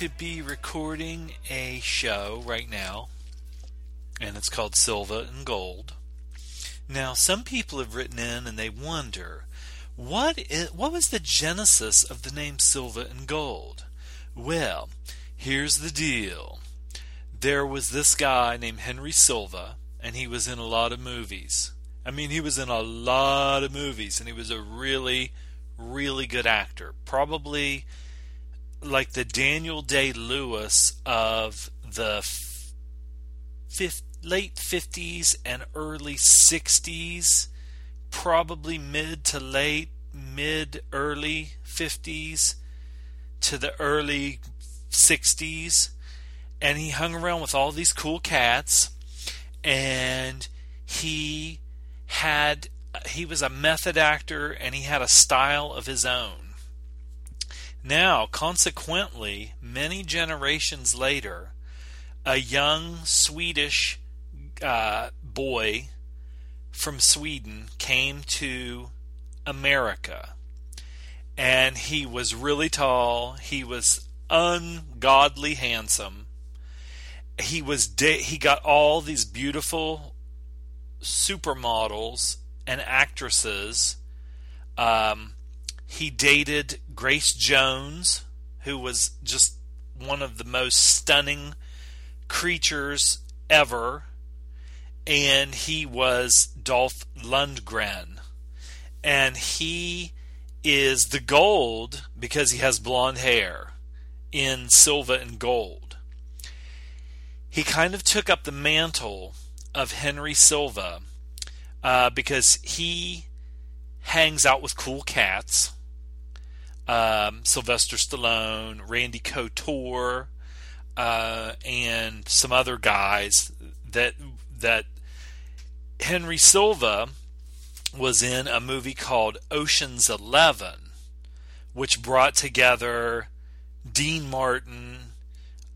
to be recording a show right now, and it's called Silva and Gold. Now, some people have written in and they wonder what is, what was the genesis of the name Silva and Gold? Well, here's the deal. There was this guy named Henry Silva, and he was in a lot of movies. I mean, he was in a lot of movies, and he was a really, really good actor. Probably like the Daniel Day Lewis of the f- late 50s and early 60s, probably mid to late, mid early 50s to the early 60s. And he hung around with all these cool cats, and he had he was a method actor and he had a style of his own. Now, consequently, many generations later, a young Swedish uh, boy from Sweden came to America. And he was really tall. He was ungodly handsome. He was de- he got all these beautiful supermodels and actresses. Um, he dated Grace Jones, who was just one of the most stunning creatures ever. And he was Dolph Lundgren. And he is the gold because he has blonde hair in Silva and gold. He kind of took up the mantle of Henry Silva uh, because he hangs out with cool cats. Um, Sylvester Stallone, Randy Couture, uh, and some other guys that that Henry Silva was in a movie called Ocean's Eleven, which brought together Dean Martin,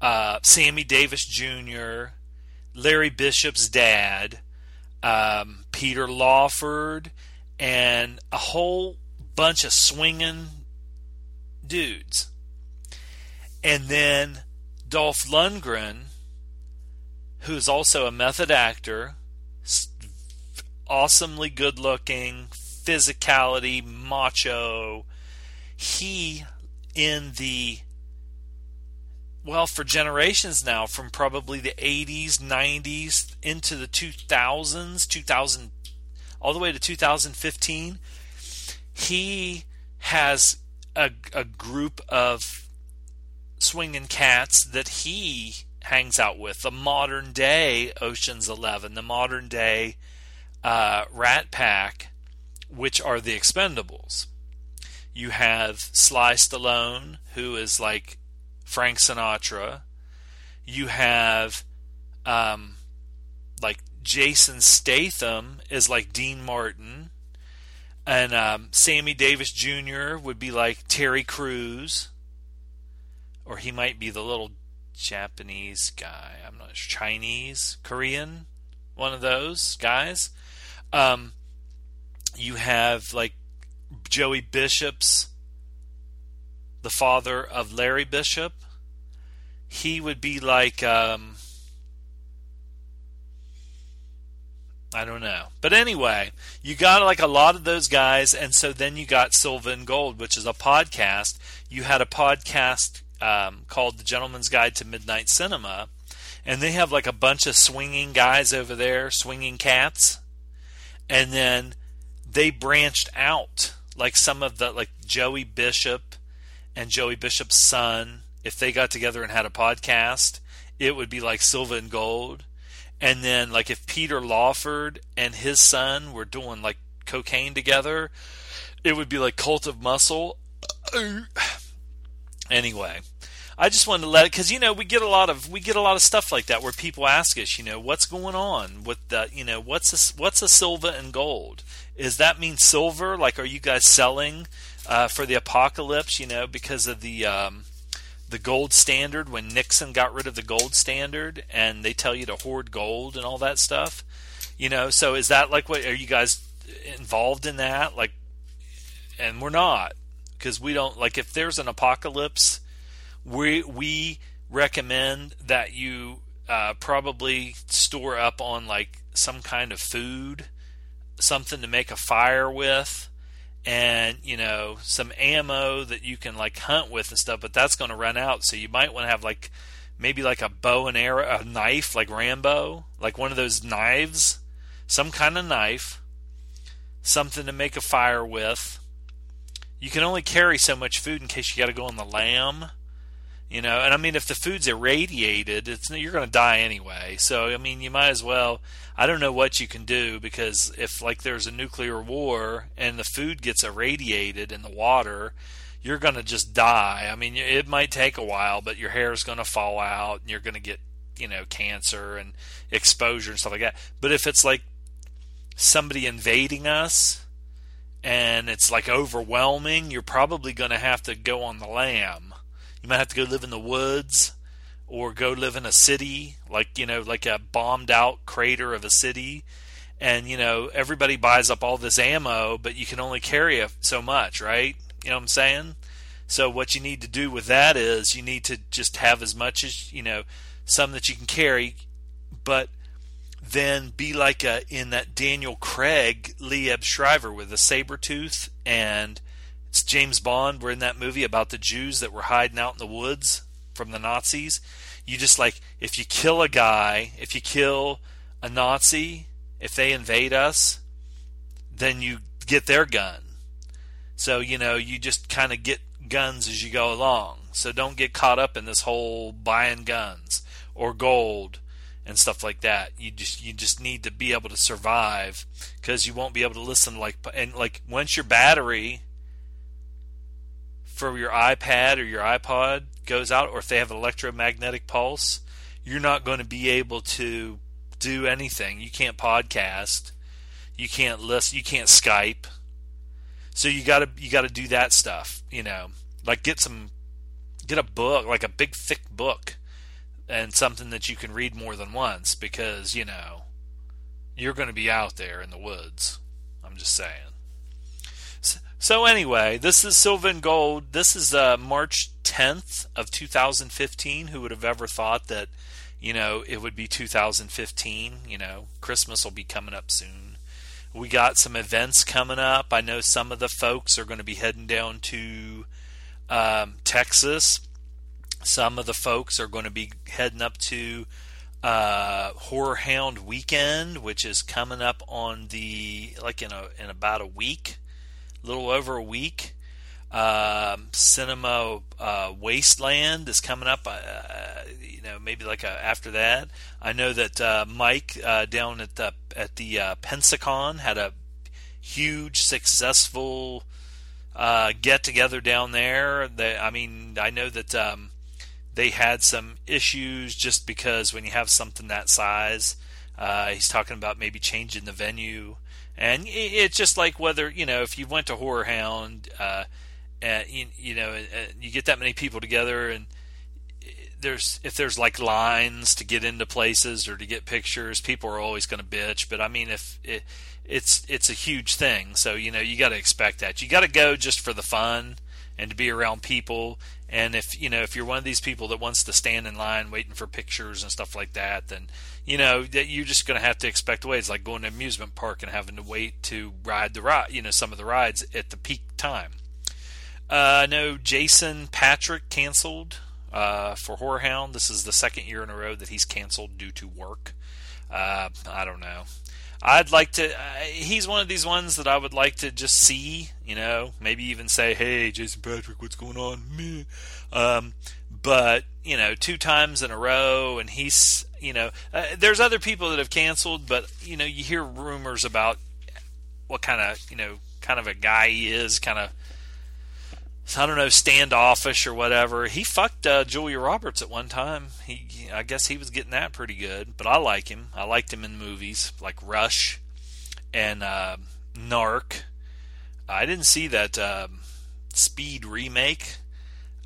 uh, Sammy Davis Jr., Larry Bishop's dad, um, Peter Lawford, and a whole bunch of swinging dudes. And then Dolph Lundgren, who's also a method actor, awesomely good looking, physicality, macho. He, in the well, for generations now, from probably the 80s, 90s into the 2000s, 2000, all the way to 2015, he has a, a group of swinging cats that he hangs out with. The modern day Ocean's Eleven, the modern day uh, Rat Pack, which are the Expendables. You have Sly Stallone, who is like Frank Sinatra. You have um, like Jason Statham is like Dean Martin, and um, Sammy Davis Jr. would be like Terry Crews, or he might be the little Japanese guy. I'm not sure, Chinese, Korean, one of those guys. Um, you have like Joey Bishop's the father of Larry Bishop he would be like um, I don't know. But anyway, you got like a lot of those guys, and so then you got Silva and Gold, which is a podcast. You had a podcast um, called The Gentleman's Guide to Midnight Cinema, and they have like a bunch of swinging guys over there, swinging cats, and then they branched out like some of the like Joey Bishop and Joey Bishop's son if they got together and had a podcast, it would be like Silva and Gold. And then, like, if Peter Lawford and his son were doing like cocaine together, it would be like Cult of Muscle. Anyway, I just wanted to let it because you know we get a lot of we get a lot of stuff like that where people ask us, you know, what's going on with the, you know, what's a, what's a silver and Gold? Is that mean silver? Like, are you guys selling uh, for the apocalypse? You know, because of the um, the gold standard when Nixon got rid of the gold standard and they tell you to hoard gold and all that stuff. You know, so is that like what are you guys involved in that, like, and we're not because we don't like if there's an apocalypse, we we recommend that you uh, probably store up on like some kind of food, something to make a fire with, and you know some ammo that you can like hunt with and stuff. But that's going to run out, so you might want to have like maybe like a bow and arrow, a knife like Rambo, like one of those knives, some kind of knife, something to make a fire with. You can only carry so much food in case you got to go on the lam you know and i mean if the food's irradiated it's you're going to die anyway. So i mean you might as well i don't know what you can do because if like there's a nuclear war and the food gets irradiated in the water you're going to just die. I mean it might take a while but your hair is going to fall out and you're going to get you know cancer and exposure and stuff like that. But if it's like somebody invading us and it's like overwhelming you're probably going to have to go on the lam you might have to go live in the woods or go live in a city, like, you know, like a bombed out crater of a city. And, you know, everybody buys up all this ammo, but you can only carry so much, right? You know what I'm saying? So what you need to do with that is you need to just have as much as, you know, some that you can carry, but then be like a, in that Daniel Craig Liev Schreiber with a saber tooth and James Bond. We're in that movie about the Jews that were hiding out in the woods from the Nazis. You just like if you kill a guy, if you kill a Nazi, if they invade us, then you get their gun. So, you know, you just kind of get guns as you go along. So don't get caught up in this whole buying guns or gold and stuff like that. You just you just need to be able to survive because you won't be able to listen like and like once your battery for your iPad or your iPod goes out, or if they have an electromagnetic pulse, you're not going to be able to do anything. You can't podcast, you can't listen, you can't Skype. So you got to you got to do that stuff, you know. Like get some get a book, like a big thick book and something that you can read more than once because, you know, you're going to be out there in the woods. I'm just saying. So anyway, this is Silver and Gold. This is uh, March 10th of 2015. Who would have ever thought that, you know, it would be 2015? You know, Christmas will be coming up soon. We got some events coming up. I know some of the folks are going to be heading down to um, Texas. Some of the folks are going to be heading up to uh, Horror Hound Weekend, which is coming up on the like in a in about a week little over a week. Um, Cinema uh, Wasteland is coming up. Uh, you know, maybe like a, uh, after that. I know that uh, Mike uh, down at the at the uh, Pensacon had a huge successful get together down there. They, I mean, I know that um, they had some issues just because when you have something that size, he's talking about maybe changing the venue and it's just like whether you know if you went to Horror Hound, uh, and you, you know you get that many people together, and there's if there's like lines to get into places or to get pictures, people are always going to bitch. But I mean, if it, it's it's a huge thing, so you know you got to expect that. You got to go just for the fun and to be around people. And if you know if you're one of these people that wants to stand in line waiting for pictures and stuff like that, then you know that you're just going to have to expect away. It's like going to an amusement park and having to wait to ride the ride, you know, some of the rides at the peak time. Uh, know Jason Patric canceled uh, for Horror Hound. This is the second year in a row that he's canceled due to work. Uh, I don't know. I'd like to. Uh, he's one of these ones that I would like to just see. You know, maybe even say, "Hey, Jason Patric, what's going on?" Um, but you know, two times in a row, and he's you know, uh, there's other people that have canceled, but you know, you hear rumors about what kind of you know kind of a guy he is, kind of I don't know, standoffish or whatever. He fucked uh, Julia Roberts at one time. He, I guess he was getting that pretty good. But I like him. I liked him in movies like Rush and uh, Narc. I didn't see that um, Speed remake.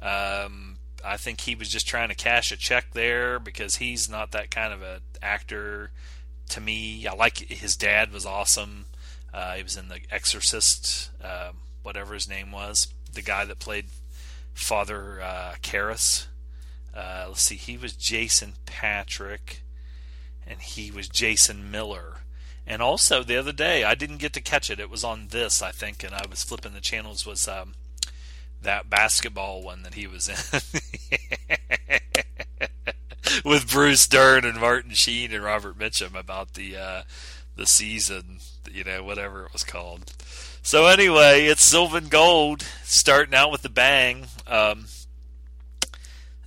Um, I think he was just trying to cash a check there because he's not that kind of an actor to me. I like his dad was awesome. Uh, he was in The Exorcist, uh, whatever his name was. The guy that played Father uh, Karras. Uh, let's see, he was Jason Patric, and he was Jason Miller. And also the other day, I didn't get to catch it. It was on this, I think, and I was flipping the channels. Was um, that basketball one that he was in with Bruce Dern and Martin Sheen and Robert Mitchum about the uh, the season, you know, whatever it was called. So anyway, it's Sylvan Gold starting out with the bang. Um,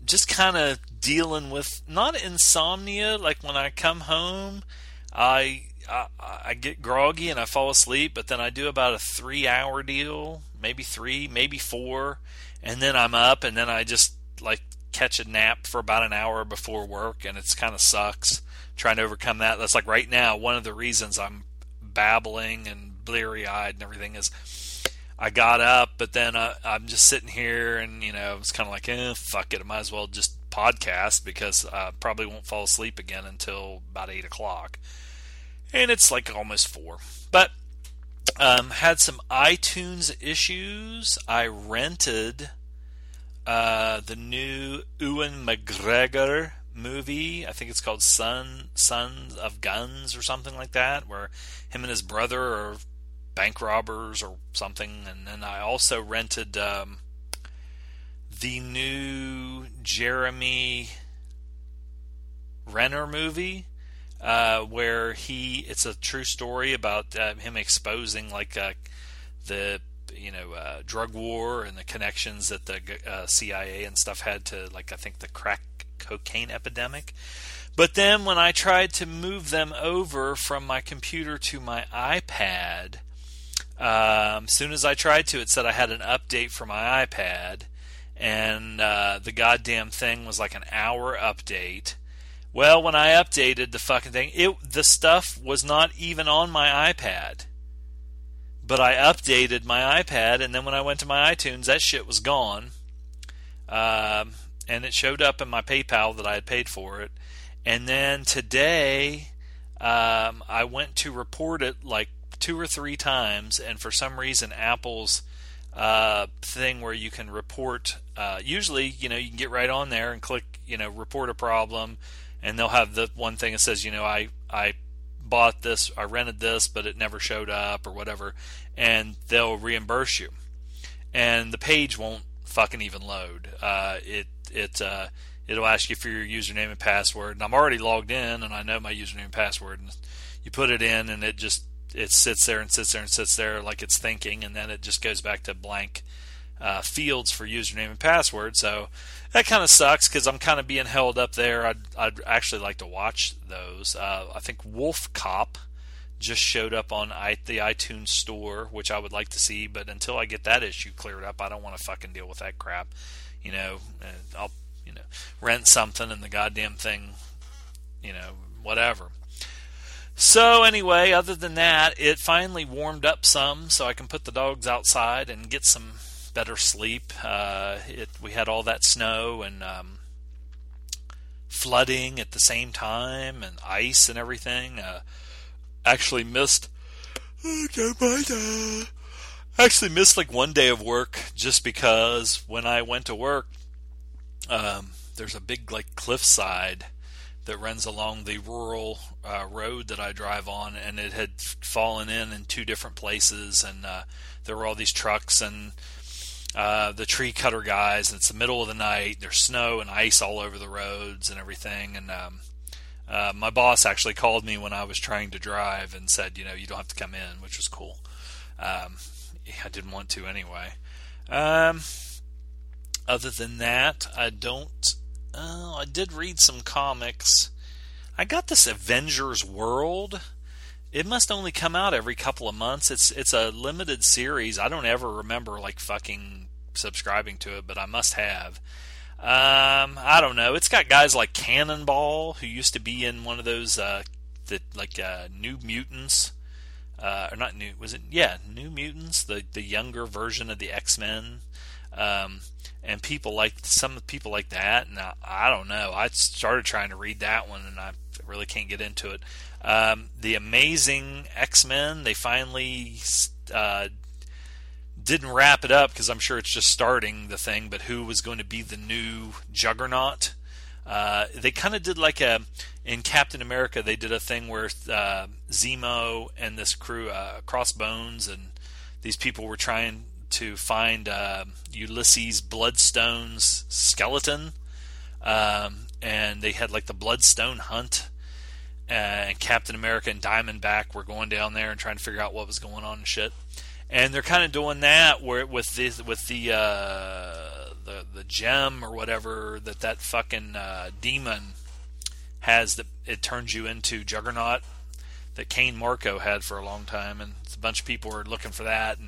just kind of dealing with not insomnia. Like when I come home, I, I I get groggy and I fall asleep, but then I do about a three hour deal, maybe three, maybe four, and then I'm up and then I just like catch a nap for about an hour before work, and it's kind of sucks trying to overcome that. That's like right now one of the reasons I'm babbling and bleary eyed and everything is I got up, but then uh, I'm just sitting here and, you know, it's kind of like, eh, fuck it. I might as well just podcast because I probably won't fall asleep again until about 8 o'clock. And it's like almost 4. But um, had some iTunes issues. I rented uh, the new Ewan McGregor movie. I think it's called Son Sons of Guns or something like that, where him and his brother are bank robbers or something. And then I also rented um, the new Jeremy Renner movie. Uh, where he, it's a true story about uh, him exposing like uh, the you know uh, drug war and the connections that the uh, CIA and stuff had to like I think the crack cocaine epidemic. But then when I tried to move them over from my computer to my iPad, um, as soon as I tried to, it said I had an update for my iPad, and uh, the goddamn thing was like an hour update. Well, when I updated the fucking thing, it the stuff was not even on my iPad. But I updated my iPad, and then when I went to my iTunes, that shit was gone. Um, and it showed up in my PayPal that I had paid for it. And then today, um, I went to report it like two or three times, and for some reason, Apple's uh, thing where you can report. Uh, usually, you know, you can get right on there and click, you know, report a problem, and they'll have the one thing that says, you know, I I bought this, I rented this, but it never showed up or whatever, and they'll reimburse you. And the page won't fucking even load. Uh, it it uh, it'll ask you for your username and password, and I'm already logged in, and I know my username and password. And you put it in, and it just it sits there and sits there and sits there like it's thinking, and then it just goes back to blank uh, fields for username and password. So that kind of sucks because I'm kind of being held up there. I'd, I'd actually like to watch those. Uh, I think Wolf Cop just showed up on I, the iTunes store, which I would like to see, but until I get that issue cleared up, I don't want to fucking deal with that crap. You know, I'll you know rent something and the goddamn thing, you know, whatever. So anyway, other than that, it finally warmed up some, so I can put the dogs outside and get some better sleep. Uh, it we had all that snow and um, flooding at the same time and ice and everything. Uh, actually missed. actually missed like one day of work just because when I went to work, um, there's a big like cliffside that runs along the rural uh, road that I drive on, and it had fallen in in two different places, and uh, there were all these trucks and uh, the tree cutter guys, and it's the middle of the night. There's snow and ice all over the roads and everything, and um, uh, my boss actually called me when I was trying to drive and said, you know, you don't have to come in, which was cool. Um, I didn't want to anyway. Um, other than that, I don't. Uh, I did read some comics. I got this Avengers World. It must only come out every couple of months. It's it's a limited series. I don't ever remember like fucking subscribing to it, but I must have. Um, I don't know. It's got guys like Cannonball, who used to be in one of those uh, the like uh, New Mutants, uh, or not New was it? Yeah, New Mutants, the the younger version of the X Men. Um, and people like some people like that, and I, I, don't know. I started trying to read that one, and I really can't get into it. Um, the Amazing X Men, they finally uh, didn't wrap it up because I'm sure it's just starting the thing. But who was going to be the new Juggernaut? Uh, they kind of did like a in Captain America. They did a thing where uh, Zemo and this crew, uh, Crossbones, and these people were trying to find uh, Ulysses Bloodstone's skeleton, um, and they had like the Bloodstone hunt. And Captain America and Diamondback were going down there and trying to figure out what was going on and shit. And they're kind of doing that where with the with the uh, the the gem or whatever that that fucking uh, demon has that it turns you into Juggernaut that Cain Marko had for a long time, and a bunch of people were looking for that and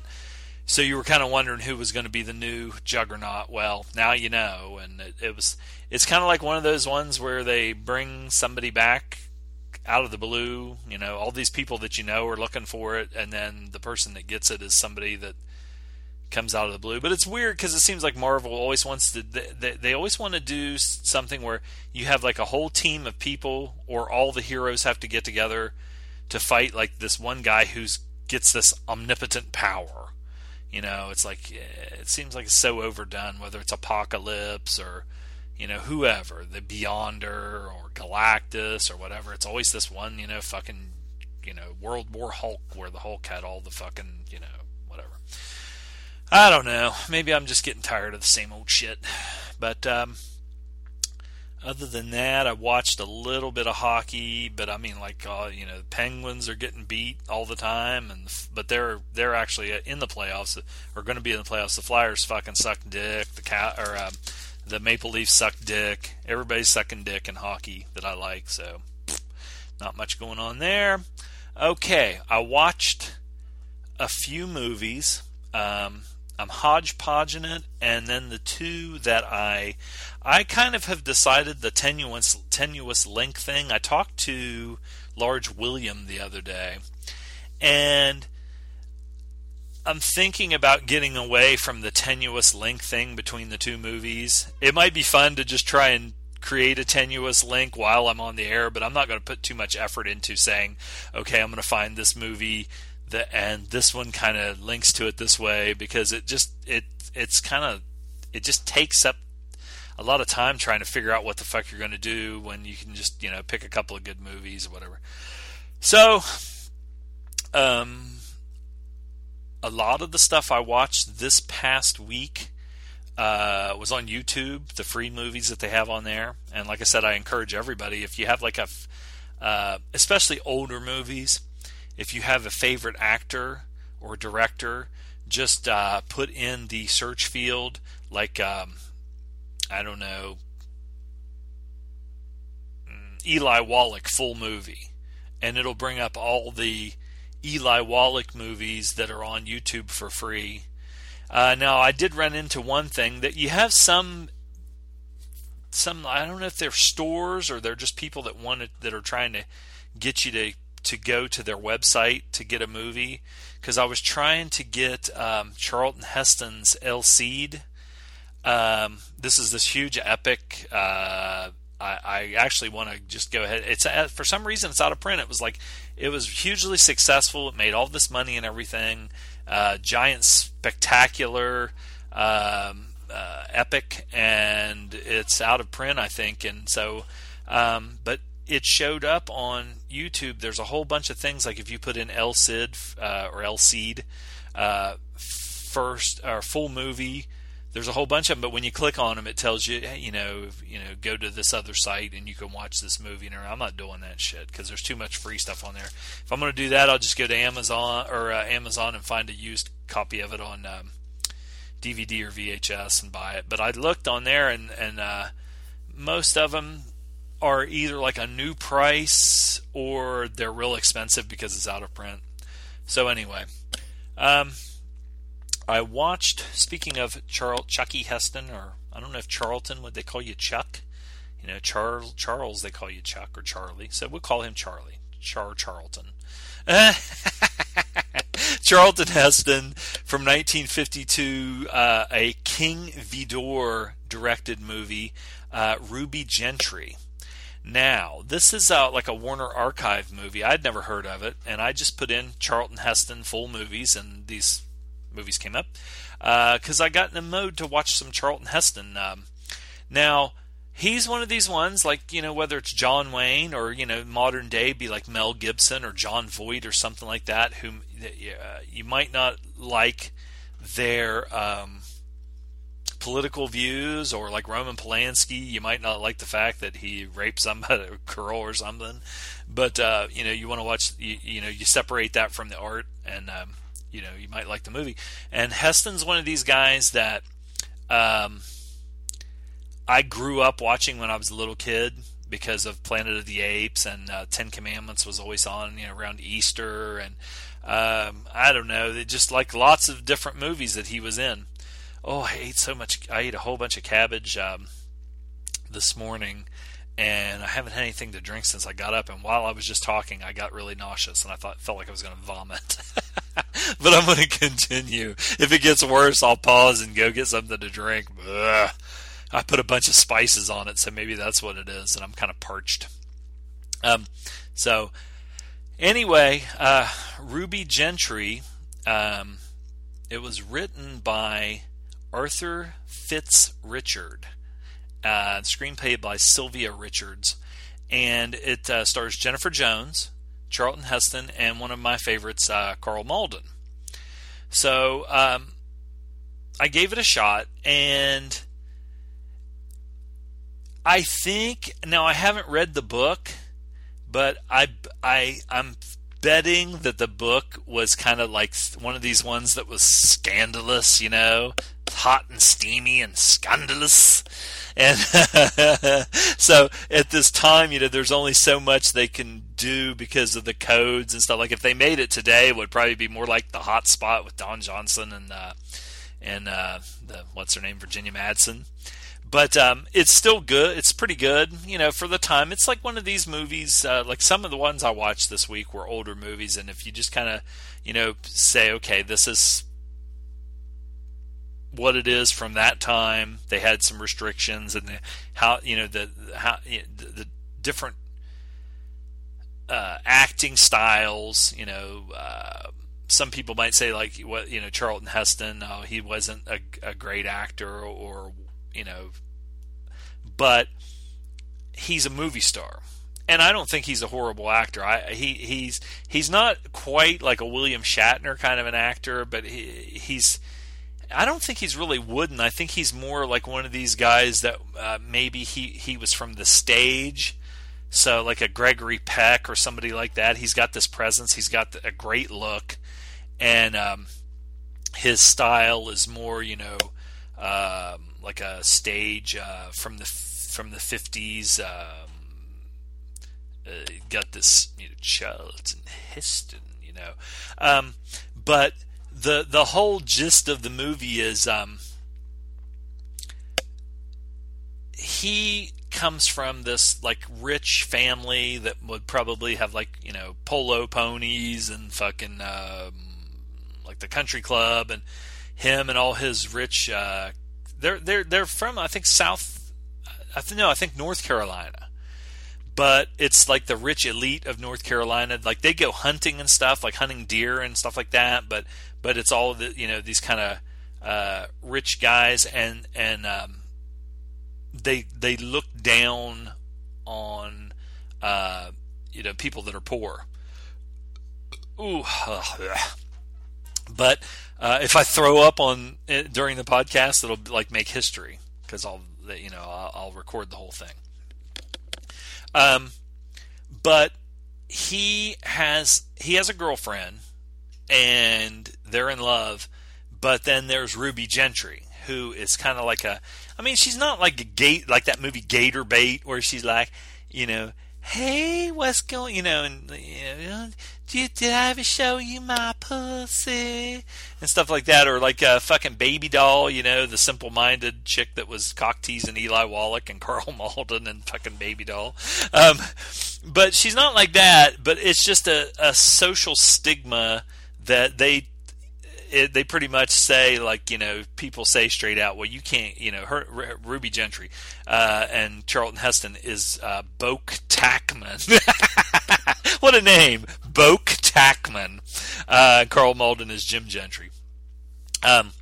so you were kind of wondering who was going to be the new juggernaut. Well, now you know, and it, it was. It's kind of like one of those ones where they bring somebody back out of the blue. You know, all these people that you know are looking for it, and then the person that gets it is somebody that comes out of the blue. But it's weird because it seems like Marvel always wants to. They, they always want to do something where you have like a whole team of people, or all the heroes have to get together to fight like this one guy who's gets this omnipotent power you know, it's like eh, it seems like it's so overdone. Whether it's Apocalypse or you know whoever, the Beyonder or Galactus or whatever, it's always this one. You know, fucking you know World War Hulk, where the Hulk had all the fucking you know whatever. I don't know. Maybe I'm just getting tired of the same old shit. But um, other than that, I watched a little bit of hockey, but I mean, like uh, you know, the Penguins are getting beat all the time, and but they're they're actually in the playoffs, or going to be in the playoffs. The Flyers fucking suck dick. The cat or um, the Maple Leafs suck dick. Everybody's sucking dick in hockey that I like, so not much going on there. Okay, I watched a few movies. Um, I'm hodgepodging it, and then the two that I I kind of have decided the tenuous tenuous link thing. I talked to Large William the other day, and I'm thinking about getting away from the tenuous link thing between the two movies. It might be fun to just try and create a tenuous link while I'm on the air, but I'm not going to put too much effort into saying, okay, I'm going to find this movie the, and this one kind of links to it this way because it just it it's kind of it just takes up a lot of time trying to figure out what the fuck you're going to do when you can just you know pick a couple of good movies or whatever. So, um, a lot of the stuff I watched this past week uh, was on YouTube, the free movies that they have on there. And like I said, I encourage everybody if you have like a, uh, especially older movies, if you have a favorite actor or director, just uh, put in the search field, like, um, I don't know, mm, Eli Wallach full movie. And it'll bring up all the Eli Wallach movies that are on YouTube for free. Uh, now, I did run into one thing that you have some some I don't know if they're stores or they're just people that want it, that are trying to get you to to go to their website to get a movie because I was trying to get um, Charlton Heston's El Cid. Um, this is this huge epic. Uh, I, I, actually want to just go ahead. It's uh, for some reason it's out of print. It was like it was hugely successful. It made all this money and everything. Uh, giant, spectacular, um, uh, epic, and it's out of print, I think. And so, um, but it showed up on YouTube. There's a whole bunch of things like if you put in El Cid uh, or El Cid uh, first or full movie, there's a whole bunch of them. But when you click on them, it tells you, you know, you know, go to this other site and you can watch this movie. And I'm not doing that shit because there's too much free stuff on there. If I'm going to do that, I'll just go to Amazon or uh, Amazon and find a used copy of it on um, DVD or VHS and buy it. But I looked on there and and uh, most of them are either like a new price or they're real expensive because it's out of print. So anyway, um, I watched. Speaking of Charles Chucky Heston, or I don't know if Charlton would they call you Chuck? You know, Charles Charles they call you Chuck or Charlie. So we'll call him Charlie. Char Charlton. Charlton Heston from 1952, uh, a King Vidor directed movie, uh, Ruby Gentry. Now, this is uh, like a Warner Archive movie. I'd never heard of it, and I just put in Charlton Heston full movies, and these movies came up because uh, I got in the mode to watch some Charlton Heston. Um, now, he's one of these ones, like, you know, whether it's John Wayne or, you know, modern day, be like Mel Gibson or Jon Voight or something like that, whom uh, you might not like their. Um, political views or like Roman Polanski, you might not like the fact that he raped somebody, a girl or something, but uh, you know you want to watch, you, you, know, you separate that from the art, and um, you know you might like the movie. And Heston's one of these guys that um, I grew up watching when I was a little kid because of Planet of the Apes and uh, Ten Commandments was always on, you know, around Easter and um, I don't know, just like lots of different movies that he was in oh, I ate so much. I ate a whole bunch of cabbage um, this morning, and I haven't had anything to drink since I got up. And while I was just talking, I got really nauseous, and I thought felt like I was going to vomit. but I'm going to continue. If it gets worse, I'll pause and go get something to drink. Ugh. I put a bunch of spices on it, so maybe that's what it is, and I'm kind of parched. Um, so anyway, uh, Ruby Gentry. Um, it was written by Arthur Fitz Richard. Uh, screenplay by Sylvia Richards. And it uh, stars Jennifer Jones, Charlton Heston, and one of my favorites, uh, Karl Malden. So um, I gave it a shot, and I think now I haven't read the book, but I I I'm betting that the book was kind of like one of these ones that was scandalous, you know, hot and steamy and scandalous. And so at this time, you know, there's only so much they can do because of the codes and stuff. Like if they made it today, it would probably be more like the hot spot with Don Johnson and uh, and uh, the what's her name, Virginia Madsen but um, it's still good. It's pretty good, you know, for the time. It's like one of these movies. Uh, like some of the ones I watched this week were older movies, and if you just kind of, you know, say, okay, this is what it is from that time. They had some restrictions, and the, how you know the how you know, the, the, different uh, acting styles. You know. Uh, some people might say like what you know Charlton Heston, oh, he wasn't a, a great actor or, or you know but he's a movie star. And I don't think he's a horrible actor. I, he he's he's not quite like a William Shatner kind of an actor, but he, he's I don't think he's really wooden. I think he's more like one of these guys that uh, maybe he, he was from the stage. So, like a Gregory Peck or somebody like that. He's got this presence, he's got a great look, and um, his style is more, you know, um, like a stage uh, from the from the fifties. Um, uh, got this you know, Charlton Heston, you know, um, but the the whole gist of the movie is um, he comes from this like rich family that would probably have like you know polo ponies and fucking um, like the country club and him and all his rich uh, they're they're they're from I think South I think no I think North Carolina. But it's like the rich elite of North Carolina. Like they go hunting and stuff like hunting deer and stuff like that. But but it's all the you know these kind of uh, rich guys and and um, they they look down on uh, you know people that are poor ooh but uh, if I throw up on it during the podcast, it'll like make history because I'll you know I'll, I'll, record the whole thing. Um, but he has he has a girlfriend and they're in love. But then there's Ruby Gentry, who is kind of like a. I mean, she's not like a gate like that movie Gator Bait, where she's like, you know, hey, what's going, you know, and you know, did, did I ever show you my pussy and stuff like that, or like a fucking baby doll, you know, the simple-minded chick that was cock teasing Eli Wallach and Karl Malden and fucking baby doll. Um, but she's not like that. But it's just a, a social stigma that they it, they pretty much say like you know people say straight out, well you can't you know her, Ruby Gentry uh, and Charlton Heston is uh, Boake Tackman. what a name, Boake Tackman. Uh, Karl Malden is Jim Gentry. Um,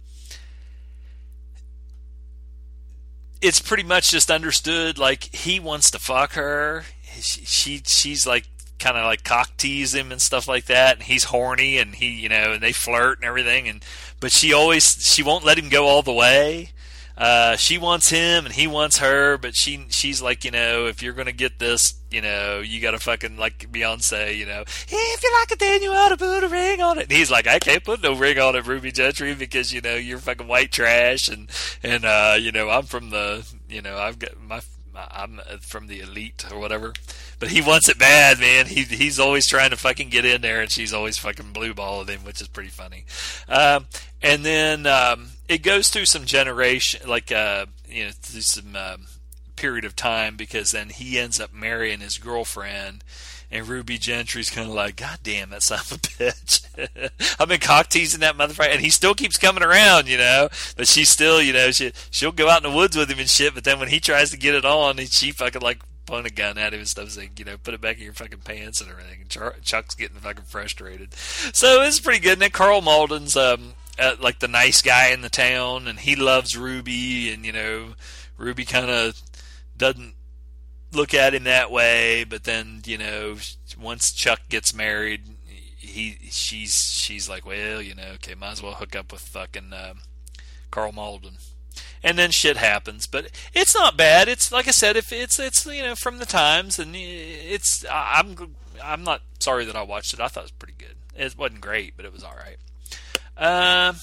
it's pretty much just understood like he wants to fuck her. She, she she's like kind of like cock tease him and stuff like that and he's horny and he you know and they flirt and everything and but she always she won't let him go all the way. Uh, she wants him and he wants her but she she's like you know if you're gonna get this you know you gotta fucking like beyonce you know if you like it then you ought to put a ring on it. And he's like i can't put no ring on it ruby gentry because you know you're fucking white trash and and uh you know i'm from the you know i've got my I'm from the elite or whatever, but he wants it bad, man. He he's always trying to fucking get in there, and she's always fucking blue balling him, which is pretty funny. Um, and then um, it goes through some generation, like uh, you know, through some um, period of time, because then he ends up marrying his girlfriend, and Ruby Gentry's kind of like, God damn, that son of a bitch. I've been cock teasing that motherfucker, and he still keeps coming around, you know. But she's still, you know, she she'll go out in the woods with him and shit. But then when he tries to get it on, she fucking like point a gun at him and stuff, saying, you know, put it back in your fucking pants and everything. And Chuck's getting fucking frustrated. So it's pretty good. And then Karl Malden's um, like the nice guy in the town, and he loves Ruby, and you know, Ruby kind of doesn't look at him that way, but then you know, once Chuck gets married, he she's she's like, well, you know, okay, might as well hook up with fucking uh, Karl Malden. And then shit happens, but it's not bad. It's like I said, if it's it's you know from the times, and it's I'm I'm not sorry that I watched it. I thought it was pretty good. It wasn't great, but it was all right. Uh,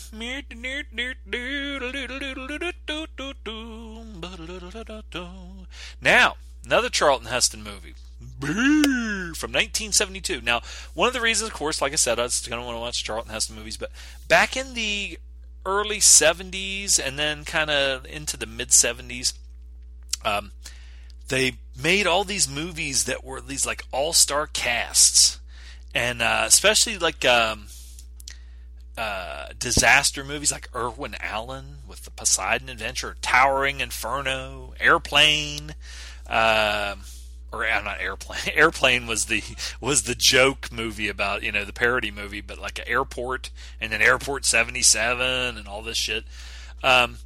now Another Charlton Heston movie. From 1972. Now, one of the reasons, of course, like I said, I was going to want to watch Charlton Heston movies, but back in the early 70s and then kind of into the mid 70s, um, they made all these movies that were these like all star casts. And uh, especially like um, uh, disaster movies like Irwin Allen with the Poseidon Adventure, Towering Inferno, Airplane. Um, or uh, not airplane. Airplane was the was the joke movie about you know the parody movie, but like an airport and then Airport seventy seven and all this shit. Um,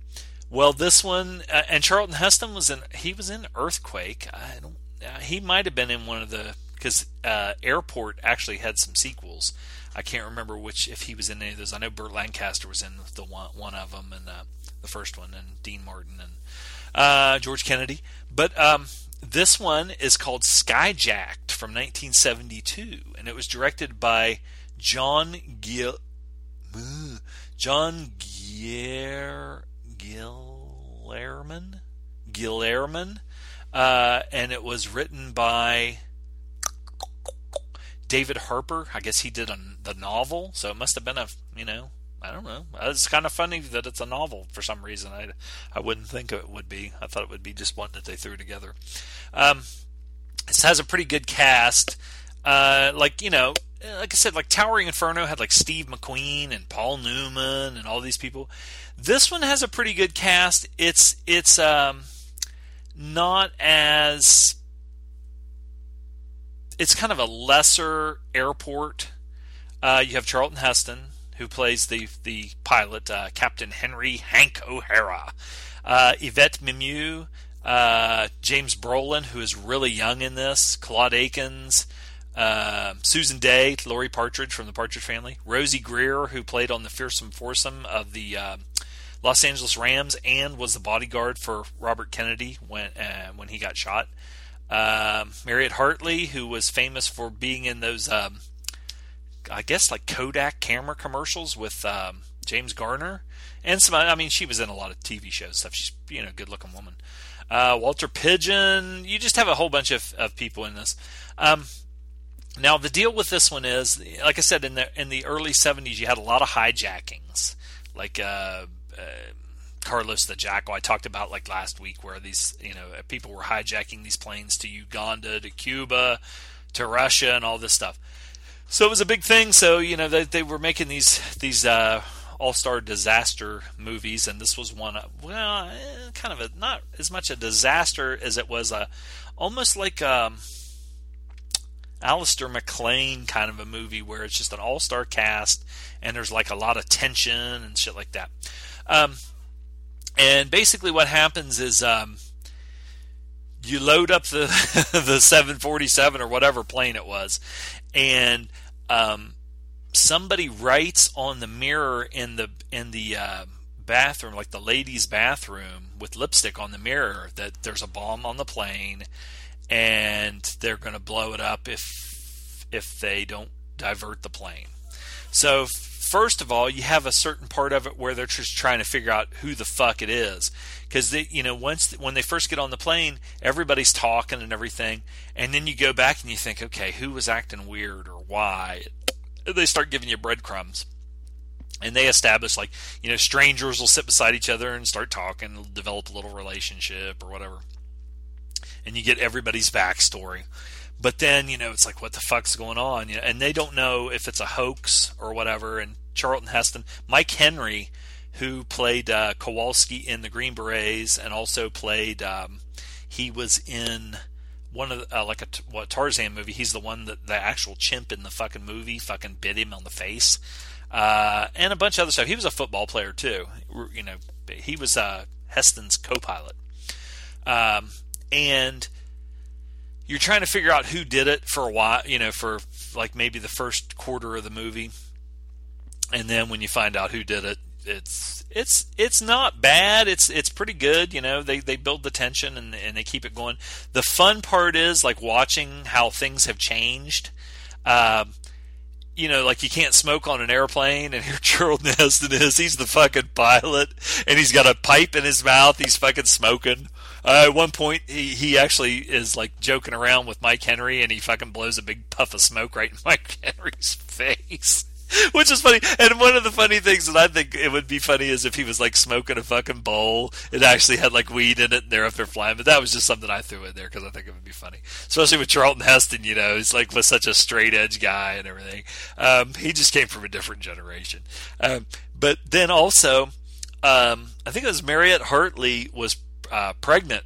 well, this one uh, and Charlton Heston was in. He was in Earthquake. I don't. Uh, he might have been in one of the because uh, Airport actually had some sequels. I can't remember which if he was in any of those. I know Burt Lancaster was in the one one of them and uh, the first one, and Dean Martin and uh, George Kennedy. But um, this one is called Skyjacked from 1972, and it was directed by John Gil. John Gier Guillermin Guillermin, uh, and it was written by David Harper. I guess he did a, the novel, so it must have been a you know I don't know. It's kind of funny that it's a novel for some reason. I, I wouldn't think it would be. I thought it would be just one that they threw together. Um, this has a pretty good cast. Uh, like you know, like I said, like Towering Inferno had like Steve McQueen and Paul Newman and all these people. This one has a pretty good cast. It's it's um, not as it's kind of a lesser airport. Uh, you have Charlton Heston, who plays the the pilot, uh, Captain Henry Hank O'Hara. Uh, Yvette Mimieux, uh, James Brolin, who is really young in this, Claude Akins, uh, Susan Dey, Laurie Partridge from the Partridge Family, Rosey Grier, who played on the fearsome foursome of the uh, Los Angeles Rams and was the bodyguard for Robert Kennedy when uh, when he got shot. Mariette Hartley, who was famous for being in those um, I guess like Kodak camera commercials with um, James Garner and some. I mean, she was in a lot of TV shows stuff. She's you know a good looking woman. Uh, Walter Pidgeon. You just have a whole bunch of, of people in this. Um, now the deal with this one is, like I said, in the in the early '70s, you had a lot of hijackings, like uh, uh, Carlos the Jackal. I talked about like last week, where these you know people were hijacking these planes to Uganda, to Cuba, to Russia, and all this stuff. So it was a big thing. So you know they, they were making these these uh, all-star disaster movies, and this was one. Of, well, eh, kind of a not as much a disaster as it was a almost like um, Alistair MacLean kind of a movie where it's just an all-star cast and there's like a lot of tension and shit like that. Um, and basically, what happens is um, you load up the the 747 or whatever plane it was, and um, somebody writes on the mirror in the in the uh, bathroom, like the ladies' bathroom, with lipstick on the mirror, that there's a bomb on the plane, and they're going to blow it up if if they don't divert the plane. So first of all, you have a certain part of it where they're just trying to figure out who the fuck it is, because they, you know, once when they first get on the plane, everybody's talking and everything, and then you go back and you think, okay, who was acting weird or why? They start giving you breadcrumbs. And they establish like you know strangers will sit beside each other and start talking, develop a little relationship or whatever, and you get everybody's backstory. But then you know it's like what the fuck's going on, you know, and they don't know if it's a hoax or whatever. And Charlton Heston, Mike Henry, who played uh, Kowalski in the Green Berets, and also played. Um, he was in one of the, uh, like a what Tarzan movie. He's the one that the actual chimp in the fucking movie fucking bit him on the face, uh, and a bunch of other stuff. He was a football player too. You know, he was uh, Heston's co-pilot, um, and you're trying to figure out who did it for a while. You know, for like maybe the first quarter of the movie, and then when you find out who did it, it's it's it's not bad. It's it's pretty good. You know, they they build the tension and and they keep it going. The fun part is like watching how things have changed. Uh, you know, like you can't smoke on an airplane, and here Charlton Heston is. He's the fucking pilot, and he's got a pipe in his mouth. He's fucking smoking. Uh, at one point, he, he actually is like joking around with Mike Henry, and he fucking blows a big puff of smoke right in Mike Henry's face. Which is funny. And one of the funny things that I think it would be funny is if he was like smoking a fucking bowl. It actually had like weed in it and they're up there flying. But that was just something I threw in there because I think it would be funny. Especially with Charlton Heston, you know, he's like was such a straight edge guy and everything. Um, he just came from a different generation. Um, but then also, um, I think it was Mariette Hartley was uh, pregnant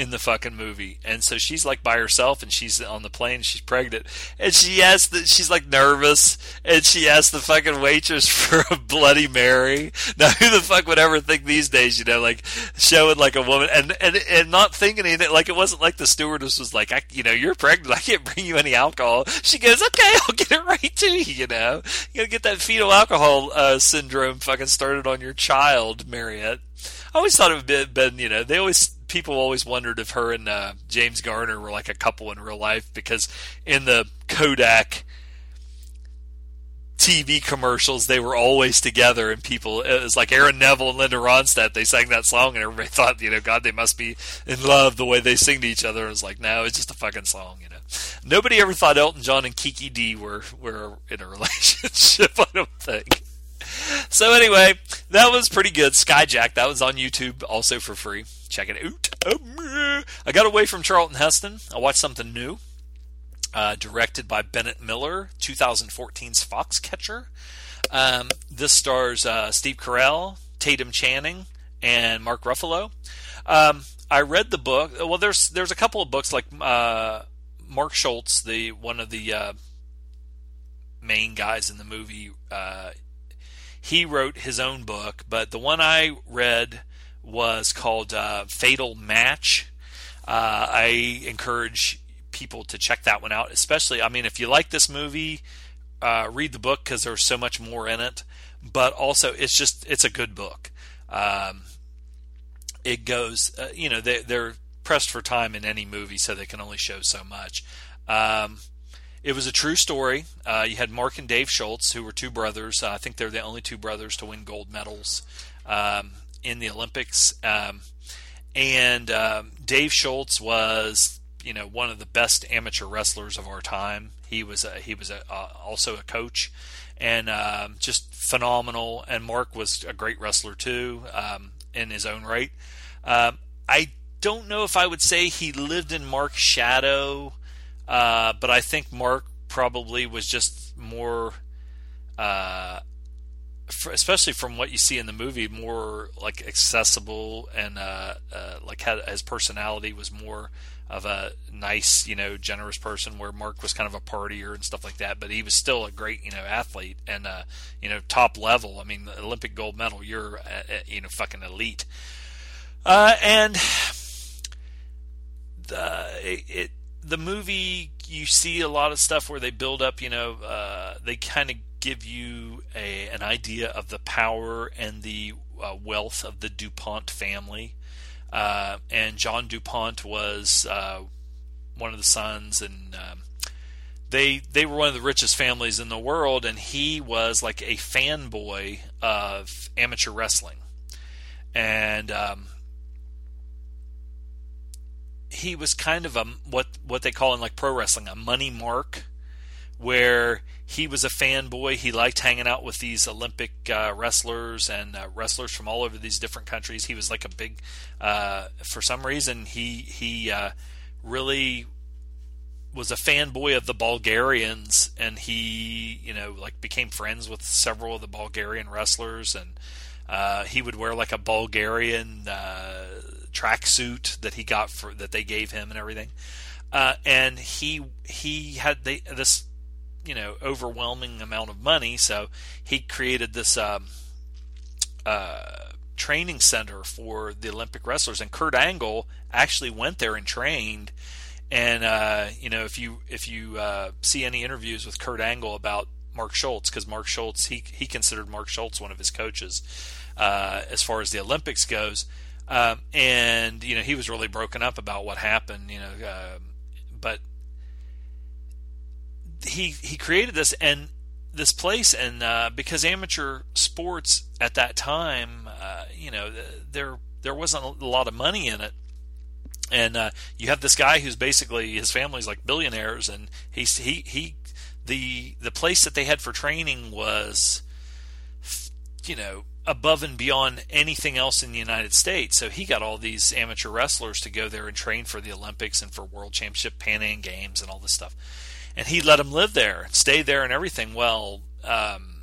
in the fucking movie. And so she's like by herself and she's on the plane, she's pregnant. And she asks that she's like nervous and she asks the fucking waitress for a Bloody Mary. Now who the fuck would ever think these days, you know, like showing like a woman and and, and not thinking anything like it wasn't like the stewardess was like, I, you know, you're pregnant, I can't bring you any alcohol. She goes, Okay, I'll get it right to you, you know. You gotta get that fetal alcohol uh, syndrome fucking started on your child, Mariette. I always thought it would have been, you know, they always people always wondered if her and uh, James Garner were like a couple in real life because in the Kodak TV commercials they were always together and people it was like Aaron Neville and Linda Ronstadt they sang that song and everybody thought you know God they must be in love the way they sing to each other. It was like no it's just a fucking song you know. Nobody ever thought Elton John and Kiki Dee were were in a relationship I don't think so anyway, that was pretty good. Skyjack, that was on YouTube also for free. Check it out. Um, I got away from Charlton Heston. I watched something new. Uh, directed by Bennett Miller, 2014's Foxcatcher. Um, this stars uh, Steve Carell, Tatum Channing, and Mark Ruffalo. Um, I read the book. Well, there's there's a couple of books like uh, Mark Schultz, the one of the uh, main guys in the movie. He wrote his own book, but the one I read was called uh, Fatal Match. Uh, I encourage people to check that one out, especially, I mean, if you like this movie, uh, read the book because there's so much more in it. But also, it's just, it's a good book. Um, it goes, uh, you know, they, they're pressed for time in any movie, so they can only show so much. Um, it was a true story. Uh, you had Mark and Dave Schultz, who were two brothers. Uh, I think they're the only two brothers to win gold medals um, in the Olympics. Um, and um, Dave Schultz was, you know, one of the best amateur wrestlers of our time. He was a, he was a, uh, also a coach, and um, just phenomenal. And Mark was a great wrestler too um, in his own right. Um, I don't know if I would say he lived in Mark's shadow uh, but I think Mark probably was just more uh, for, especially from what you see in the movie, more like accessible and uh, uh, like had his personality was more of a nice, you know, generous person. Where Mark was kind of a partier and stuff like that, but he was still a great, you know, athlete and uh, you know, top level. I mean, the Olympic gold medal, you're uh, uh, you know, fucking elite. Uh, and the it, it, the movie you see a lot of stuff where they build up, you know, uh, they kind of give you a, an idea of the power and the uh, wealth of the DuPont family. Uh, and John DuPont was uh, one of the sons, and um, they they were one of the richest families in the world. And he was like a fanboy of amateur wrestling, and um, he was kind of a what what they call in like pro wrestling a money mark where he was a fanboy. He liked hanging out with these Olympic uh, wrestlers and uh, wrestlers from all over these different countries. He was like a big, uh, for some reason, he he uh, really was a fanboy of the Bulgarians, and he you know like became friends with several of the Bulgarian wrestlers, and uh, he would wear like a Bulgarian uh, tracksuit that he got for that they gave him and everything. and he he had they, this you know overwhelming amount of money, so he created this um, uh, training center for the Olympic wrestlers. And Kurt Angle actually went there and trained. And uh, you know, if you if you uh, see any interviews with Kurt Angle about Mark Schultz, because Mark Schultz he he considered Mark Schultz one of his coaches uh, as far as the Olympics goes. Um, and you know he was really broken up about what happened. You know, uh, but he he created this and this place and uh, because amateur sports at that time uh, you know there there wasn't a lot of money in it and uh, you have this guy who's basically his family's like billionaires and he's he he the the place that they had for training was you know above and beyond anything else in the United States. So he got all these amateur wrestlers to go there and train for the Olympics and for World Championship, Pan Am Games, and all this stuff and he let them live there, stay there, and everything. Well, um,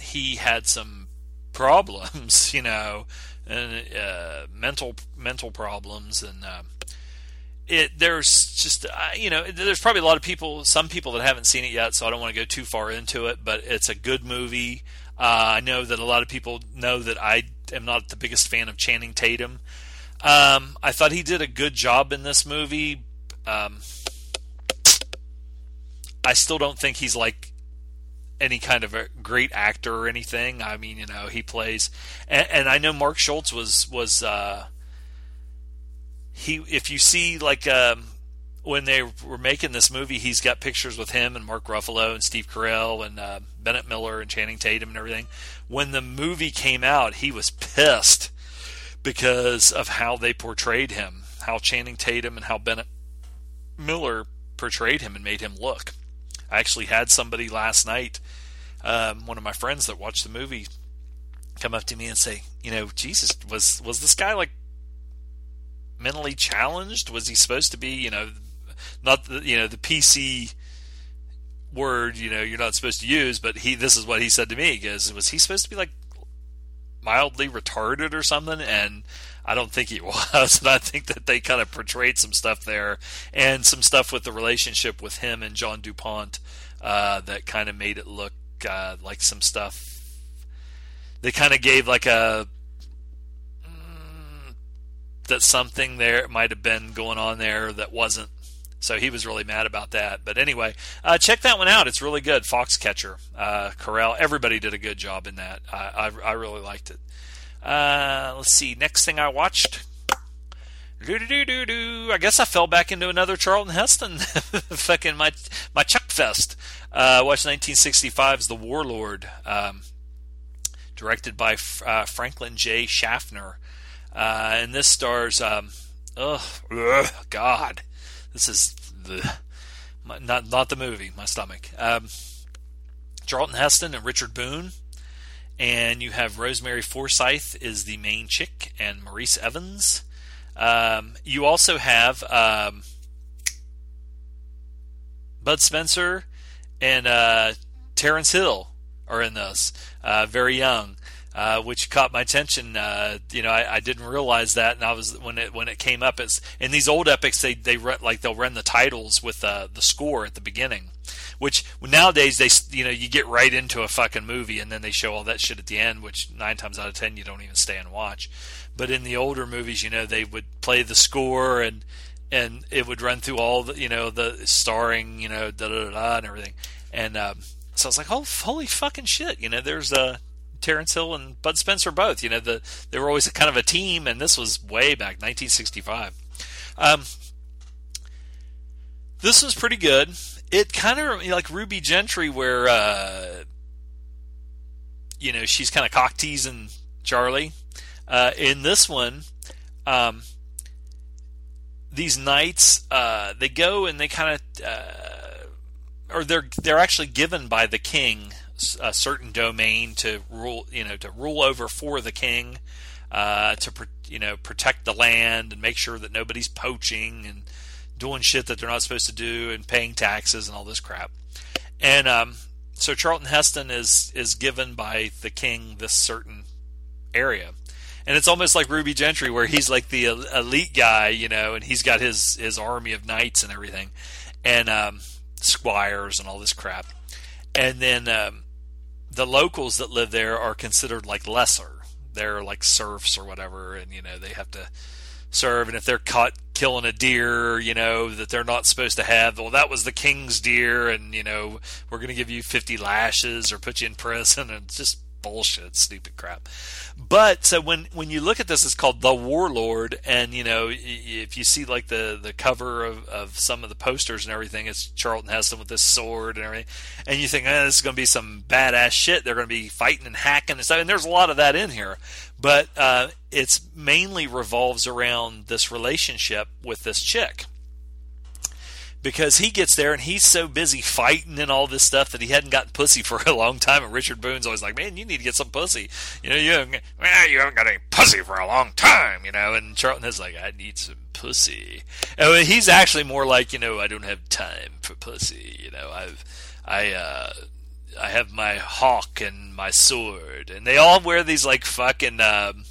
he had some problems, you know, and uh, mental mental problems, and uh, it there's just you know there's probably a lot of people, some people that haven't seen it yet, so I don't want to go too far into it. But it's a good movie. Uh, I know that a lot of people know that I am not the biggest fan of Channing Tatum. Um, I thought he did a good job in this movie. Um, I still don't think he's like any kind of a great actor or anything. I mean, you know, he plays, and, and I know Mark Schultz was was uh, he. If you see like um, when they were making this movie, he's got pictures with him and Mark Ruffalo and Steve Carell and uh, Bennett Miller and Channing Tatum and everything. When the movie came out, he was pissed because of how they portrayed him, how Channing Tatum and how Bennett Miller portrayed him and made him look. I actually had somebody last night, um, one of my friends that watched the movie, come up to me and say, you know, Jesus, was was this guy like mentally challenged? Was he supposed to be, you know, not the, you know the PC word, you know, you're not supposed to use, but he this is what he said to me because was he supposed to be like mildly retarded or something? And I don't think he was. And I think that they kind of portrayed some stuff there and some stuff with the relationship with him and John DuPont uh, that kind of made it look uh, like some stuff. They kind of gave like a. Mm, that something there might have been going on there that wasn't. So he was really mad about that. But anyway, uh, check that one out. It's really good. Foxcatcher, uh, Carell, everybody did a good job in that. I, I, I really liked it. Uh, let's see. Next thing I watched. I guess I fell back into another Charlton Heston. Fucking my my Chuck Fest. Uh, watched 1965's The Warlord, um, directed by uh, Franklin J. Schaffner, uh, and this stars. Um, ugh, God, this is the my, not not the movie. My stomach. Um, Charlton Heston and Richard Boone and you have Rosemary Forsyth is the main chick, and Maurice Evans. Um, you also have um, Bud Spencer and uh, Terence Hill are in this, uh, very young. Uh, which caught my attention. Uh, you know, I, I, didn't realize that, and I was when it when it came up. It's in these old epics they they run, like they'll run the titles with uh, the score at the beginning, which nowadays they you know you get right into a fucking movie and then they show all that shit at the end, which nine times out of ten you don't even stay and watch. But in the older movies, you know, they would play the score and and it would run through all the you know the starring you know da da da and everything, and um, so I was like, oh holy fucking shit, you know, there's a Terence Hill and Bud Spencer both. You know, the they were always kind of a team, and this was way back 1965. Um, this was pretty good. It kind of like Ruby Gentry, where uh, you know she's kind of cock teasing Charlie. Uh, in this one, um, these knights uh, they go and they kind of uh, or they're they're actually given by the king a certain domain to rule, you know, to rule over for the king, uh, to you know protect the land and make sure that nobody's poaching and doing shit that they're not supposed to do and paying taxes and all this crap. And um, so Charlton Heston is is given by the king this certain area. And it's almost like Ruby Gentry, where he's like the elite guy, you know, and he's got his his army of knights and everything, and um, squires and all this crap. And then um, the locals that live there are considered like lesser. They're like serfs or whatever, and you know they have to serve. And if they're caught killing a deer, you know that they're not supposed to have, well, that was the king's deer, and you know we're going to give you fifty lashes or put you in prison, and just bullshit, stupid crap. But so when when you look at this, it's called the Warlord, and you know if you see like the the cover of, of some of the posters and everything, it's Charlton Heston with this sword and everything, and you think oh, this is going to be some badass shit. They're going to be fighting and hacking and stuff, and there's a lot of that in here. But uh, it's mainly revolves around this relationship with this chick because he gets there and he's so busy fighting and all this stuff that he hadn't gotten pussy for a long time. And Richard Boone's always like, "Man, you need to get some pussy." You know, you haven't, well, you haven't got any pussy for a long time. You know, and Charlton is like, "I need some pussy." And he's actually more like, you know, I don't have time for pussy. You know, I've, I, uh, I have my hawk and my sword, and they all wear these like fucking. Um,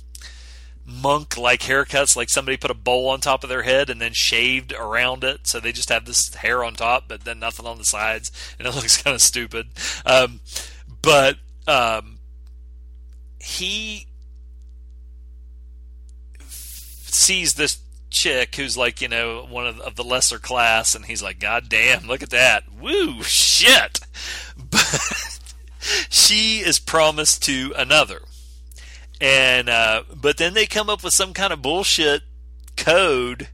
monk like haircuts, like somebody put a bowl on top of their head and then shaved around it. So they just have this hair on top, but then nothing on the sides, and it looks kind of stupid. Um, but um, he sees this chick who's like, you know, one of, of the lesser class, and he's like, God damn, look at that. Woo, shit. But she is promised to another and uh, but then they come up with some kind of bullshit code.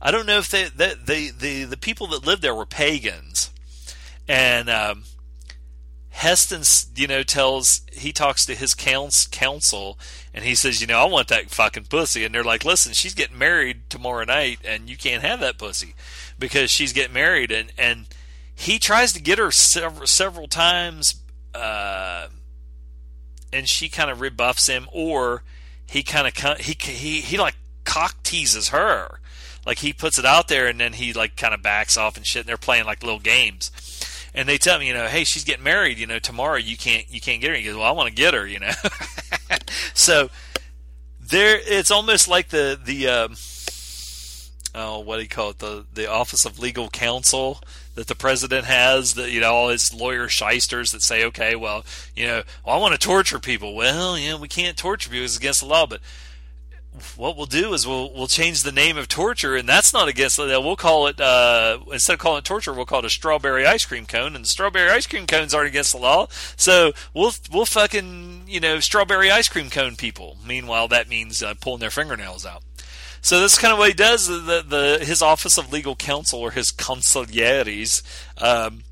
I don't know if they, they, the the people that lived there were pagans, and um, Heston, you know, tells he talks to his council, and he says, you know, I want that fucking pussy, and they're like, listen, she's getting married tomorrow night, and you can't have that pussy because she's getting married, and and he tries to get her several several times. Uh, and she kind of rebuffs him, or he kind of he he he like cock teases her, like he puts it out there and then he like kind of backs off and shit. And they're playing like little games, and they tell me, you know, hey, she's getting married, you know, tomorrow you can't you can't get her. He goes, well, I want to get her, you know. so there, it's almost like the the. Um, oh, what do you call it? The the Office of Legal Counsel that the president has, that you know, all his lawyer shysters that say, okay, well, you know, well, I want to torture people. Well, you know, we can't torture people; it's against the law. But what we'll do is we'll we'll change the name of torture, and that's not against the law. We'll call it uh, instead of calling it torture, we'll call it a strawberry ice cream cone, and the strawberry ice cream cones aren't against the law. So we'll we'll fucking you know strawberry ice cream cone people. Meanwhile, that means uh, pulling their fingernails out. So this is kind of what he does. The, the his office of legal counsel or his consiglieres, um,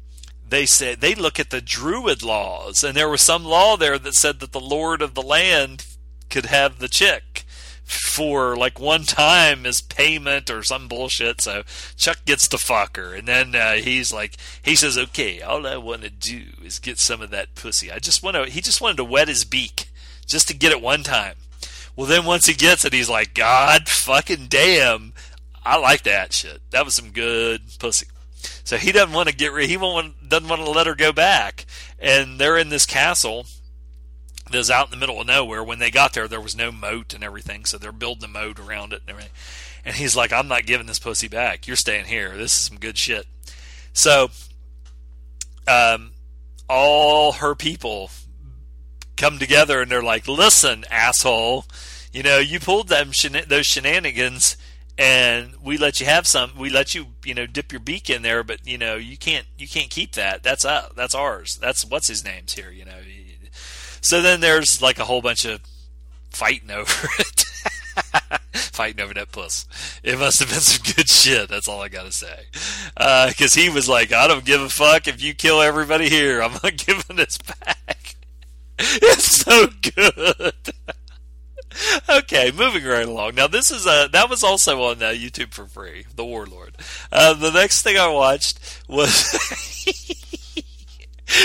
they say they look at the Druid laws, and there was some law there that said that the lord of the land could have the chick for like one time as payment or some bullshit. So Chuck gets to fuck her, and then uh, he's like, he says, "Okay, all I want to do is get some of that pussy. I just want to." He just wanted to wet his beak just to get it one time. Well, then once he gets it, he's like, God fucking damn, I like that shit. That was some good pussy. So he doesn't want to get rid. He won't, doesn't want to let her go back. And they're in this castle that's out in the middle of nowhere. When they got there, there was no moat and everything, so they're building a moat around it and. And he's like, "I'm not giving this pussy back. You're staying here. This is some good shit." So, um, all her people come together and they're like, "Listen, asshole, you know you pulled them those shenanigans." and we let you have some we let you you know dip your beak in there but you know you can't you can't keep that. That's uh, that's ours. That's what's his name's here you know. So then there's like a whole bunch of fighting over it. Fighting over that puss. It must have been some good shit that's all i gotta say. Because uh, he was like i don't give a fuck if you kill everybody here. I'm not giving this back it's so good okay, moving right along. Now this is a that was also on uh, YouTube for free. The Warlord. Uh, the next thing I watched was.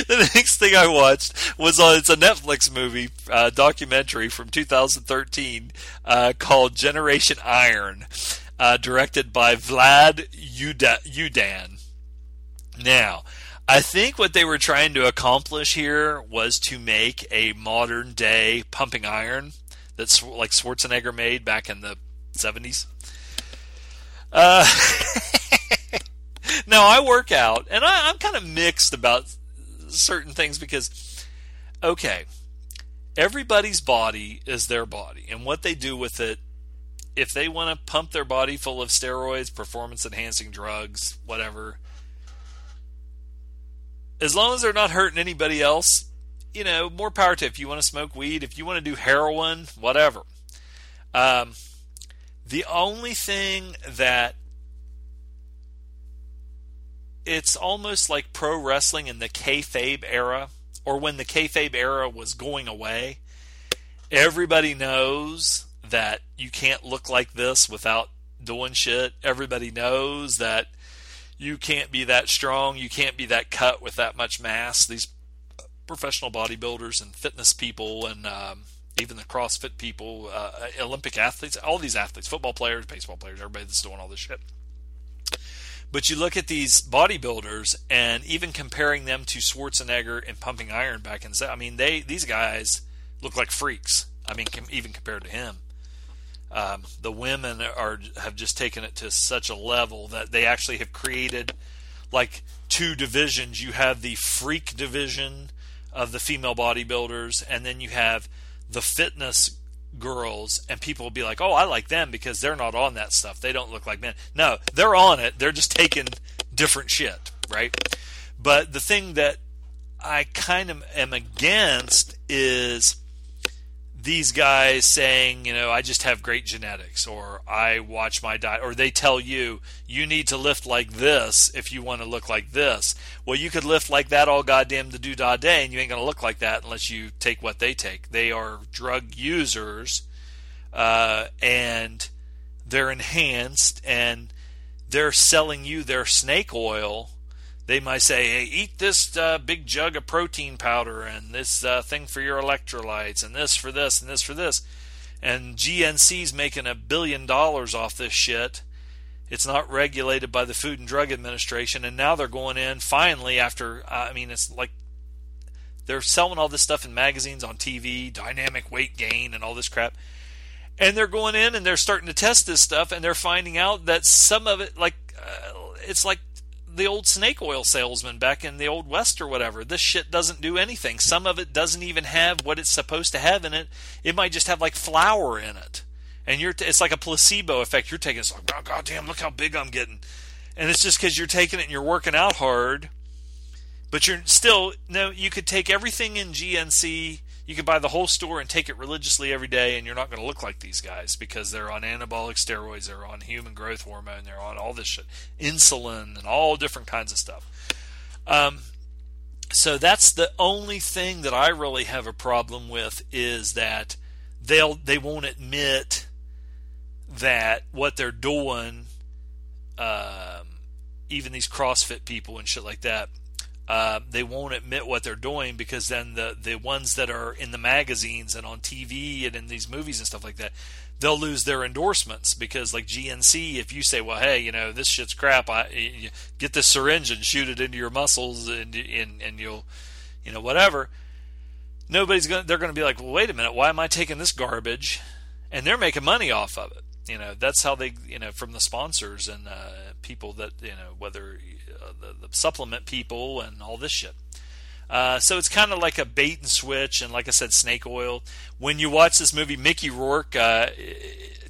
the next thing I watched was on it's a Netflix movie uh, documentary from 2013 uh, called Generation Iron, uh, directed by Vlad Yudin. Now, I think what they were trying to accomplish here was to make a modern day pumping iron that's like Schwarzenegger made back in the 70s. Uh, now I work out, and I, I'm kind of mixed about certain things because, okay, everybody's body is their body, and what they do with it. If they want to pump their body full of steroids, performance enhancing drugs, whatever, as long as they're not hurting anybody else, you know, more power to if you want to smoke weed, if you want to do heroin, whatever. Um, the only thing that it's almost like pro wrestling in the kayfabe era, or when the kayfabe era was going away. Everybody knows that you can't look like this without doing shit. Everybody knows that you can't be that strong, you can't be that cut with that much mass. These professional bodybuilders and fitness people and um, even the CrossFit people, uh, Olympic athletes, all these athletes, football players, baseball players, everybody that's doing all this shit. But you look at these bodybuilders and even comparing them to Schwarzenegger and pumping iron back in the I mean, they these guys look like freaks. I mean, even compared to him. Um, the women are have just taken it to such a level that they actually have created like two divisions. You have the freak division of the female bodybuilders, and then you have the fitness girls, and people will be like, "Oh, I like them because they're not on that stuff. They don't look like men." No, they're on it. They're just taking different shit, right? But the thing that I kind of am against is these guys saying, you know, I just have great genetics, or I watch my diet, or they tell you, you need to lift like this if you want to look like this. Well, you could lift like that all goddamn the do da day, and you ain't going to look like that unless you take what they take. They are drug users, uh, and they're enhanced, and they're selling you their snake oil they might say, hey, eat this uh, big jug of protein powder and this uh, thing for your electrolytes and this for this and this for this. And GNC's making a billion dollars off this shit. It's not regulated by the Food and Drug Administration. And now they're going in finally after, uh, I mean, it's like they're selling all this stuff in magazines, on TV, dynamic weight gain, and all this crap. And they're going in and they're starting to test this stuff, and they're finding out that some of it, like, uh, it's like the old snake oil salesman back in the old west or whatever. This shit doesn't do anything. Some of it doesn't even have what it's supposed to have in it. It might just have like flour in it, and you're t- it's like a placebo effect. You're taking it's like, oh goddamn, look how big I'm getting, and it's just because you're taking it and you're working out hard. But you're still no. You could take everything in GNC you can buy the whole store and take it religiously every day, and you're not going to look like these guys because they're on anabolic steroids, they're on human growth hormone, they're on all this shit, insulin, and all different kinds of stuff. Um, so that's the only thing that I really have a problem with is that they'll they won't admit that what they're doing, um, even these CrossFit people and shit like that, uh, they won't admit what they're doing because then the the ones that are in the magazines and on TV and in these movies and stuff like that, they'll lose their endorsements because like GNC, if you say, well, hey, you know this shit's crap, I get this syringe and shoot it into your muscles and and, and you'll, you know, whatever. Nobody's going. They're going to be like, well, wait a minute, why am I taking this garbage? And they're making money off of it. You know, that's how they, you know, from the sponsors and uh, people that, you know, whether the, the supplement people and all this shit. Uh, so it's kind of like a bait and switch, and like I said, snake oil. When you watch this movie, Mickey Rourke uh,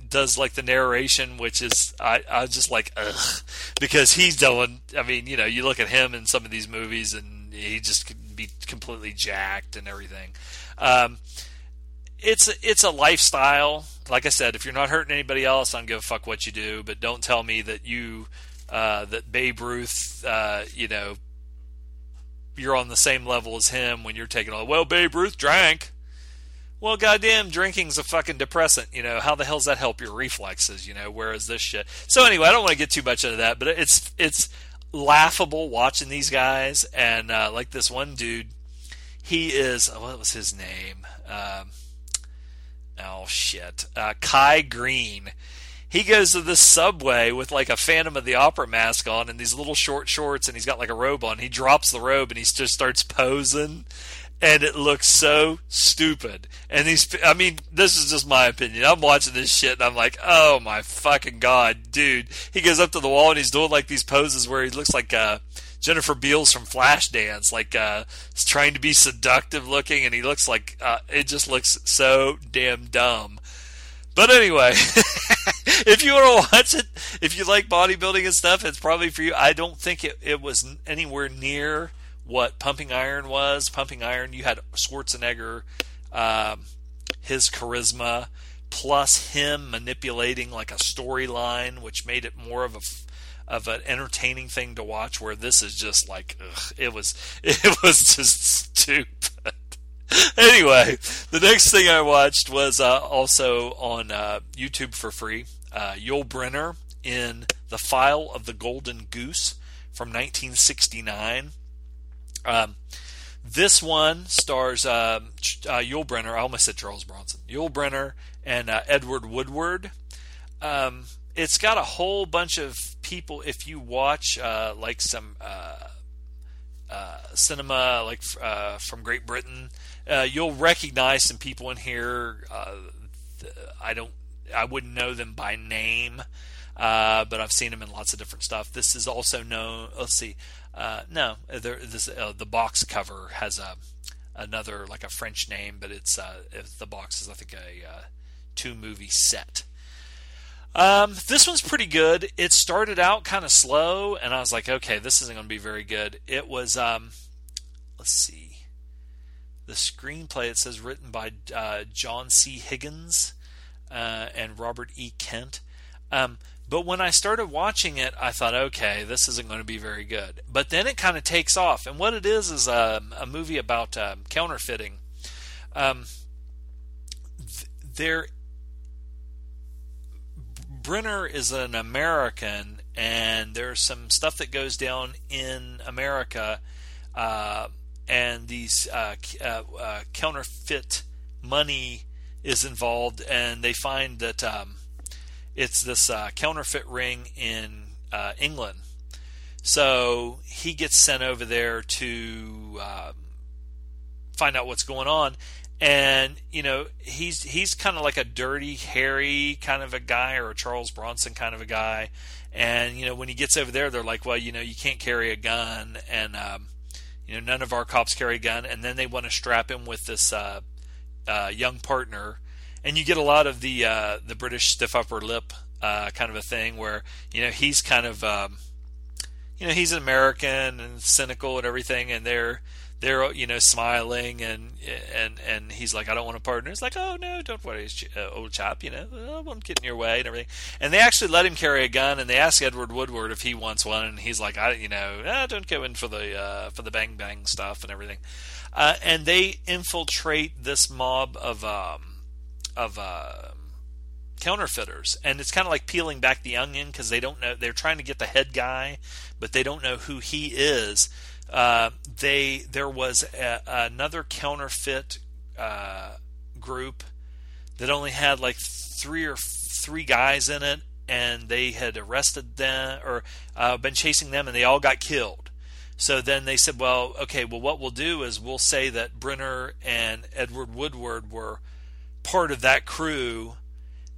does like the narration, which is I I just like ugh because he's doing. I mean, you know, you look at him in some of these movies, and he just could be completely jacked and everything. Um, it's it's a lifestyle. Like I said, if you're not hurting anybody else, I don't give a fuck what you do. But don't tell me that you uh, that Babe Ruth, uh, you know, you're on the same level as him when you're taking all. Well, Babe Ruth drank. Well, goddamn, drinking's a fucking depressant. You know how the hell's that help your reflexes? You know, whereas this shit. So anyway, I don't want to get too much into that, but it's it's laughable watching these guys and uh, like this one dude. He is what was his name? Um, oh shit, uh, Kai Greene he goes to the subway with like a Phantom of the Opera mask on and these little short shorts, and he's got like a robe on. He drops the robe and he just starts posing, and it looks so stupid. And these, I mean, this is just my opinion. I'm watching this shit and I'm like, oh my fucking god, dude. He goes up to the wall and he's doing like these poses where he looks like uh, Jennifer Beals from Flashdance, like uh, trying to be seductive looking, and he looks like uh, it just looks so damn dumb. But anyway, if you want to watch it, if you like bodybuilding and stuff, it's probably for you. I don't think it, it was anywhere near what Pumping Iron was. Pumping Iron, you had Schwarzenegger, um, his charisma, plus him manipulating like a storyline, which made it more of a of an entertaining thing to watch. Where this is just like ugh, it was, it was just stupid. anyway, the next thing I watched was uh, also on uh, YouTube for free. Uh, Yul Brynner in The File of the Golden Goose from 1969. Um, this one stars uh, uh, Yul Brynner. I almost said Charles Bronson. Yul Brynner and uh, Edward Woodward. Um, it's got a whole bunch of people. If you watch uh, like some uh, uh, cinema, like uh, from Great Britain, you'll recognize some people in here. I don't, I wouldn't know them by name, uh, but I've seen them in lots of different stuff. This is also known. Let's see, uh, no, there, this, uh, the box cover has a another like a French name, but it's the box is I think a two movie set. Um, this one's pretty good. It started out kind of slow, and I was like, okay, this isn't going to be very good. It was, um, let's see, the screenplay it says written by uh, John C. Higgins uh, and Robert E. Kent. Um, but when I started watching it, I thought, okay, this isn't going to be very good. But then it kind of takes off, and what it is is a, um, a movie about um, counterfeiting. Um, th- there, Brynner is an American, and there's some stuff that goes down in America. Uh, and these uh, uh, uh, counterfeit money is involved, and they find that um, it's this uh, counterfeit ring in uh, England. So he gets sent over there to um, find out what's going on, and you know he's he's kind of like a Dirty Harry kind of a guy or a Charles Bronson kind of a guy, and you know when he gets over there, they're like, well, you know, you can't carry a gun, and um, you know, none of our cops carry a gun, and then they want to strap him with this uh, uh, young partner, and you get a lot of the uh, the British stiff upper lip uh, kind of a thing where you know he's kind of um, you know he's an American and cynical and everything, and they're they're you know smiling and and and he's like I don't want a partner. It's like oh no, don't worry, uh, old chap. You know I won't get in your way and everything. And they actually let him carry a gun, and they ask Edward Woodward if he wants one, and he's like I you know ah, don't go in for the uh, for the bang bang stuff and everything. Uh, and they infiltrate this mob of um, of uh, counterfeiters, and it's kind of like peeling back the onion because they don't know they're trying to get the head guy, but they don't know who he is uh, they there was a, another counterfeit uh, group that only had like three or three guys in it, and they had arrested them or uh, been chasing them, and they all got killed. So then they said, well, okay, well, what we'll do is we'll say that Brynner and Edward Woodward were part of that crew,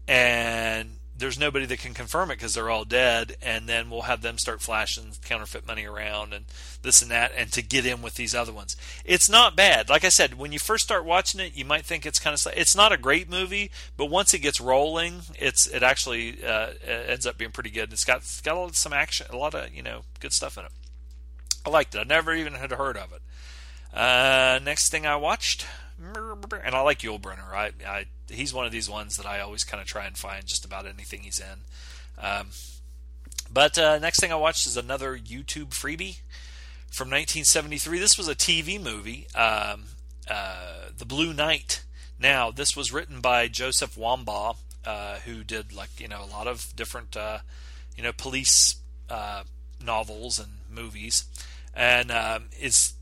and there's nobody that can confirm it because they're all dead, and then we'll have them start flashing counterfeit money around and this and that, and to get in with these other ones. It's not bad. Like I said, when you first start watching it, you might think it's kind of it's not a great movie, but once it gets rolling, it's it actually uh, ends up being pretty good. It's got it's got some action, a lot of you know good stuff in it. I liked it. I never even had heard of it. Uh, next thing I watched, and I like Yul Brynner. I, I he's one of these ones that I always kind of try and find just about anything he's in. Um, but uh, next thing I watched is another YouTube freebie from 1973. This was a TV movie, um, uh, The Blue Knight. Now, this was written by Joseph Wambaugh, uh, who did like you know a lot of different uh, you know police uh, novels and movies, and um, is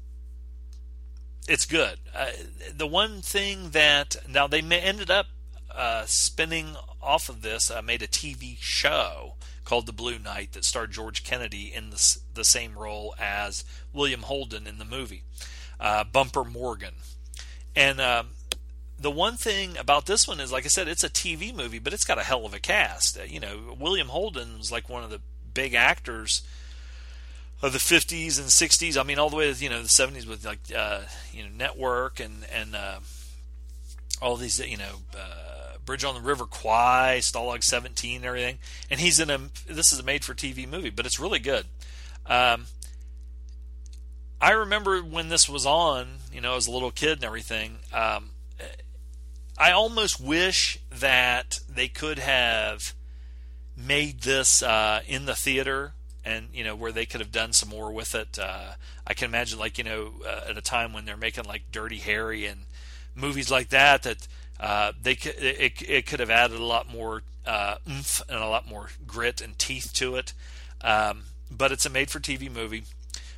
it's good. Uh, the one thing that now they ended up uh, spinning off of this, uh, made a TV show called The Blue Knight that starred George Kennedy in the, the same role as William Holden in the movie, uh, Bumper Morgan. And um, the one thing about this one is, like I said, it's a TV movie, but it's got a hell of a cast. Uh, you know, William Holden was like one of the big actors of the 50s and 60s. I mean, all the way to you know the 70s with like uh, you know Network and and uh, all these you know uh, Bridge on the River Kwai, Stalag 17, and everything. And he's in a this is a made-for-TV movie, but it's really good. Um, I remember when this was on, you know, as a little kid and everything. Um, I almost wish that they could have made this uh, in the theater and you know where they could have done some more with it. Uh, I can imagine like you know uh, at a time when they're making like Dirty Harry and movies like that that uh, they it, it could have added a lot more uh, oomph and a lot more grit and teeth to it. Um, but it's a made-for-TV movie.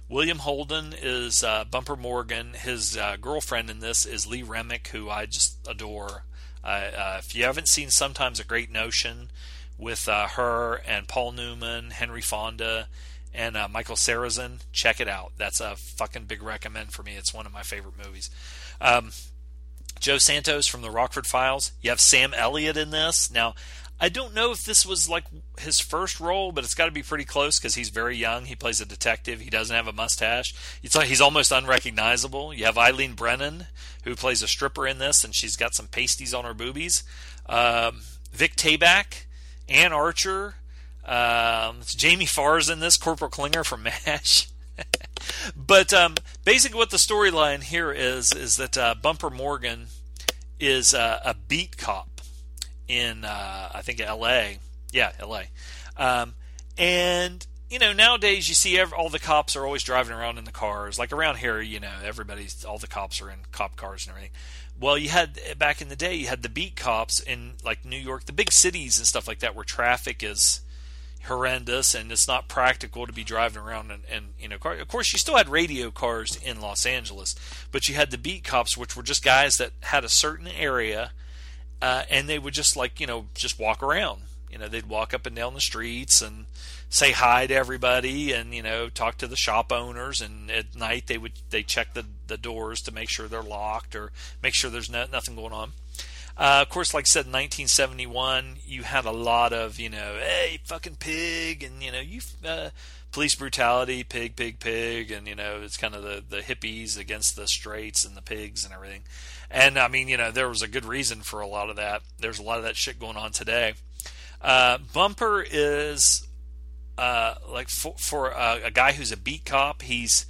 William Holden is uh, Bumper Morgan. His uh, girlfriend in this is Lee Remick, who I just adore. if you haven't seen Sometimes a Great Notion, with uh, her and Paul Newman, Henry Fonda, and uh, Michael Sarrazin. Check it out. That's a fucking big recommend for me. It's one of my favorite movies. Um, Joe Santos from the Rockford Files. You have Sam Elliott in this. Now, I don't know if this was like his first role, but it's got to be pretty close because he's very young. He plays a detective. He doesn't have a mustache. It's like he's almost unrecognizable. You have Eileen Brennan, who plays a stripper in this, and she's got some pasties on her boobies. Um, Vic Tayback Anne Archer. Um, Jamie Farr's in this, Corporal Klinger from MASH. but um, basically, what the storyline here is is that uh, Bumper Morgan is uh, a beat cop in uh, I think L.A. Yeah, L.A. Um, and you know nowadays you see every, all the cops are always driving around in the cars. Like around here, you know everybody's all the cops are in cop cars and everything. Well, you had back in the day, you had the beat cops in like New York, the big cities and stuff like that, where traffic is horrendous and it's not practical to be driving around and, and you know car. of course you still had radio cars in Los Angeles but you had the beat cops which were just guys that had a certain area uh, and they would just like you know just walk around you know they'd walk up and down the streets and say hi to everybody and you know talk to the shop owners. And at night they would they check the, the doors to make sure they're locked or make sure there's no, nothing going on. Uh, of course like i said in 1971 you had a lot of you know hey fucking pig. And you know you uh, police brutality pig pig pig. And you know it's kind of the the hippies against the straights and the pigs and everything. And i mean you know there was a good reason for a lot of that. There's a lot of that shit going on today. Uh, bumper is uh, like for, for a, a, guy who's a beat cop, he's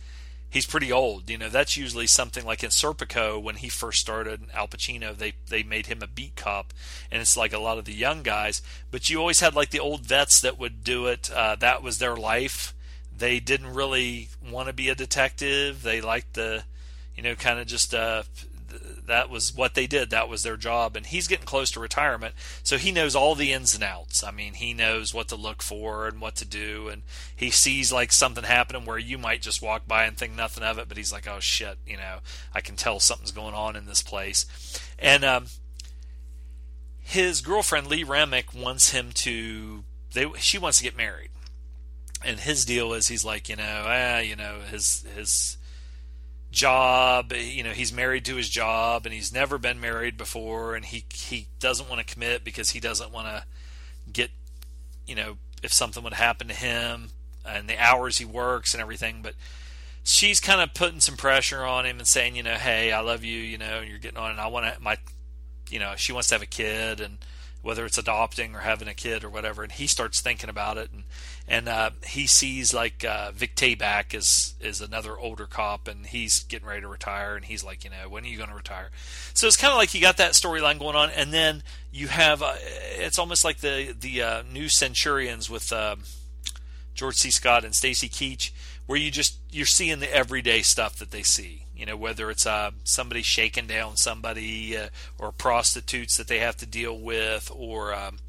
he's pretty old. You know, that's usually something like in Serpico when he first started. Al Pacino, they they made him a beat cop, and it's like a lot of the young guys. But you always had like the old vets that would do it. Uh, that was their life. They didn't really want to be a detective. They liked the, you know, kind of just uh, that was what they did. That was their job, and he's getting close to retirement, so he knows all the ins and outs. I mean, he knows what to look for and what to do, and he sees like something happening where you might just walk by and think nothing of it, but he's like, "Oh shit," you know, I can tell something's going on in this place, and um, his girlfriend Lee Remick wants him to. They she wants to get married, and his deal is he's like, you know, ah, you know, his his job you know he's married to his job and he's never been married before and he he doesn't want to commit because he doesn't want to get you know if something would happen to him and the hours he works and everything but she's kind of putting some pressure on him and saying you know hey I love you you know and you're getting on and I want to my you know she wants to have a kid and whether it's adopting or having a kid or whatever. And he starts thinking about it, and and uh, he sees like uh, Vic Tayback is is another older cop, and he's getting ready to retire, and he's like, you know, when are you going to retire? So it's kind of like you got that storyline going on, and then you have uh, it's almost like the the uh, new Centurions with um, George C. Scott and Stacy Keach, where you just you're seeing the everyday stuff that they see you know, whether it's uh, somebody shaking down somebody uh, or prostitutes that they have to deal with, or um,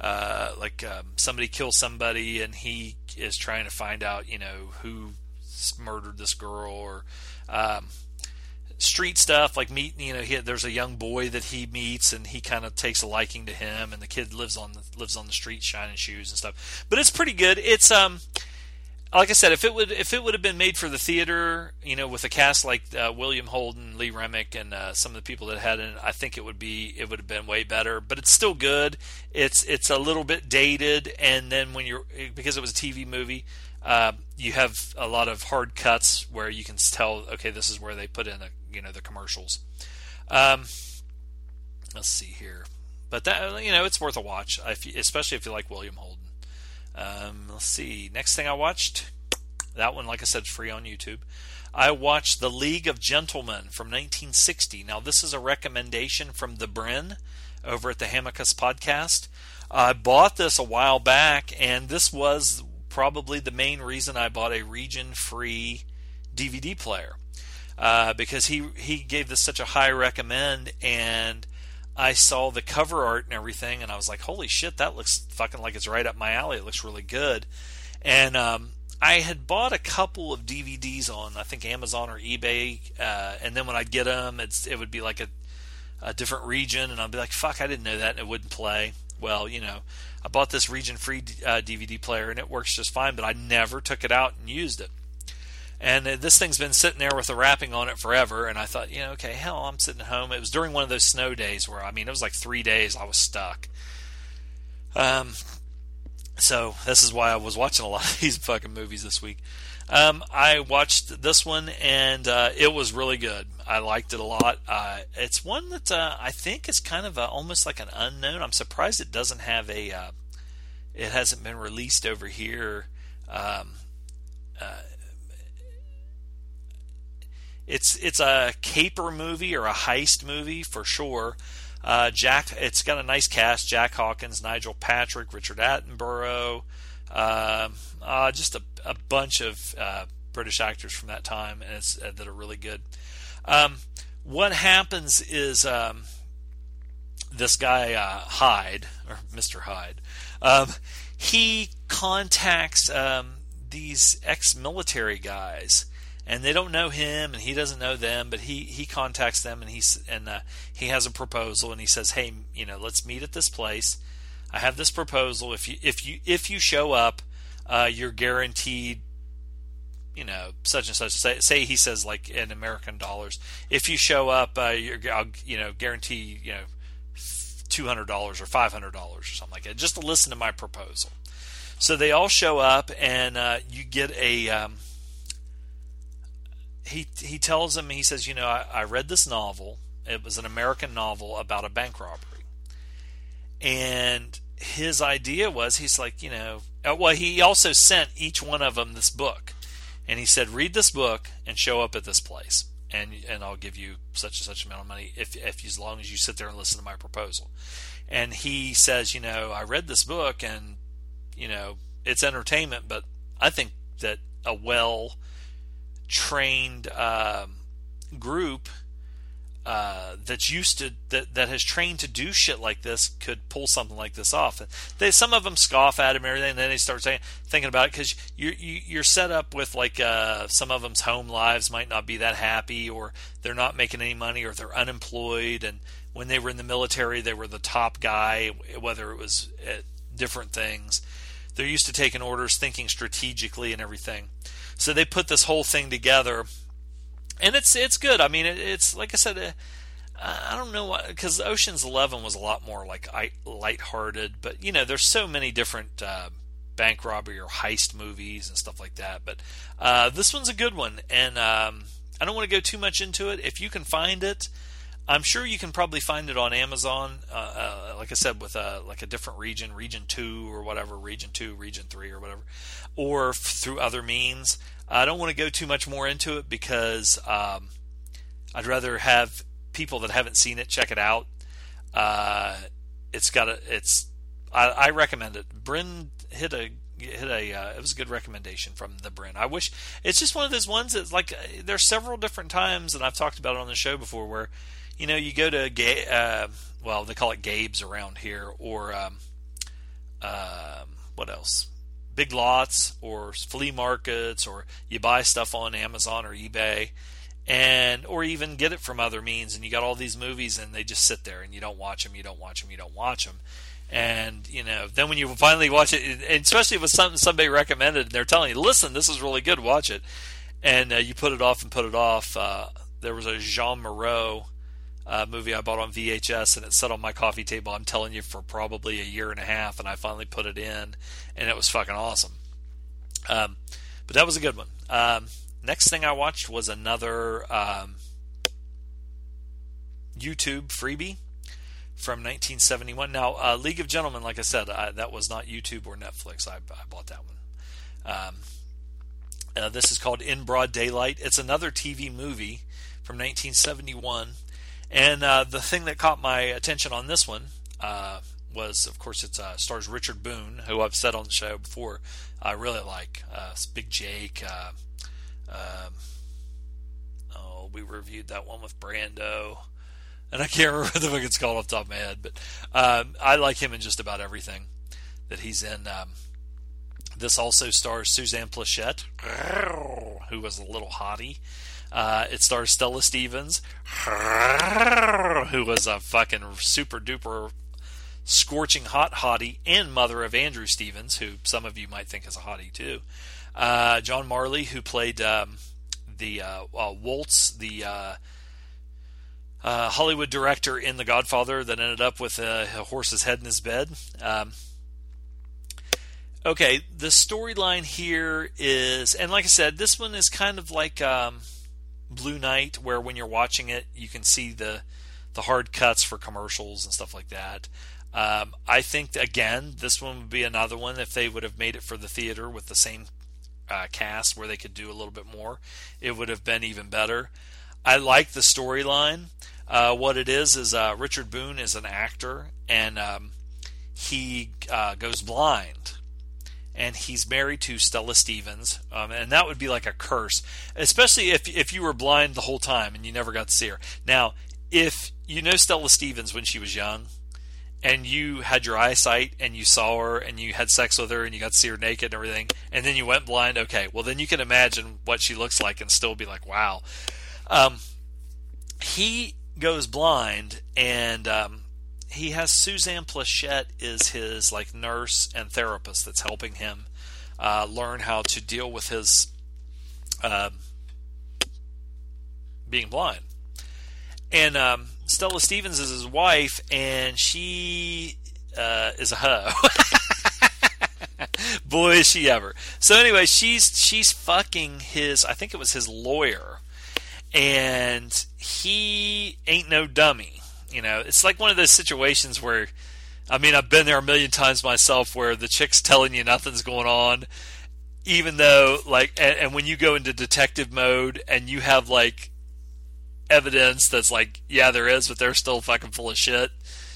uh, like um, somebody kills somebody and he is trying to find out, you know, who murdered this girl, or um, street stuff like meet. You know, he, there's a young boy that he meets and he kind of takes a liking to him, and the kid lives on the lives on the street shining shoes and stuff. But it's pretty good. It's um like I said, if it would if it would have been made for the theater, you know, with a cast like uh, William Holden, Lee Remick, and uh, some of the people that had it, I think it would be it would have been way better. But it's still good. It's it's a little bit dated, and then when you're because it was a TV movie, uh, you have a lot of hard cuts where you can tell, okay, this is where they put in the you know the commercials. Um, let's see here, but that you know it's worth a watch, especially if you like William Holden. Um, let's see. Next thing I watched, that one, like I said, is free on YouTube. I watched The League of Gentlemen from 1960. Now, this is a recommendation from The Brin over at the Hamacus podcast. I bought this a while back, and this was probably the main reason I bought a region free DVD player. Uh, because he, he gave this such a high recommend, and I saw the cover art and everything, and I was like, "Holy shit, that looks fucking like it's right up my alley. It looks really good." And um, I had bought a couple of DVDs on, I think Amazon or eBay, uh, and then when I'd get them, it's it would be like a, a different region, and I'd be like, "Fuck, I didn't know that," and it wouldn't play. Well, you know, I bought this region-free uh, DVD player, and it works just fine, but I never took it out and used it. And this thing's been sitting there with the wrapping on it forever. And I thought, you know, okay, hell, I'm sitting at home. It was during one of those snow days where, I mean, it was like three days I was stuck. Um, so this is why I was watching a lot of these fucking movies this week. Um, I watched this one and uh, it was really good. I liked it a lot. Uh, it's one that uh, I think is kind of a, almost like an unknown. I'm surprised it doesn't have a. Uh, it hasn't been released over here. Um, uh, it's it's a caper movie or a heist movie for sure. Uh, Jack, it's got a nice cast: Jack Hawkins, Nigel Patrick, Richard Attenborough, uh, uh, just a, a, bunch of uh, British actors from that time, and it's uh, that are really good. Um, what happens is um, this guy uh, Hyde or Mister Hyde, um, he contacts um, these ex-military guys and they don't know him and he doesn't know them but he he contacts them and he's and uh, he has a proposal and he says hey you know let's meet at this place. I have this proposal. If you if you if you show up uh, you're guaranteed you know such and such. Say, say he says like in american dollars if you show up uh, you're I'll, you know guarantee you know $200 or $500 or something like that. Just to listen to my proposal. So they all show up and uh, you get a um, he he tells him he says, you know, I, I read this novel. It was an American novel about a bank robbery, and his idea was he's like, you know, uh, well, he also sent each one of them this book, and he said, read this book and show up at this place, and and I'll give you such and such amount of money if if as long as you sit there and listen to my proposal. And he says, you know, I read this book and you know it's entertainment, but I think that a well trained um, group uh, that's used to that that has trained to do shit like this could pull something like this off. They some of them scoff at him and everything, and then they start saying thinking about it because you're you, you're set up with like uh, some of them's home lives might not be that happy, or they're not making any money, or they're unemployed, and when they were in the military, they were the top guy, whether it was at different things. They're used to taking orders, thinking strategically, and everything. So they put this whole thing together and it's it's good. I mean, it, it's like I said. Uh, I don't know because Ocean's Eleven was a lot more like lighthearted, but you know, there's so many different uh, bank robbery or heist movies and stuff like that. But uh, this one's a good one, and um, I don't want to go too much into it. If you can find it, I'm sure you can probably find it on Amazon. Uh, uh, like I said, with a like a different region, Region Two or whatever, Region Two, Region Three or whatever, or f- through other means. I don't want to go too much more into it because um, I'd rather have people that haven't seen it check it out. Uh, it's got a it's I, I, recommend it. Bryn hit a hit a uh, it was a good recommendation from the Bryn. I wish it's just one of those ones that like there's several different times and I've talked about it on the show before where you know you go to uh, well they call it Gabe's around here or um, um what else? Big lots or flea markets or you buy stuff on Amazon or eBay and or even get it from other means and you got all these movies and they just sit there and you don't watch them you don't watch them you don't watch them and you know then when you finally watch it especially if it's something somebody recommended and they're telling you listen this is really good watch it. And uh, you put it off and put it off uh, there was a Jeanne Moreau uh, movie I bought on VHS, and it sat on my coffee table. I'm telling you for probably a year and a half, and I finally put it in, and it was fucking awesome. Um, but that was a good one. Um, next thing I watched was another um, YouTube freebie from 1971. Now, uh, League of Gentlemen, like I said, I, that was not YouTube or Netflix. I, I bought that one. Um, uh, this is called In Broad Daylight. It's another TV movie from 1971 and uh, the thing that caught my attention on this one uh, was, of course, it uh, stars Richard Boone, who I've said on the show before. I really like uh, Big Jake. Uh, um, oh, we reviewed that one with Brando, and I can't remember what the fuck it's called off the top of my head, but um, I like him in just about everything that he's in. Um, this also stars Suzanne Pleshette, who was a little hottie. Uh, it stars Stella Stevens, who was a fucking super duper scorching hot hottie and mother of Andrew Stevens, who some of you might think is a hottie too. Uh, John Marley, who played um, the uh, uh Woltz, the uh, uh, Hollywood director in The Godfather that ended up with a, a horse's head in his bed. Um, okay, the storyline here is, and like I said, this one is kind of like. Um, Blue Knight, where when you're watching it, you can see the the hard cuts for commercials and stuff like that. Um, I think again, this one would be another one if they would have made it for the theater with the same uh, cast, where they could do a little bit more. It would have been even better. I like the storyline. Uh, what it is is uh, Richard Boone is an actor, and um, he uh, goes blind and he's married to Stella Stevens, um, and that would be like a curse, especially if if you were blind the whole time and you never got to see her. Now, if you know Stella Stevens when she was young, and you had your eyesight and you saw her and you had sex with her and you got to see her naked and everything, and then you went blind, okay, well then you can imagine what she looks like and still be like, wow. Um, he goes blind and um, he has Suzanne Pleshette is his like nurse and therapist that's helping him uh, learn how to deal with his uh, being blind. And um, Stella Stevens is his wife, and she uh, is a hoe. Boy, is she ever! So anyway, she's she's fucking his. I think it was his lawyer, and he ain't no dummy you know, it's like one of those situations where, I mean, I've been there a million times myself where the chick's telling you nothing's going on, even though, like, and, and when you go into detective mode and you have, like, evidence that's like, yeah, there is, but they're still fucking full of shit.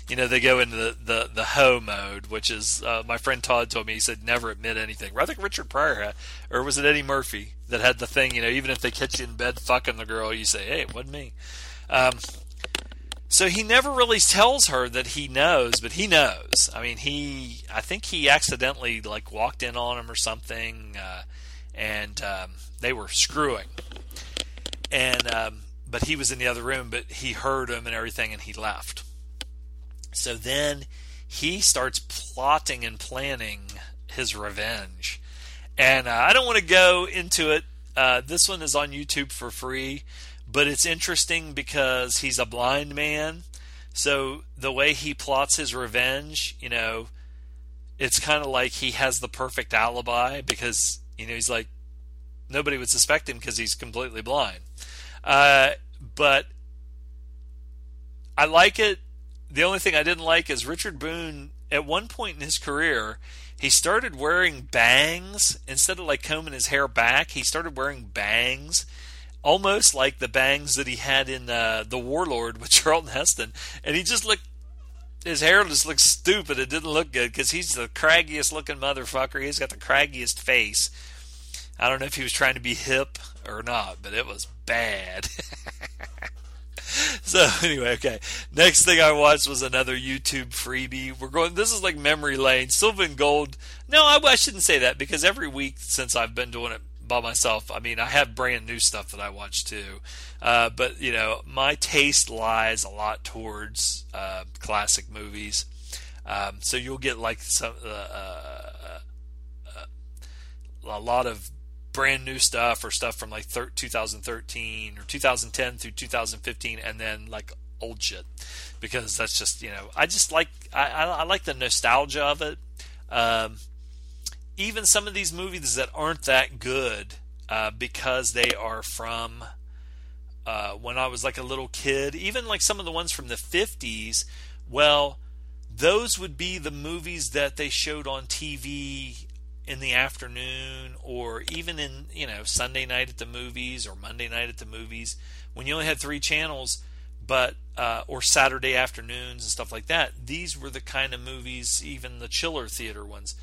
You know, they go into the, the, the hoe mode, which is, uh, my friend Todd told me, he said, never admit anything. I think Richard Pryor had, or was it Eddie Murphy that had the thing, you know, even if they catch you in bed fucking the girl, you say, hey, it wasn't me. Um, so he never really tells her that he knows, but he knows. I mean, he I think he accidentally like walked in on him or something, uh, and um, they were screwing. And um, but he was in the other room, but he heard him and everything, and he left. So then he starts plotting and planning his revenge. And uh, I don't want to go into it. Uh, this one is on YouTube for free but it's interesting because he's a blind man. So the way he plots his revenge, you know, it's kind of like he has the perfect alibi because, you know, he's like, nobody would suspect him because he's completely blind. Uh, but I like it. The only thing I didn't like is Richard Boone, at one point in his career, he started wearing bangs instead of like combing his hair back. He started wearing bangs almost like the bangs that he had in uh, the Warlord with Charlton Heston, and he just looked. His hair just looked stupid. It didn't look good because he's the craggiest looking motherfucker. He's got the craggiest face. I don't know if he was trying to be hip or not, but it was bad. so anyway, okay. Next thing I watched was another YouTube freebie. We're going. This is like memory lane. Sylvan Gold. No, I, I shouldn't say that because every week since I've been doing it by myself. I mean, I have brand new stuff that I watch too, uh, but you know, my taste lies a lot towards uh, classic movies. Um, so you'll get like some uh, uh, uh a lot of brand new stuff or stuff from like thir- 2013 or 2010 through 2015, and then like old shit because that's just you know I just like I, I, I like the nostalgia of it. Um, even some of these movies that aren't that good uh, because they are from uh, when I was like a little kid, even like some of the ones from the 50s, well, those would be the movies that they showed on TV in the afternoon or even in, you know, Sunday night at the movies or Monday night at the movies when you only had three channels but uh, or Saturday afternoons and stuff like that. These were the kind of movies, even the chiller theater ones,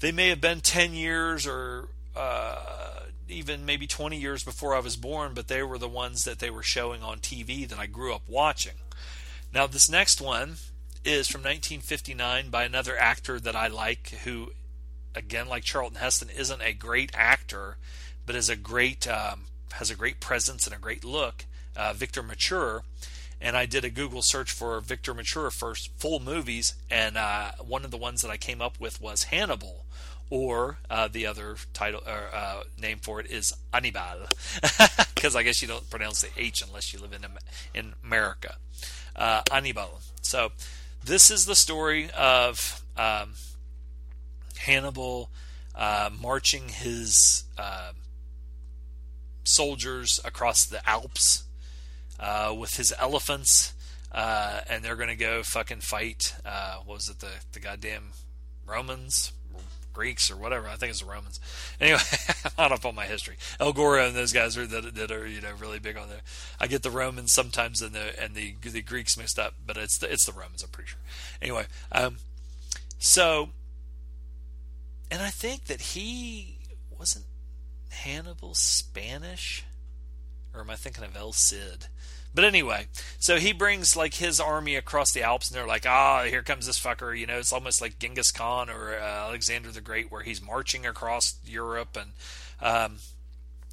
they may have been 10 years or uh, even maybe 20 years before I was born, but they were the ones that they were showing on TV that I grew up watching. Now, this next one is from 1959 by another actor that I like, who, again, like Charlton Heston, isn't a great actor, but is a great um, has a great presence and a great look. Uh, Victor Mature, and I did a Google search for Victor Mature first full movies, and uh, one of the ones that I came up with was Hannibal, or uh, the other title or uh, name for it is Anibal, because I guess you don't pronounce the H unless you live in in America. Uh, Anibal. So this is the story of um, Hannibal uh, marching his uh, soldiers across the Alps uh, with his elephants, and they're going to go fucking fight. What was it? The the goddamn Romans, Greeks, or whatever. I think it's the Romans. Anyway, I'm not up on my history. El Goro and those guys are that, that are you know really big on there. I get the Romans sometimes and the and the the Greeks mixed up, but it's the, it's the Romans. I'm pretty sure. Anyway, um, so and I think that he wasn't Hannibal Spanish, or am I thinking of El Cid? But anyway, so he brings like his army across the Alps, and they're like, "Ah, here comes this fucker." You know, it's almost like Genghis Khan or uh, Alexander the Great, where he's marching across Europe, and um,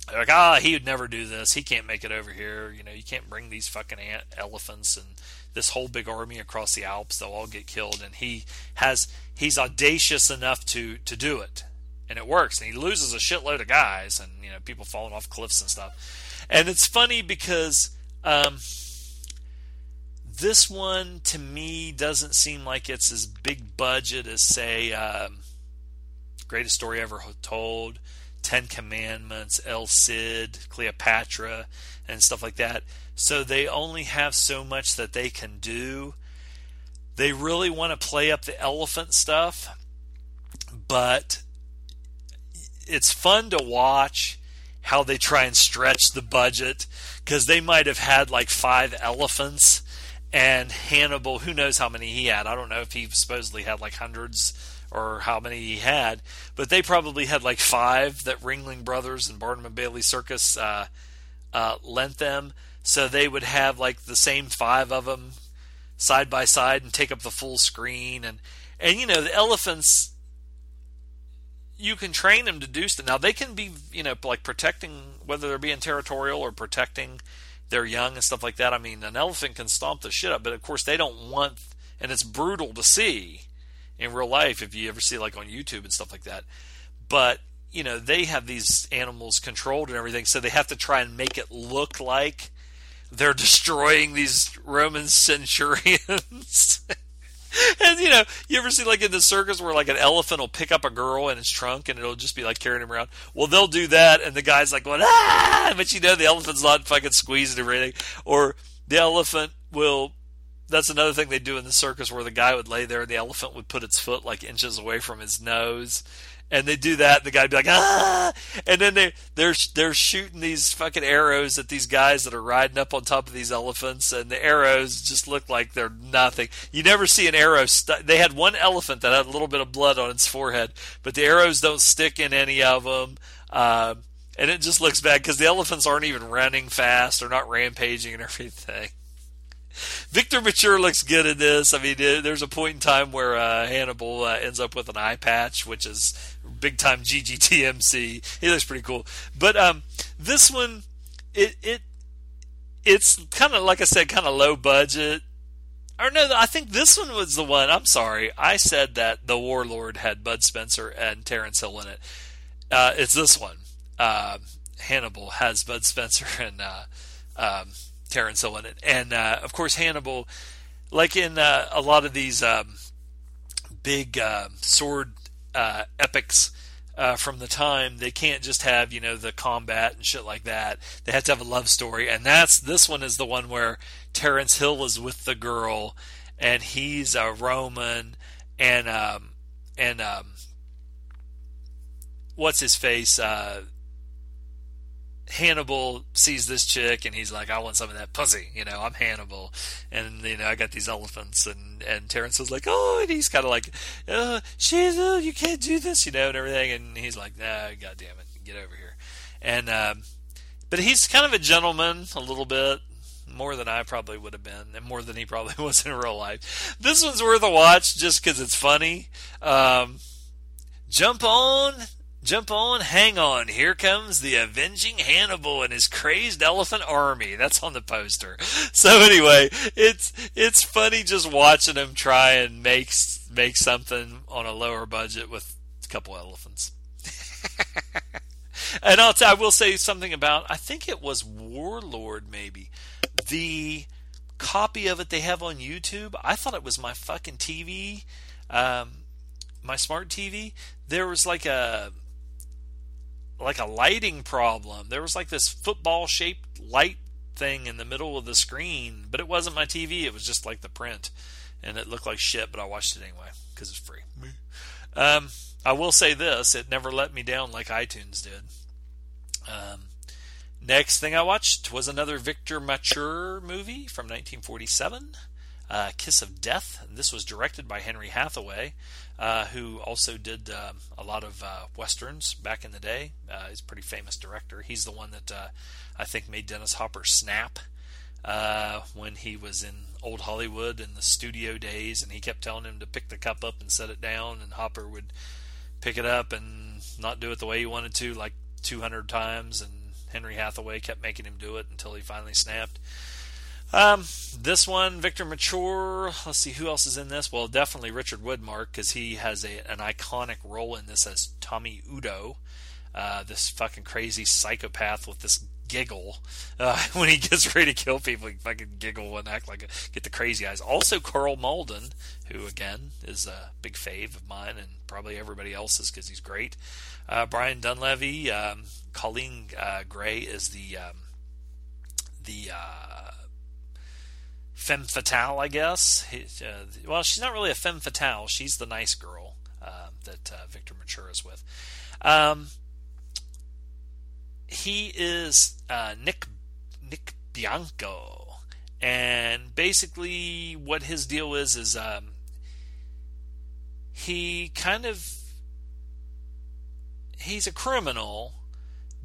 they're like, "Ah, he would never do this. He can't make it over here. You know, you can't bring these fucking ant- elephants and this whole big army across the Alps. They'll all get killed." And he has he's audacious enough to to do it, and it works. And he loses a shitload of guys, and you know, people falling off cliffs and stuff. And it's funny because um, this one to me doesn't seem like it's as big budget as say um, greatest story ever told, Ten Commandments, El Cid, Cleopatra, and stuff like that. So they only have so much that they can do. They really want to play up the elephant stuff, but it's fun to watch how they try and stretch the budget because they might have had like five elephants and Hannibal, who knows how many he had? I don't know if he supposedly had like hundreds or how many he had, but they probably had like five that Ringling Brothers and Barnum and Bailey Circus uh, uh, lent them. So they would have like the same five of them side by side and take up the full screen and and you know the elephants you can train them to do stuff. Now they can be, you know, like protecting whether they're being territorial or protecting their young and stuff like that. I mean, an elephant can stomp the shit up, but of course they don't want, and it's brutal to see in real life if you ever see like on YouTube and stuff like that. But you know, they have these animals controlled and everything, so they have to try and make it look like they're destroying these Roman centurions. and you know, you ever see like in the circus where like an elephant will pick up a girl in its trunk and it'll just be like carrying him around? Well, they'll do that, and the guy's like going ah, but you know the elephant's not fucking squeezing or anything. Or the elephant will. That's another thing they do in the circus where the guy would lay there and the elephant would put its foot like inches away from his nose and they do that, and the guy'd be like, ah, and then they they're they're shooting these fucking arrows at these guys that are riding up on top of these elephants, and the arrows just look like they're nothing. You never see an arrow. St- they had one elephant that had a little bit of blood on its forehead, but the arrows don't stick in any of them. Uh, and it just looks bad because the elephants aren't even running fast; they're not rampaging and everything. Victor Mature looks good in this. I mean, there's a point in time where uh, Hannibal uh, ends up with an eye patch, which is big time GGTMC. He looks pretty cool. But um, this one, it it it's kind of like I said, kind of low budget. Or no, I think this one was the one. I'm sorry, I said that the Warlord had Bud Spencer and Terence Hill in it. Uh, it's this one. Uh, Hannibal has Bud Spencer and uh, um, Terence Hill in it, and uh, of course Hannibal, like in uh, a lot of these um, big uh, sword uh, epics uh, from the time. They can't just have you know the combat and shit like that. They have to have a love story, and that's this one is the one where Terrence Hill is with the girl, and he's a Roman, and um, and um, what's his face? Uh, Hannibal sees this chick and he's like, I want some of that pussy. You know, I'm Hannibal, and you know, I got these elephants. And and Terence was like, oh, and he's kind of like, uh, she's, uh, you can't do this, you know, and everything. And he's like, nah, god damn it, get over here. And um, but he's kind of a gentleman, a little bit more than I probably would have been, and more than he probably was in real life. This one's worth a watch just because it's funny. Um, jump on Jump on, hang on. Here comes the avenging Hannibal and his crazed elephant army. That's on the poster. So anyway, it's it's funny just watching him try and make make something on a lower budget with a couple elephants. and I'll t- I will say something about I think it was Warlord maybe the copy of it they have on YouTube. I thought it was my fucking TV, um, my smart TV. There was like a like a lighting problem. There was like this football shaped light thing in the middle of the screen, but it wasn't my TV. It was just like the print, and it looked like shit. But I watched it anyway because it's free. Um, I will say this: it never let me down like iTunes did. Um, next thing I watched was another Victor Mature movie from 1947 uh, Kiss of Death. This was directed by Henry Hathaway, uh, who also did uh, a lot of uh, westerns back in the day. Uh, he's a pretty famous director. He's the one that uh, I think made Dennis Hopper snap when he was in old Hollywood in the studio days, and he kept telling him to pick the cup up and set it down, and Hopper would pick it up and not do it the way he wanted to, like 200 times, and Henry Hathaway kept making him do it until he finally snapped. Um, this one, Victor Mature. Let's see who else is in this. Well, definitely Richard Widmark because he has a an iconic role in this as Tommy Udo, uh, this fucking crazy psychopath with this giggle uh, when he gets ready to kill people. He fucking giggle and act like a, get the crazy eyes. Also, Karl Malden, who again is a big fave of mine and probably everybody else's because he's great. Uh, Brian Donlevy, um, Coleen uh, Gray is the um, the uh, femme fatale, I guess. Uh, well, she's not really a femme fatale. She's the nice girl uh, that uh, Victor Mature is with. Um, he is uh, Nick Nick Bianco, and basically what his deal is is um, he kind of he's a criminal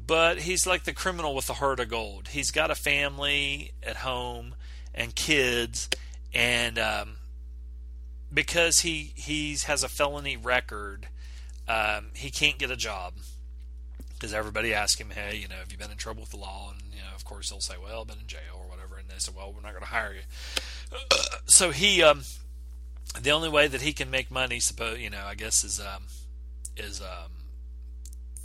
but he's like the criminal with the heart of gold. He's got a family at home and kids, and um, because he he has a felony record, um, he can't get a job because everybody asks him, "Hey, you know, have you been in trouble with the law?" And you know, of course, he'll say, "Well, I've been in jail or whatever." And they say, "Well, we're not going to hire you." so he, um, the only way that he can make money, suppose you know, I guess is um, is um,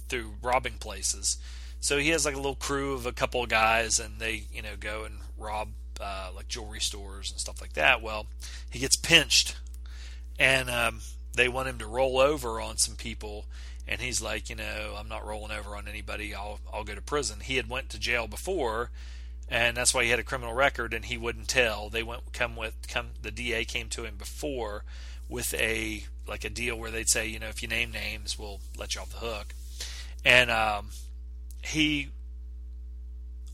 through robbing places. So he has like a little crew of a couple of guys, and they, you know, go and rob uh, like jewelry stores and stuff like that. Well, he gets pinched, and um, they want him to roll over on some people, and he's like, you know, I'm not rolling over on anybody. I'll I'll go to prison. He had went to jail before, and that's why he had a criminal record, and he wouldn't tell. They went come with come. The DA came to him before with a like a deal where they'd say, you know, if you name names, we'll let you off the hook and um, he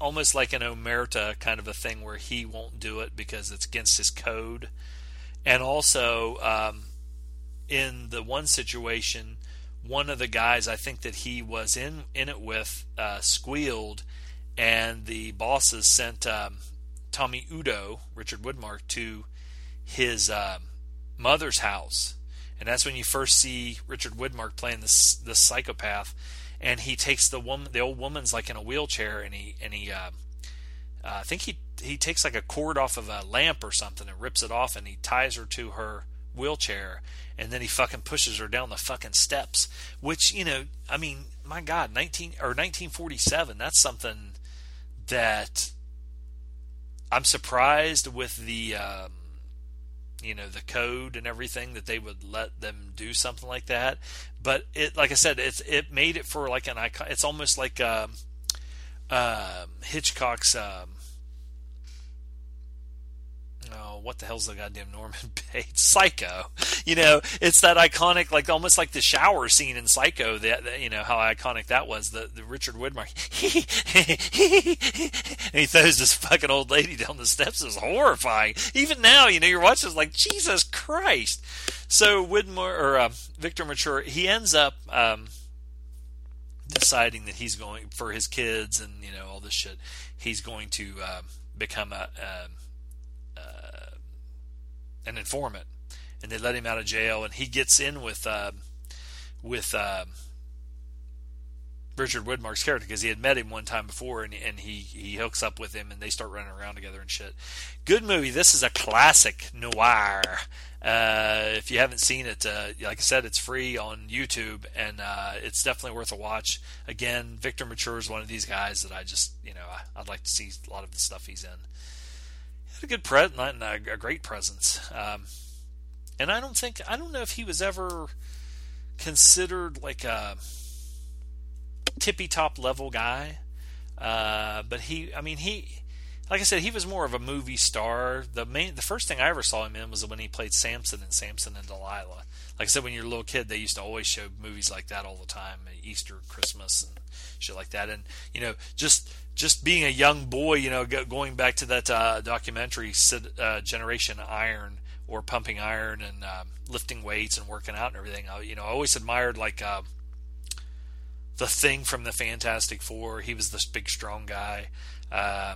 almost like an omerta kind of a thing where he won't do it because it's against his code. And also um, in the one situation one of the guys i think that he was in in it with uh, squealed and the bosses sent um, tommy udo richard Widmark, to his uh, mother's house. And that's when you first see richard Widmark playing this this psychopath and he takes the woman, the old woman's like in a wheelchair, and he and he, uh, uh, I think he he takes like a cord off of a lamp or something and rips it off, and he ties her to her wheelchair, and then he fucking pushes her down the fucking steps. Which you know, I mean, my God, nineteen or nineteen forty seven. That's something that I'm surprised with the. Um, you know the code and everything that they would let them do something like that. But it like i said it's it made it for like an icon it's almost like um, uh, hitchcock's um, oh, what the hell's the goddamn Norman Bates? Psycho. You know, it's that iconic, like almost like the shower scene in Psycho. That, that you know how iconic that was. The the Richard Widmark. and he throws this fucking old lady down the steps. Is horrifying. Even now, you know, you're watching, it's like Jesus Christ. So Widmore or uh, Victor Mature, he ends up. Um, deciding that he's going for his kids and you know all this shit he's going to uh, become a, a um, an informant, and they let him out of jail, and he gets in with uh, with uh, Richard Widmark's character because he had met him one time before, and, and he he hooks up with him, and they start running around together and shit. Good movie. This is a classic noir. Uh, if you haven't seen it, uh, like I said, it's free on YouTube, and uh, it's definitely worth a watch. Again, Victor Mature is one of these guys that I just, you know, I, would like to see a lot of the stuff he's in a good presence, a great presence. Um, and I don't think I don't know if he was ever considered like a tippy top level guy. Uh, but he, I mean, he, like I said, he was more of a movie star. The main, the first thing I ever saw him in was when he played Samson in Samson and Delilah. Like I said, when you're a little kid, they used to always show movies like that all the time, Easter, Christmas, and shit like that. And you know, just just being a young boy, you know, going back to that uh, documentary, uh, Generation Iron, or pumping iron and um, lifting weights and working out and everything. I, you know, I always admired like uh, the Thing from the Fantastic Four. He was this big, strong guy. Uh,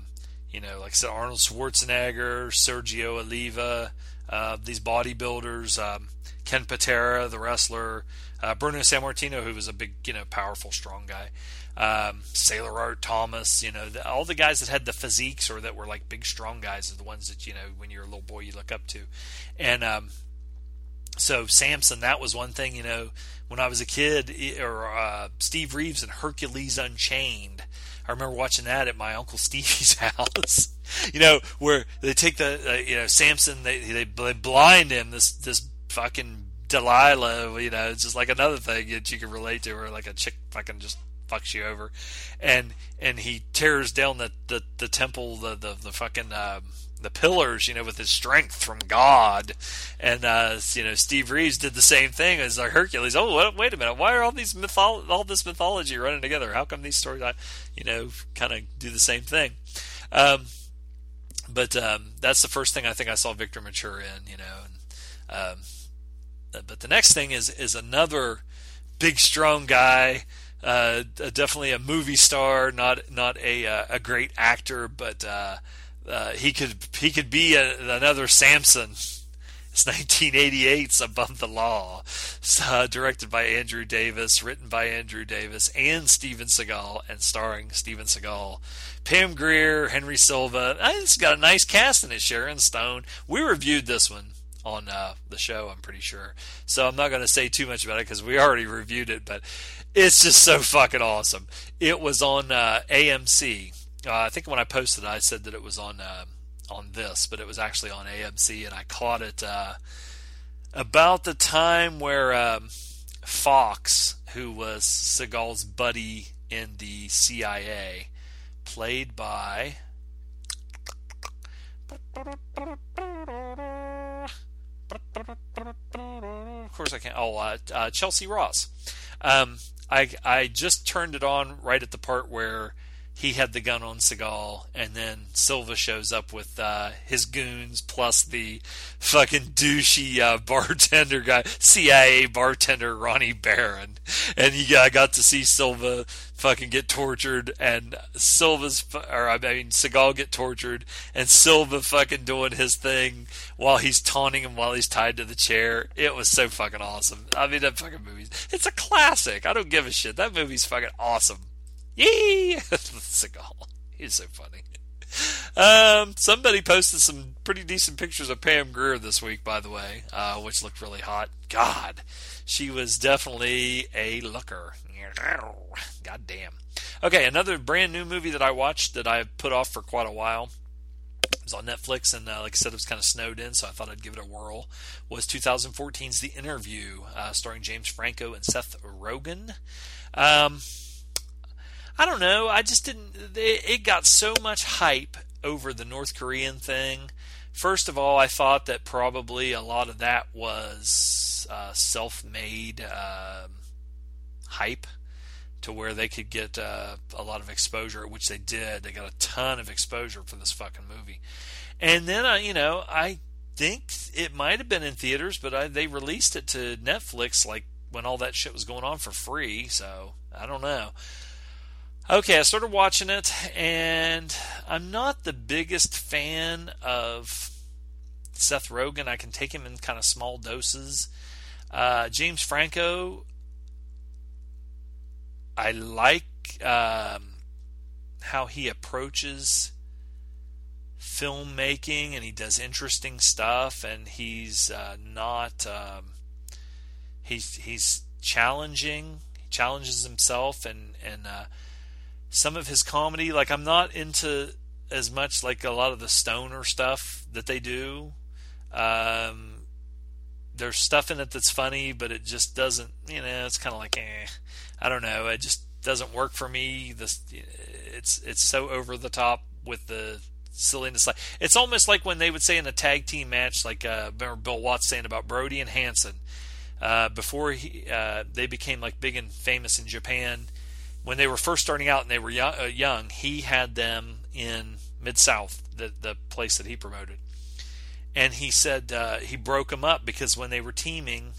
you know, like I said, Arnold Schwarzenegger, Sergio Oliva, uh, these bodybuilders, um, Ken Patera, the wrestler, uh, Bruno Sammartino, who was a big, you know, powerful, strong guy um, Sailor Art Thomas, you know, the, all the guys that had the physiques or that were like big, strong guys are the ones that, you know, when you're a little boy, you look up to. And um, so Samson, that was one thing, you know, when I was a kid, or uh, Steve Reeves and Hercules Unchained. I remember watching that at my uncle Stevie's house. you know, where they take the, uh, you know, Samson, they, they, they blind him, this, this fucking Delilah, you know, it's just like another thing that you can relate to, or like a chick fucking just fucks you over, and and he tears down the the, the temple, the the, the fucking. Uh, the pillars, you know, with his strength from God, and uh, you know, Steve Reeves did the same thing as our Hercules. Oh, wait, wait a minute, why are all these mytholo- all this mythology running together? How come these stories, you know, kind of do the same thing? Um, but um, that's the first thing I think I saw Victor mature in, you know. And, um, but the next thing is is another big, strong guy uh, definitely a movie star, not not a uh, a great actor, but uh, uh, he could he could be a, another Samson. It's 1988's Above the Law, uh, directed by Andrew Davis, written by Andrew Davis and Steven Seagal, and starring Steven Seagal. Pam Grier, Henry Silva. It's got a nice cast in it. Sharon Stone. We reviewed this one on uh, the show, I'm pretty sure. So I'm not going to say too much about it because we already reviewed it, but it's just so fucking awesome. It was on uh, AMC. Uh, I think when I posted, it, I said that it was on uh, on this, but it was actually on AMC, and I caught it uh, about the time where um, Fox, who was Seagal's buddy in the CIA, played by. Of course, I can't. Oh, uh, uh, Chelcie Ross. Um, I I just turned it on right at the part where he had the gun on Seagal, and then Silva shows up with uh, his goons plus the fucking douchey uh, bartender guy, CIA bartender Ronnie Barron, and you uh, got to see Silva fucking get tortured, and Silva's or I mean Seagal get tortured, and Silva fucking doing his thing while he's taunting him while he's tied to the chair. It was so fucking awesome. I mean that fucking movie, it's a classic. I don't give a shit. That movie's fucking awesome. Yee! Seagal. He's so funny. Um, somebody posted some pretty decent pictures of Pam Grier this week, by the way, uh, which looked really hot. God, she was definitely a looker. God damn. Okay, another brand new movie that I watched that I put off for quite a while. It was on Netflix, and uh, like I said, it was kind of snowed in, so I thought I'd give it a whirl. Was 2014's The Interview, uh, starring James Franco and Seth Rogen. Um, I don't know. I just didn't. It, it got so much hype over the North Korean thing. First of all, I thought that probably a lot of that was uh, self-made uh, hype to where they could get uh, a lot of exposure, which they did. They got a ton of exposure for this fucking movie. And then, you know, I think it might have been in theaters, but I, they released it to Netflix like when all that shit was going on for free. So I don't know. Okay, I started watching it, and I'm not the biggest fan of Seth Rogen. I can take him in kind of small doses. Uh, James Franco, I like um, how he approaches filmmaking, and he does interesting stuff, and he's uh, not um, he's he's challenging. He challenges himself, and and uh, some of his comedy, like I'm not into as much like a lot of the stoner stuff that they do. Um, there's stuff in it that's funny, but it just doesn't. You know, it's kind of like, eh, I don't know. It just doesn't work for me. This, it's it's so over the top with the silliness. Like it's almost like when they would say in a tag team match, like uh, remember Bill Watts saying about Brody and Hansen uh, before he uh, they became like big and famous in Japan when they were first starting out and they were young, uh, young he had them in Mid South, the the place that he promoted, and he said uh, he broke them up because when they were teaming,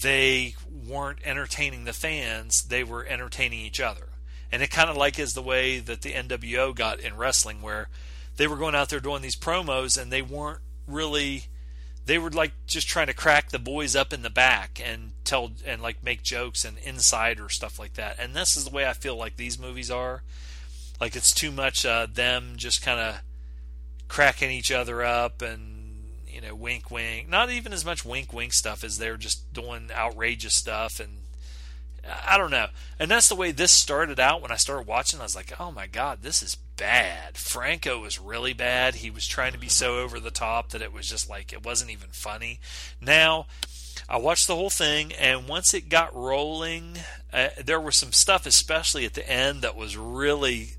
they weren't entertaining the fans; they were entertaining each other. And it kind of like is the way that the NWO got in wrestling, where they were going out there doing these promos and they weren't really they were like just trying to crack the boys up in the back and tell and like make jokes and inside or stuff like that. And this is the way I feel like these movies are. Like it's too much uh, them just kind of cracking each other up and you know wink wink. Not even as much wink wink stuff as they're just doing outrageous stuff and I don't know. And that's the way this started out when I started watching. I was like, oh my god, this is bad. Franco was really bad. He was trying to be so over the top that it was just like it wasn't even funny. Now, I watched the whole thing, and once it got rolling, uh, there was some stuff, especially at the end, that was really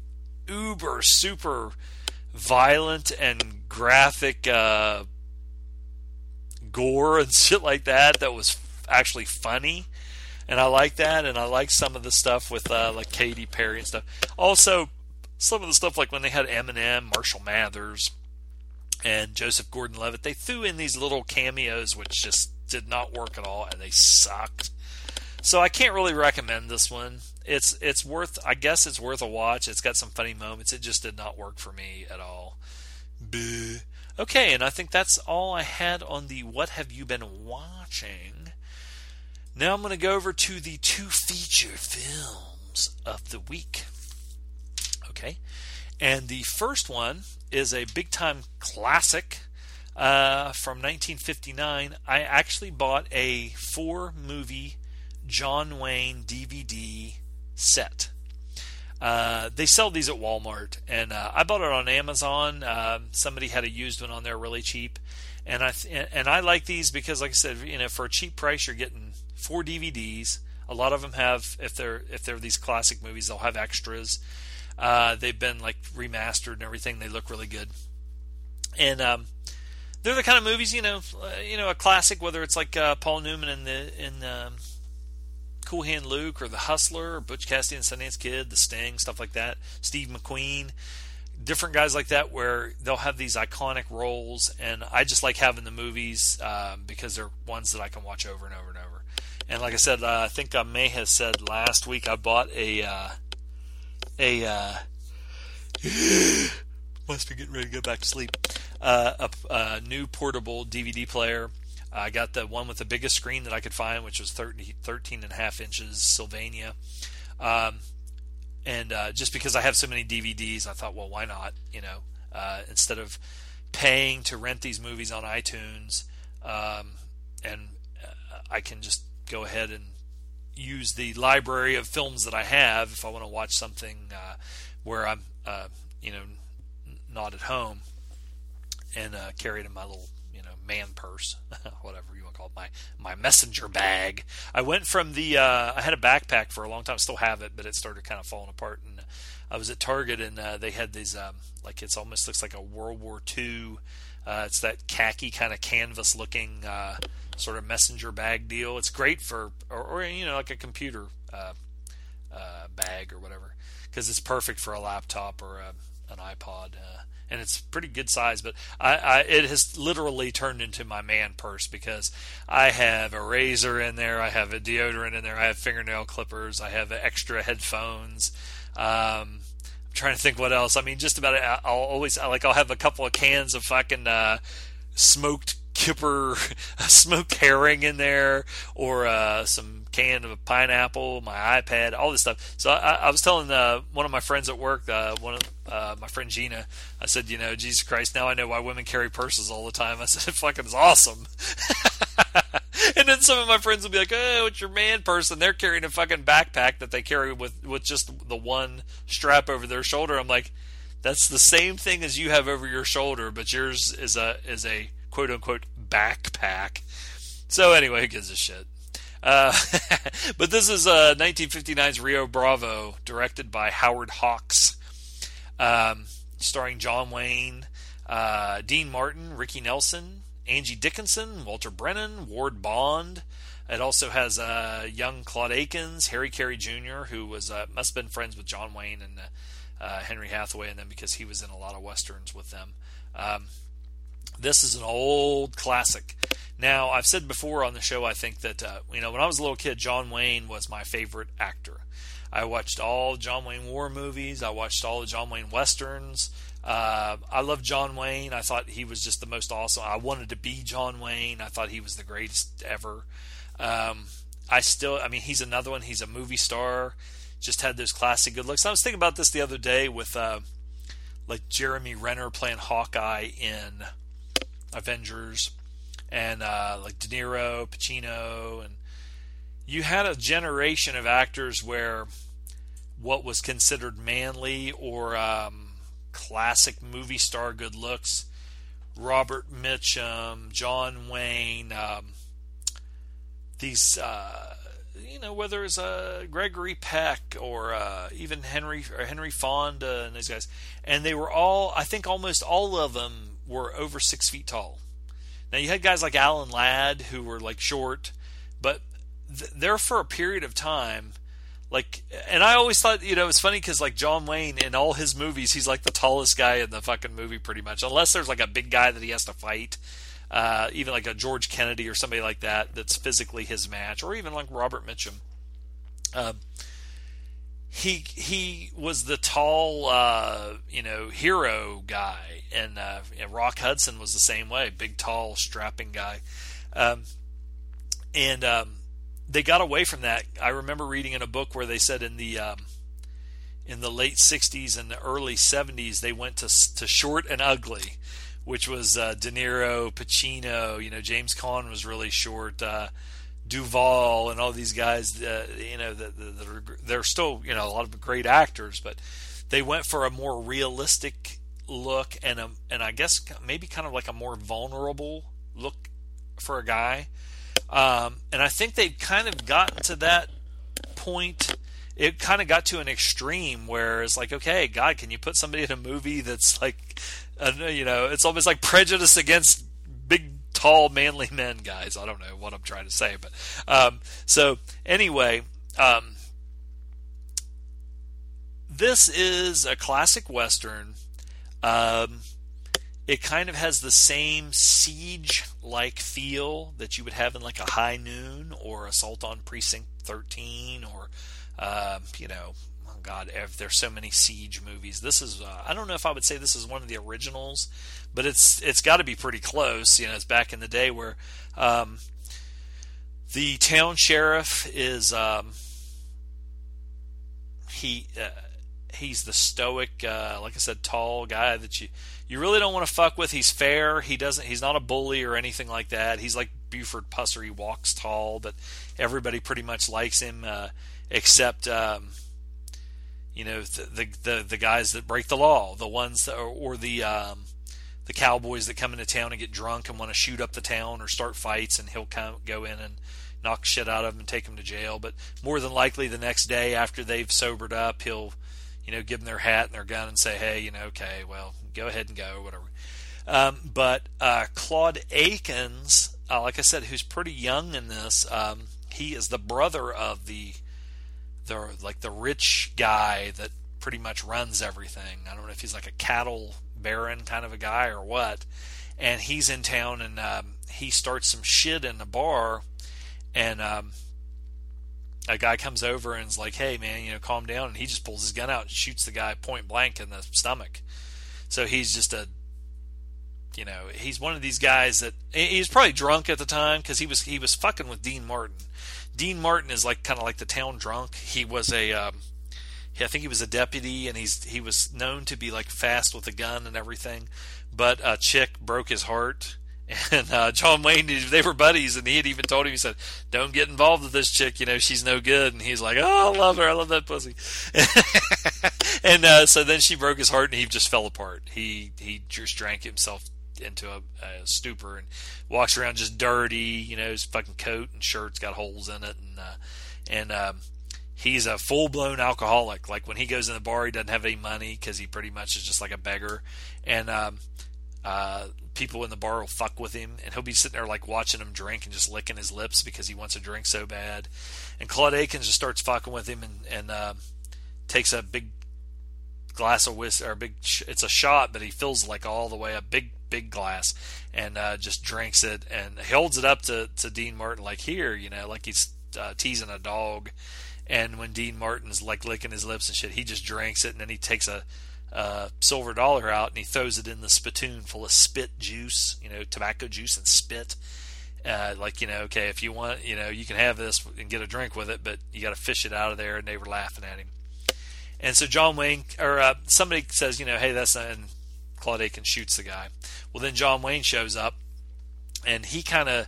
uber super violent and graphic uh, gore and shit like that. That was actually funny and I like that, and I like some of the stuff with uh, like Katy Perry and stuff. Also, some of the stuff like when they had Eminem, Marshall Mathers, and Joseph Gordon-Levitt, they threw in these little cameos which just did not work at all, and they sucked. So I can't really recommend this one. it's it's worth. I guess it's worth a watch. It's got some funny moments. It just did not work for me at all. Buh. Okay, and I think that's all I had on the what have you been watching. Now I'm going to go over to the two feature films of the week. Okay, and the first one is a big time classic uh, from 1959. I actually bought a four movie John Wayne DVD set. Uh, they sell these at Walmart, and uh, I bought it on Amazon. Uh, somebody had a used one on there really cheap, and I th- and I like these because, like I said, you know, for a cheap price, you're getting four DVDs. A lot of them have, if they're if they're these classic movies, they'll have extras. Uh, they've been like remastered and everything. They look really good, and um, they're the kind of movies, you know, uh, you know, a classic. Whether it's like uh, Paul Newman in the in um, Cool Hand Luke or The Hustler or Butch Cassidy and Sundance Kid, The Sting, stuff like that. Steve McQueen, different guys like that where they'll have these iconic roles, and I just like having the movies um, because they're ones that I can watch over and over and over. And like I said, uh, I think I may have said last week I bought a uh, a uh, must be getting ready to go back to sleep. Uh, a, a, new portable DVD player I got the one with the biggest screen that I could find, which was 30, 13 and a half inches Sylvania. Um, and uh, just because I have so many DVDs, I thought, well, why not? You know, uh, instead of paying to rent these movies on iTunes, um, and uh, I can just go ahead and use the library of films that I have if I want to watch something uh, where I'm, uh, you know, not at home, and uh, carry it in my little man purse, whatever you want to call it, my my messenger bag. I went from the uh, I had a backpack for a long time, still have it, but it started kind of falling apart. And I was at Target and uh, they had these um, like it's almost looks like a World War II. Uh, it's that khaki kind of canvas looking uh, sort of messenger bag deal. It's great for or, or you know like a computer uh, uh, bag or whatever because it's perfect for a laptop or a, an iPod and it's pretty good size. But I, I, it has literally turned into my man purse because I have a razor in there, I have a deodorant in there, I have fingernail clippers, I have extra headphones. Um, I'm trying to think what else. I mean, just about. It. I'll always like I'll have a couple of cans of fucking uh, smoked kipper, smoked herring in there, or uh, some can of a pineapple, my iPad, all this stuff. So I, I was telling uh, one of my friends at work, uh, one of uh, my friend Gina, I said, you know, Jesus Christ, now I know why women carry purses all the time. I said, it fucking is awesome. and then some of my friends will be like, oh, it's your man purse, and they're carrying a fucking backpack that they carry with with just the one strap over their shoulder. I'm like, that's the same thing as you have over your shoulder, but yours is a is a quote unquote backpack. So anyway, who gives a shit? Uh, but this is uh, 1959's Rio Bravo, directed by Howard Hawks, um, starring John Wayne, uh, Dean Martin, Ricky Nelson, Angie Dickinson, Walter Brennan, Ward Bond. It also has uh, young Claude Akins, Harry Carey Jr., who was uh, must have been friends with John Wayne and uh, Henry Hathaway, and then because he was in a lot of westerns with them. Um, this is an old classic. Now, I've said before on the show, I think that, uh, you know, when I was a little kid, John Wayne was my favorite actor. I watched all John Wayne war movies, I watched all the John Wayne westerns. Uh, I love John Wayne. I thought he was just the most awesome. I wanted to be John Wayne. I thought he was the greatest ever. Um, I still, I mean, he's another one. He's a movie star. Just had those classic good looks. I was thinking about this the other day with, uh, like Jeremy Renner playing Hawkeye in Avengers, and uh, like De Niro, Pacino, and you had a generation of actors where what was considered manly or um, classic movie star good looks, Robert Mitchum, John Wayne, um, these. Uh, you know whether it's uh, Gregory Peck or uh, even Henry or Henry Fonda and these guys, and they were all I think almost all of them were over six feet tall. Now you had guys like Alan Ladd who were like short, but th- there for a period of time, like, and I always thought you know it's funny because like John Wayne in all his movies he's like the tallest guy in the fucking movie pretty much, unless there's like a big guy that he has to fight. Uh, even like a George Kennedy or somebody like that that's physically his match, or even like Robert Mitchum. Um, he he was the tall, uh, you know, hero guy, and, uh, Rock Hudson was the same way, big, tall, strapping guy, um, and um, they got away from that. I remember reading in a book where they said in the um, in the late '60s and the early '70s they went to to short and ugly, which was uh, De Niro, Pacino. You know, James Caan was really short. Uh, Duvall and all these guys, uh, you know, they're still, you know, a lot of great actors, but they went for a more realistic look and a, and I guess maybe kind of like a more vulnerable look for a guy. Um, and I think they've kind of gotten to that point. It kind of got to an extreme where it's like, okay, God, can you put somebody in a movie that's like, uh, you know, it's almost like prejudice against tall, manly men, guys. I don't know what I'm trying to say, but um, so anyway, um, this is a classic western. Um, it kind of has the same siege like feel that you would have in like a high noon or assault on precinct 13 or uh, you know god there's so many siege movies this is uh, i don't know if i would say this is one of the originals but it's it's got to be pretty close you know it's back in the day where um, the town sheriff is um, he uh, he's the stoic uh, like i said tall guy that you you really don't want to fuck with. He's fair. He doesn't. He's not a bully or anything like that. He's like Buford Pusser. He walks tall, but everybody pretty much likes him, uh, except um, you know the, the, the guys that break the law, the ones that, or, or the um, the cowboys that come into town and get drunk and want to shoot up the town or start fights, and he'll come go in and knock shit out of them and take them to jail. But more than likely, the next day after they've sobered up, he'll you know give them their hat and their gun and say, hey, you know, okay, well, go ahead and go, whatever. Um, but uh, Claude Akins, uh, like I said, who's pretty young in this, um, he is the brother of the the like the rich guy that pretty much runs everything. I don't know if he's like a cattle baron kind of a guy or what. And he's in town and um, he starts some shit in the bar, and um, a guy comes over and is like, "Hey, man, you know, calm down." And he just pulls his gun out and shoots the guy point blank in the stomach. So he's just a, you know, he's one of these guys that he was probably drunk at the time because he was he was fucking with Dean Martin. Dean Martin is like kind of like the town drunk. He was a, um, I think he was a deputy, and he's he was known to be like fast with a gun and everything. But a chick broke his heart and uh, John Wayne, they were buddies, and he had even told him, he said, "Don't get involved with this chick. You know, she's no good." And he's like, "Oh, I love her. I love that pussy." and uh, so then she broke his heart, and he just fell apart. He he just drank himself into a, a stupor and walks around just dirty. You know, his fucking coat and shirt's got holes in it, and uh, and um, he's a full blown alcoholic. Like when he goes in the bar, he doesn't have any money because he pretty much is just like a beggar. And um, uh, people in the bar will fuck with him, and he'll be sitting there like watching him drink and just licking his lips because he wants a drink so bad. And Claude Akins just starts fucking with him and, and uh, takes a big glass of whiskey or a big. It's a shot, but he fills like all the way a big big glass and uh, just drinks it and holds it up to to Dean Martin like here, you know, like he's uh, teasing a dog. And when Dean Martin's like licking his lips and shit, he just drinks it and then he takes a uh, silver dollar out and he throws it in the spittoon full of spit juice, you know, tobacco juice and spit. Uh, like you know, okay, if you want, you know, you can have this and get a drink with it, but you got to fish it out of there. And they were laughing at him. And so John Wayne or uh, somebody says, you know, hey, that's and Claude Akins shoots the guy. Well, then John Wayne shows up, and he kind of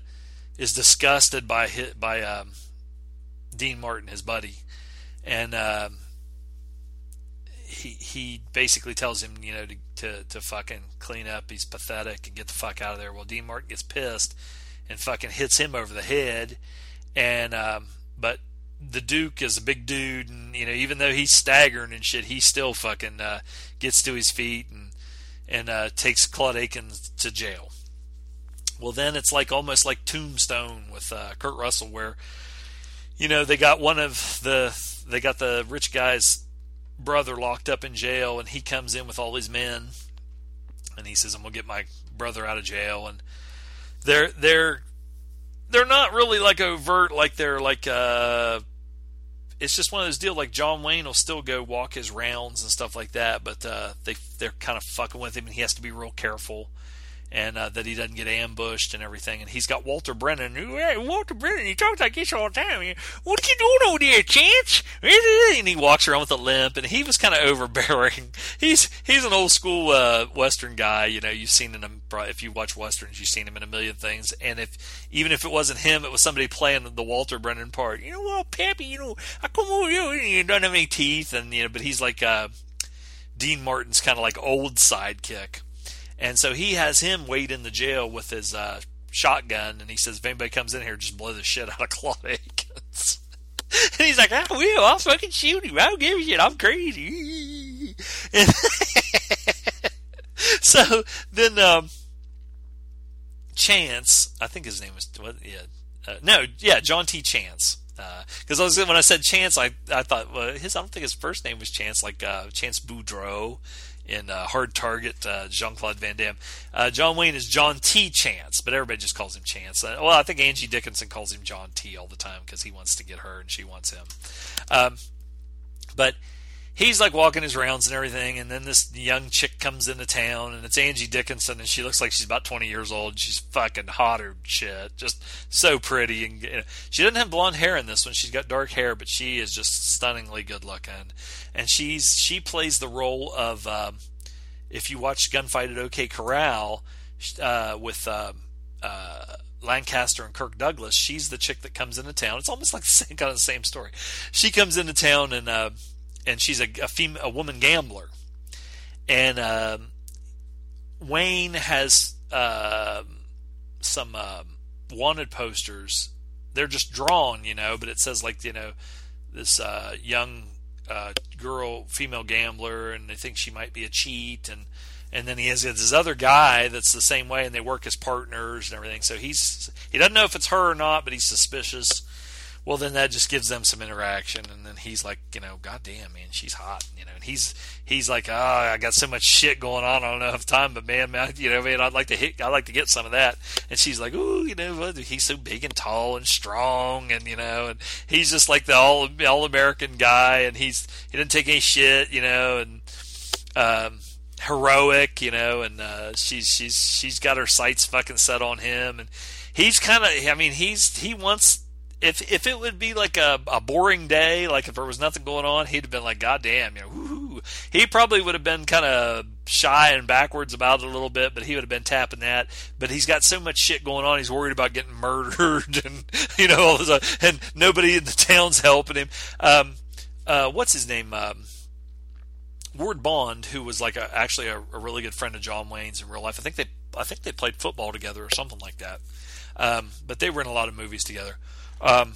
is disgusted by by um, Dean Martin, his buddy, and um, he he basically tells him, you know, to, to to fucking clean up. He's pathetic and get the fuck out of there. Well, Dean Martin gets pissed and fucking hits him over the head. And um, but the Duke is a big dude, and you know, even though he's staggering and shit, he still fucking uh, gets to his feet and and uh, takes Claude Akins to jail. Well, then it's like almost like Tombstone with uh, Kurt Russell, where you know they got one of the they got the rich guy's brother locked up in jail, and he comes in with all his men, and he says, "I'm gonna get my brother out of jail." And they're they're they're not really like overt, like they're like uh, it's just one of those deals. Like John Wayne will still go walk his rounds and stuff like that, but uh, they they're kind of fucking with him, and he has to be real careful and uh, that he doesn't get ambushed and everything. And he's got Walter Brennan. Hey, Walter Brennan, he talks like this all the time. What are you doing over there, Chance? And he walks around with a limp, and he was kind of overbearing. He's he's an old school uh, Western guy. You know, you've seen him if you watch westerns, you've seen him in a million things. And if even if it wasn't him, it was somebody playing the Walter Brennan part. You know, well, Pappy, you know, I come over here and you don't have any teeth, and you know, but he's like uh, Dean Martin's kind of like old sidekick. And so he has him wait in the jail with his uh, shotgun, and he says, if anybody comes in here, just blow the shit out of Claude Akins. and he's like, I will. I'll fucking shoot him. I don't give a shit. I'm crazy. And so then um, Chance, I think his name was, what, yeah, uh, no, yeah, John T. Chance. Because uh, when I said Chance, I I thought well, his I don't think his first name was Chance, like uh, Chance Boudreaux, in uh, Hard Target, uh, Jean Claude Van Damme. Uh, John Wayne is John T. Chance, but everybody just calls him Chance. Uh, well, I think Angie Dickinson calls him John T. all the time because he wants to get her and she wants him. Um, but he's like walking his rounds and everything, and then this young chick comes into town, and it's Angie Dickinson, and she looks like she's about 20 years old. She's fucking hotter shit, just so pretty. And you know, she doesn't have blonde hair in this one; she's got dark hair, but she is just stunningly good looking. And she's she plays the role of um, if you watch Gunfight at OK Corral uh, with. Uh, uh, Lancaster and Kirk Douglas. She's the chick that comes into town. It's almost like the same kind of the same story. She comes into town and uh, and she's a a, female, a woman gambler, and um, Wayne has uh, some uh, wanted posters. They're just drawn, you know, but it says like you know this uh, young uh, girl, female gambler, and they think she might be a cheat, and and then he has this other guy that's the same way, and they work as partners and everything. So he's he doesn't know if it's her or not, but he's suspicious well then that just gives them some interaction. And then he's like you know god damn man she's hot you know. And he's he's like oh i got so much shit going on. I don't have time but man, man you know man i'd like to hit i'd like to get some of that. And she's like oh you know he's so big and tall and strong and you know and he's just like the all all american guy. And he's he doesn't take any shit you know and um heroic you know and uh she's she's she's got her sights fucking set on him. And he's kind of i mean he's he wants if if it would be like a, a boring day, like if there was nothing going on, he'd have been like, God damn, you know, woo-hoo. he probably would have been kind of shy and backwards about it a little bit, but he would have been tapping that. But he's got so much shit going on, he's worried about getting murdered, and you know, and nobody in the town's helping him. Um, uh, what's his name? Um, Ward Bond, who was like a, actually a, a, really good friend of John Wayne's in real life. I think they I think they played football together or something like that. Um, but they were in a lot of movies together. Um,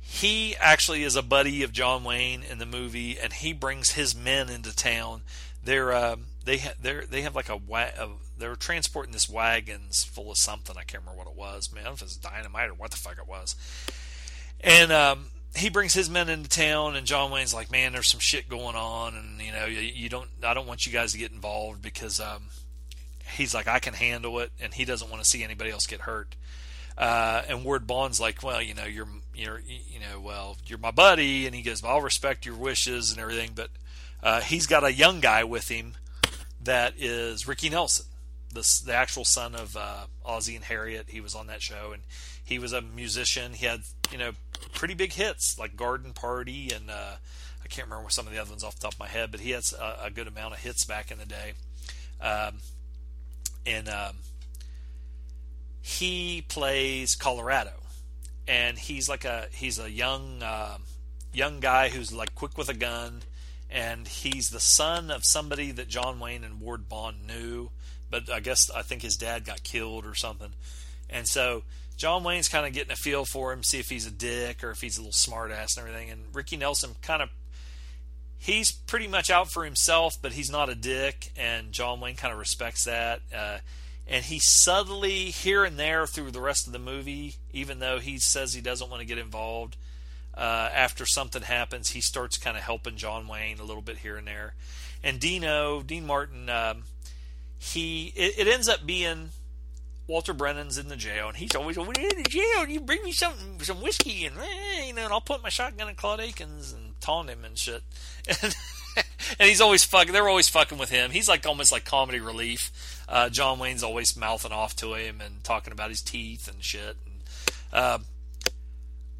he actually is a buddy of John Wayne in the movie, and he brings his men into town. They're um, they ha- they they have like a, wa- a they're transporting this wagons full of something. I can't remember what it was. Man, if it's dynamite or what the fuck it was. And um, he brings his men into town, and John Wayne's like, "Man, there's some shit going on, and you know, you, you don't. I don't want you guys to get involved because um, he's like, I can handle it, and he doesn't want to see anybody else get hurt." Uh, and Ward Bond's like, well, you know, you're, you're, you know, well, you're my buddy, and he goes, well, I'll respect your wishes and everything, but uh, he's got a young guy with him that is Ricky Nelson, the, the actual son of uh, Ozzie and Harriet. He was on that show, and he was a musician. He had, you know, pretty big hits like Garden Party, and uh, I can't remember some of the other ones off the top of my head, but he had a, a good amount of hits back in the day. Um, and um, he plays Colorado, and he's like a he's a young uh, young guy who's like quick with a gun, and he's the son of somebody that John Wayne and Ward Bond knew, but I guess I think his dad got killed or something, and so John Wayne's kind of getting a feel for him, see if he's a dick or if he's a little smartass and everything, and Ricky Nelson kind of he's pretty much out for himself, but he's not a dick, and John Wayne kind of respects that. Uh, and he subtly here and there through the rest of the movie even though he says he doesn't want to get involved uh, after something happens he starts kind of helping john wayne a little bit here and there and dino dean martin um, he it, it, ends up being Walter Brennan's in the jail, and he's always over in the jail. You bring me some some whiskey, and eh, you know, and I'll put my shotgun at Claude Akins and taunt him and shit. And, and he's always fucking. They're always fucking with him. He's like almost like comedy relief. Uh, John Wayne's always mouthing off to him and talking about his teeth and shit. And, uh,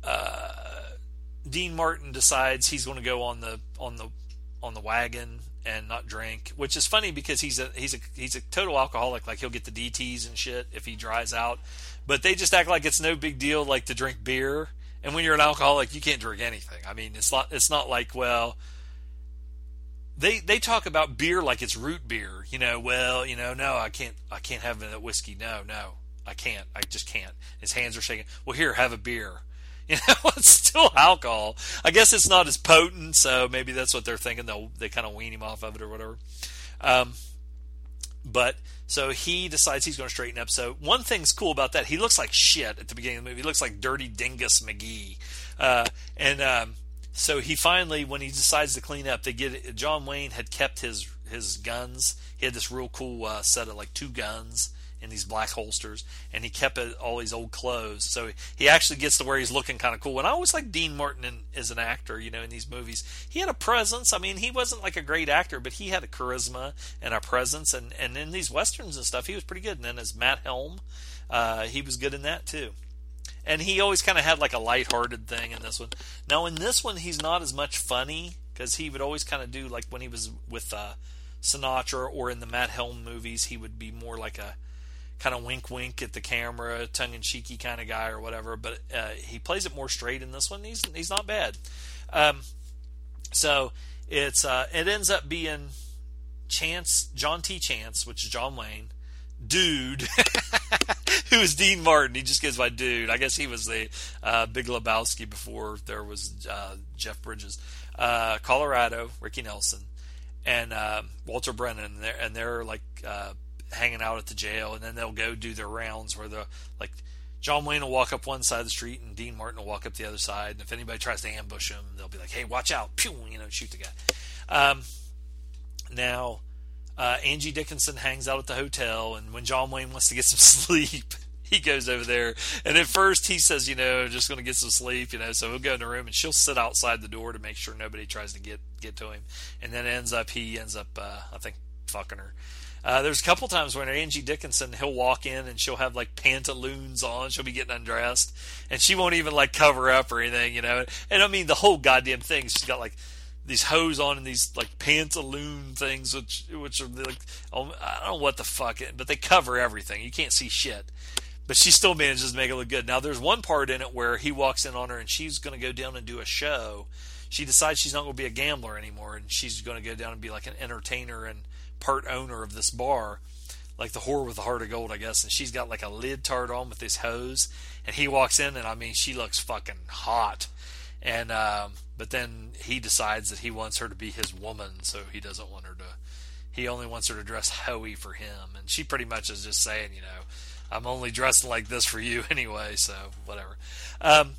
uh, Dean Martin decides he's going to go on the on the on the wagon and not drink, which is funny because he's a he's a he's a total alcoholic. Like he'll get the DTS and shit if he dries out, but they just act like it's no big deal, like to drink beer. And when you're an alcoholic, you can't drink anything. I mean, it's not it's not like well, they they talk about beer like it's root beer. You know, well, you know, no, I can't I can't have that whiskey. No, no, I can't. I just can't. His hands are shaking. Well, here, have a beer. You know, it's still alcohol. I guess it's not as potent, so maybe that's what they're thinking. They'll they kind of wean him off of it or whatever. Um, but so he decides he's going to straighten up. So one thing's cool about that, he looks like shit at the beginning of the movie. He looks like Dirty Dingus McGee, uh, and um, so he finally, when he decides to clean up, they get it. John Wayne had kept his his guns. He had this real cool uh, set of like two guns in these black holsters, and he kept all these old clothes. So he actually gets to where he's looking kind of cool. And I always like Dean Martin in, as an actor, you know, in these movies. He had a presence. I mean, he wasn't like a great actor, but he had a charisma and a presence. And, and in these westerns and stuff, he was pretty good. And then as Matt Helm, uh, he was good in that too. And he always kind of had like a light-hearted thing in this one. Now in this one, he's not as much funny because he would always kind of do like when he was with uh, Sinatra or in the Matt Helm movies, he would be more like a kind of wink wink at the camera, tongue in cheeky kind of guy or whatever. But uh, he plays it more straight in this one. He's he's not bad. Um, so it's uh, it ends up being Chance John T. Chance, which is John Wayne, dude, who is Dean Martin. He just goes by dude. I guess he was the uh, Big Lebowski before there was uh, Jeff Bridges. Uh, Colorado, Ricky Nelson, and uh, Walter Brennan, and they're, and they're like uh, hanging out at the jail, and then they'll go do their rounds where the like John Wayne will walk up one side of the street and Dean Martin will walk up the other side. And if anybody tries to ambush him, they'll be like, "Hey, watch out!" Pew, you know, shoot the guy. Um, now, uh, Angie Dickinson hangs out at the hotel, and when John Wayne wants to get some sleep, he goes over there. And at first, he says, "You know, just going to get some sleep," you know. So he'll go in the room, and she'll sit outside the door to make sure nobody tries to get get to him. And then ends up he ends up, uh, I think, fucking her. Uh, there's a couple times when Angie Dickinson, he'll walk in and she'll have like pantaloons on. She'll be getting undressed, and she won't even like cover up or anything, you know. And I mean the whole goddamn thing. She's got like these hose on and these like pantaloon things, which which are like oh, I don't know what the fuck, but they cover everything. You can't see shit. But she still manages to make it look good. Now there's one part in it where he walks in on her and she's going to go down and do a show. She decides she's not going to be a gambler anymore and she's going to go down and be like an entertainer and part owner of this bar, like the whore with the heart of gold, I guess, and she's got like a lid tart on with this hose, and he walks in, and I mean, she looks fucking hot, and um, but then he decides that he wants her to be his woman, so he doesn't want her to. He only wants her to dress hoey for him, and she pretty much is just saying, you know, I'm only dressing like this for you anyway, so whatever. Um,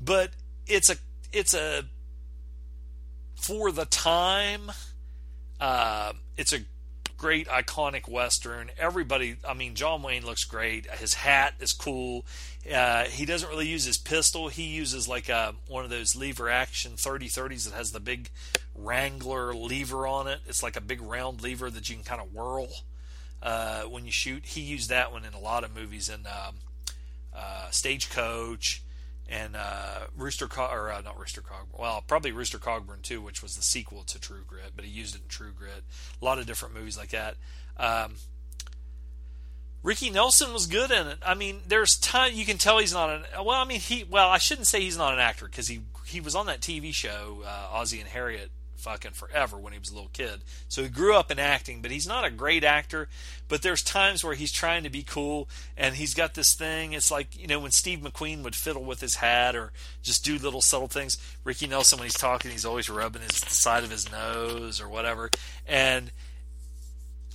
but it's a it's a for the time. Uh, it's a great iconic western. Everybody, I mean, John Wayne looks great. His hat is cool. Uh, he doesn't really use his pistol. He uses like a, uh, one of those lever action 3030s that has the big Wrangler lever on it. It's like a big round lever that you can kind of whirl uh, when you shoot. He used that one in a lot of movies in um, uh, Stagecoach and uh, Rooster Co- or uh, not Rooster Cogburn. Well, probably Rooster Cogburn too, which was the sequel to True Grit, but he used it in True Grit. A lot of different movies like that. Um, Ricky Nelson was good in it. I mean, there's time you can tell he's not an. Well, I mean, he. Well, I shouldn't say he's not an actor because he he was on that TV show uh, Ozzie and Harriet fucking forever when he was a little kid. So he grew up in acting, but he's not a great actor. But there's times where he's trying to be cool and he's got this thing. It's like, you know, when Steve McQueen would fiddle with his hat or just do little subtle things. Ricky Nelson, when he's talking, he's always rubbing his the side of his nose or whatever. And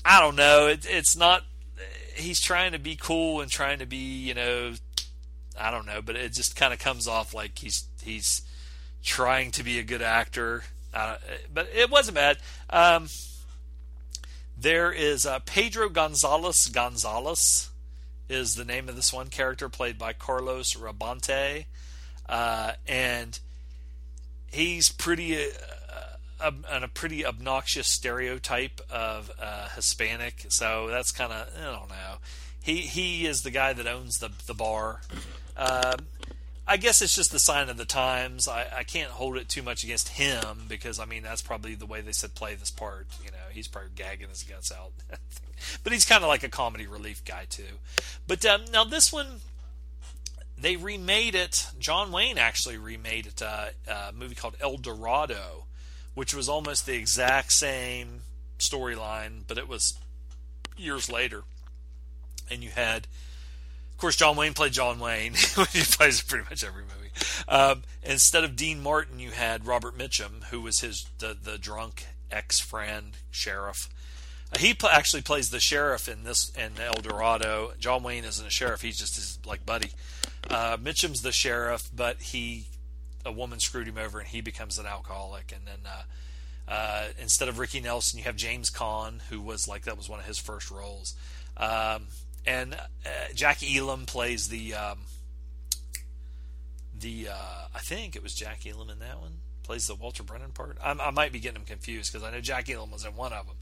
I don't know. It, it's not. He's trying to be cool and trying to be, you know, I don't know, but it just kind of comes off like he's he's trying to be a good actor uh, but it wasn't bad. Um, there is uh, Pedro Gonzalez Gonzalez is the name of this one character played by Carlos Robante, uh, and he's pretty uh, uh, a pretty obnoxious stereotype of uh, Hispanic. So that's kind of I don't know. He he is the guy that owns the the bar. Um, I guess it's just the sign of the times. I, I can't hold it too much against him because I mean that's probably the way they said play this part. You know, he's probably gagging his guts out. but he's kind of like a comedy relief guy too. But um, now this one, they remade it. John Wayne actually remade it. Uh, a movie called El Dorado, which was almost the exact same storyline, but it was years later. And you had of course, John Wayne played John Wayne. he plays pretty much every movie. Um, instead of Dean Martin, you had Robert Mitchum, who was his the the drunk ex friend sheriff. Uh, he pl- actually plays the sheriff in this in El Dorado. John Wayne isn't a sheriff; he's just his like buddy. Uh, Mitchum's the sheriff, but he a woman screwed him over, and he becomes an alcoholic. And then uh, uh instead of Ricky Nelson, you have James Caan, who was like that was one of his first roles. Um, and uh, Jack Elam plays the um, the uh, I think it was Jack Elam in that one plays the Walter Brennan part. I'm, i might be getting them confused because I know Jack Elam was in one of them.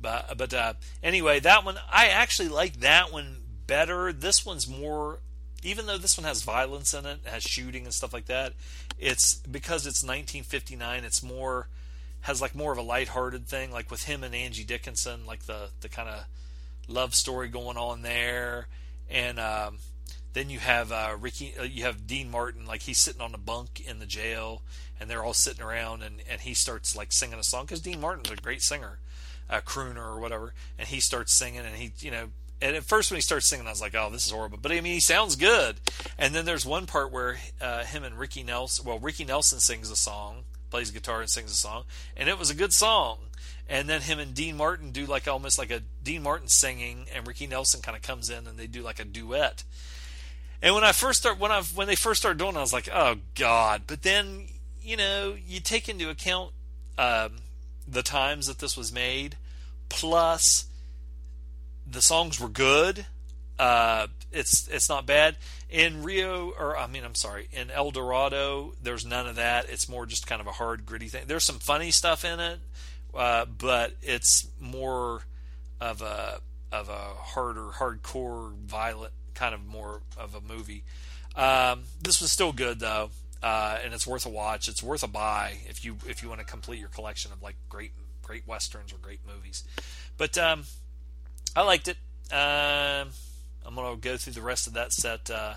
But but uh, anyway, that one I actually like that one better. This one's more, even though this one has violence in it, has shooting and stuff like that. It's because it's 1959. It's more has like more of a lighthearted thing, like with him and Angie Dickinson, like the the kind of love story going on there, and um, then you have uh, Ricky, uh, you have Dean Martin, like he's sitting on the bunk in the jail, and they're all sitting around, and, and he starts like singing a song because Dean Martin's a great singer, a crooner or whatever, and he starts singing, and he, you know, and at first when he starts singing, I was like, oh, this is horrible, but I mean, he sounds good. And then there's one part where uh, him and Ricky Nelson, well, Ricky Nelson sings a song, plays guitar and sings a song, and it was a good song and then him and Dean Martin do like almost like a Dean Martin singing, and Ricky Nelson kind of comes in and they do like a duet. And when I first start when I when they first started doing, it, I was like, oh god. But then you know you take into account um, the times that this was made, plus the songs were good. Uh, it's it's not bad in Rio, or I mean, I'm sorry, in El Dorado. There's none of that. It's more just kind of a hard, gritty thing. There's some funny stuff in it, uh, but it's more of a of a harder, hardcore, violent kind of more of a movie. Um, this was still good though, uh, and it's worth a watch. It's worth a buy if you if you want to complete your collection of like great great westerns or great movies. But um, I liked it. Um, I'm gonna go through the rest of that set uh,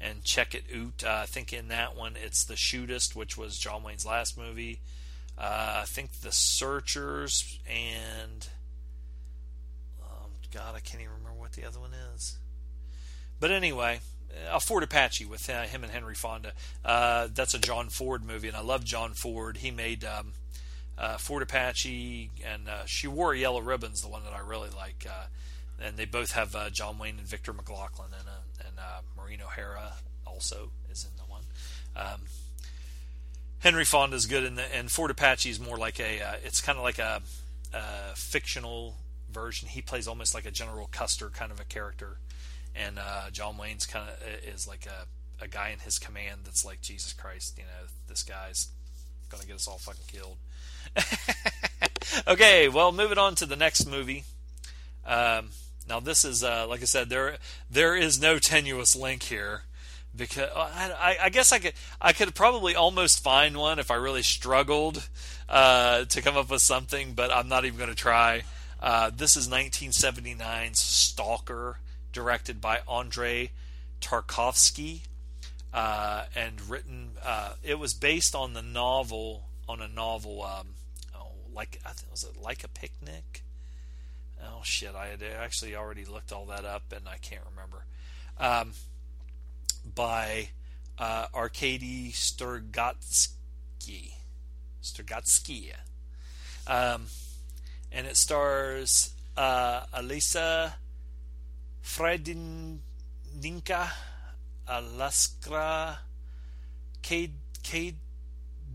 and check it out. Uh, I think in that one it's the Shootist, which was John Wayne's last movie. Uh, I think the Searchers and um, God, I can't even remember what the other one is. But anyway, uh, Fort Apache with uh, him and Henry Fonda. Uh, that's a John Ford movie, and I love John Ford. He made um, uh, Fort Apache, and uh, She Wore Yellow Ribbons, the one that I really like. Uh, and they both have John Wayne and Victor McLaglen in and Maureen O'Hara also is in the one. Um, Henry Fonda is good in the and Fort Apache is more like a uh, it's kind of like a, a, fictional version. He plays almost like a General Custer kind of a character, and uh, John Wayne's kind of uh, is like a a guy in his command that's like Jesus Christ, you know, this guy's gonna get us all fucking killed. okay, well, moving on to the next movie. Um, now, this is uh, like I said, there there is no tenuous link here because I, I, guess I could I could probably almost find one if I really struggled uh, to come up with something, but I'm not even going to try. Uh, this is 1979's Stalker, directed by Andrei Tarkovsky, uh, and written. Uh, it was based on the novel on a novel. Um, like I think was it like a picnic. Oh shit! I had actually already looked all that up, and I can't remember. Um, by uh, Arkady Strugatsky. Strugatsky. Um, and it stars uh, Alisa Fredinka, Alaskra, Kade, Kade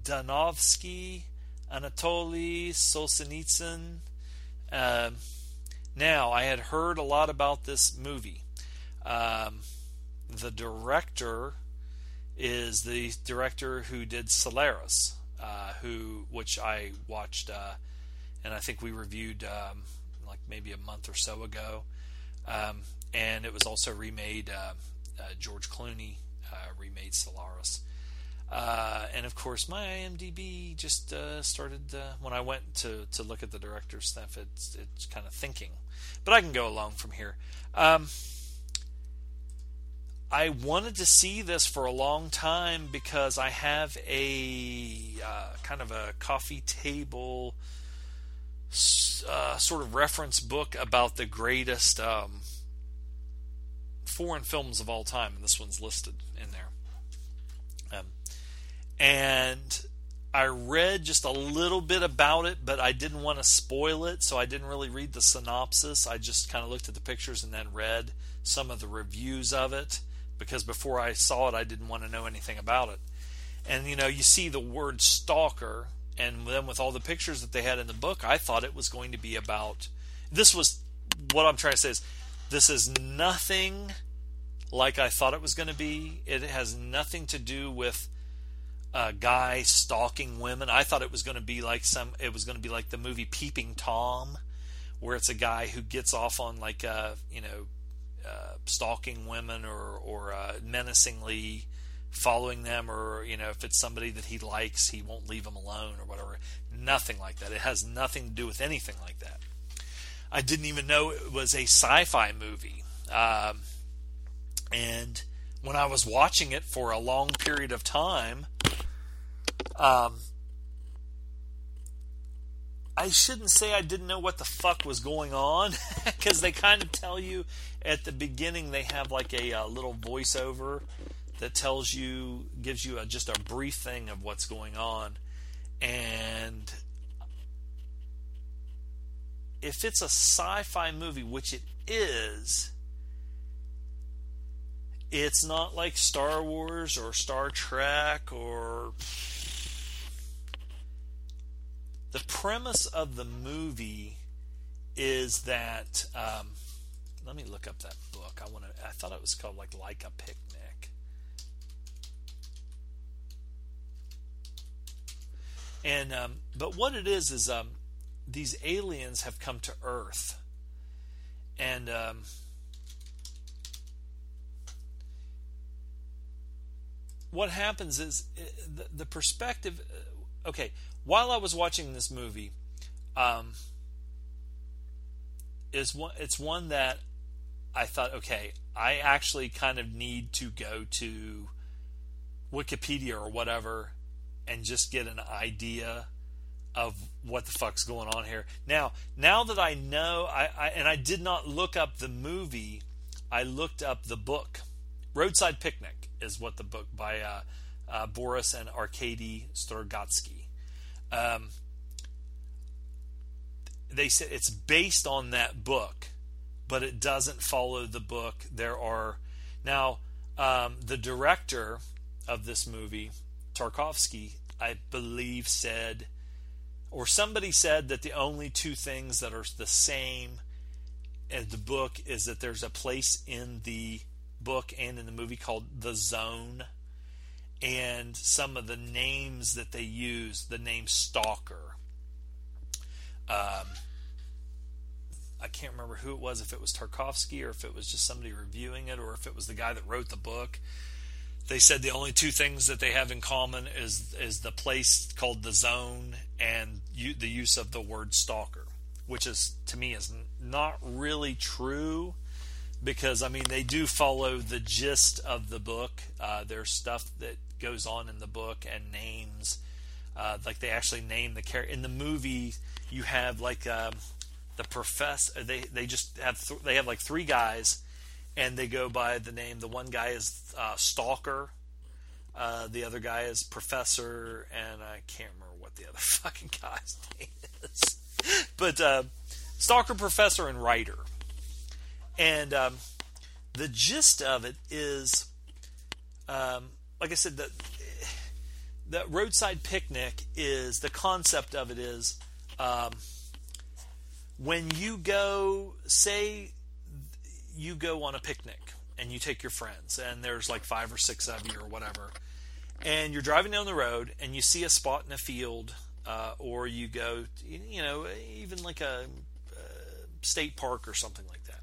Danovsky, Anatoly Solzhenitsyn. Um, now, I had heard a lot about this movie. Um, the director is the director who did Solaris, uh, who which I watched, uh, and I think we reviewed um, like maybe a month or so ago. Um, and it was also remade. Uh, uh George Clooney uh, remade Solaris. Uh, and of course, my IMDb just started when I went to, to look at the director's stuff. It's it's kind of thinking, but I can go along from here. Um, I wanted to see this for a long time because I have a uh, kind of a coffee table uh, sort of reference book about the greatest um, foreign films of all time, and this one's listed in there. And I read just a little bit about it, but I didn't want to spoil it, so I didn't really read the synopsis. I just kind of looked at the pictures and then read some of the reviews of it because before I saw it, I didn't want to know anything about it. And you know, you see the word stalker, and then with all the pictures that they had in the book, I thought it was going to be about. This was what I'm trying to say is this is nothing like I thought it was going to be. It has nothing to do with a guy stalking women. I thought it was going to be like some. It was going to be like the movie Peeping Tom, where it's a guy who gets off on like a you know uh, stalking women or or uh, menacingly following them, or you know if it's somebody that he likes, he won't leave them alone or whatever. Nothing like that. It has nothing to do with anything like that. I didn't even know it was a sci-fi movie, um, and when I was watching it for a long period of time, um, I shouldn't say I didn't know what the fuck was going on because they kind of tell you at the beginning. They have like a, a uh, little voiceover that tells you, gives you a, just a brief thing of what's going on, and if it's a sci-fi movie, which it is, it's not like Star Wars or Star Trek or the premise of the movie is that um, let me look up that book. I want to. I thought it was called like like a picnic. And um, but what it is is um, these aliens have come to Earth, and um, what happens is uh, the, the perspective. Uh, okay, while I was watching this movie, um, is one it's one that I thought, okay, I actually kind of need to go to Wikipedia or whatever and just get an idea of what the fuck's going on here. Now, now that I know, I, I and I did not look up the movie, I looked up the book. Roadside Picnic is what the book by uh, uh, Boris and Arkady Strugatsky. Um, they said it's based on that book, but it doesn't follow the book. There are now um, the director of this movie, Tarkovsky, I believe said, or somebody said that the only two things that are the same as the book is that there's a place in the book and in the movie called the Zone and some of the names that they use, the name Stalker. Um, I can't remember who it was, if it was Tarkovsky or if it was just somebody reviewing it or if it was the guy that wrote the book. They said the only two things that they have in common is is the place called the zone and you, the use of the word stalker, which is to me is not really true because I mean they do follow the gist of the book. Uh, there's stuff that goes on in the book and names. Uh, like they actually name the character in the movie. You have like um, the professor. They they just have th- they have like three guys, and they go by the name. The one guy is uh, Stalker. Uh, the other guy is Professor, and I can't remember what the other fucking guy's name is. But uh, Stalker, Professor, and Writer. And um, the gist of it is um, like I said, the the roadside picnic is the concept of it is um, when you go, say, you go on a picnic and you take your friends, and there's like five or six of you or whatever, and you're driving down the road and you see a spot in a field, uh, or you go, you know, even like a, a state park or something like that,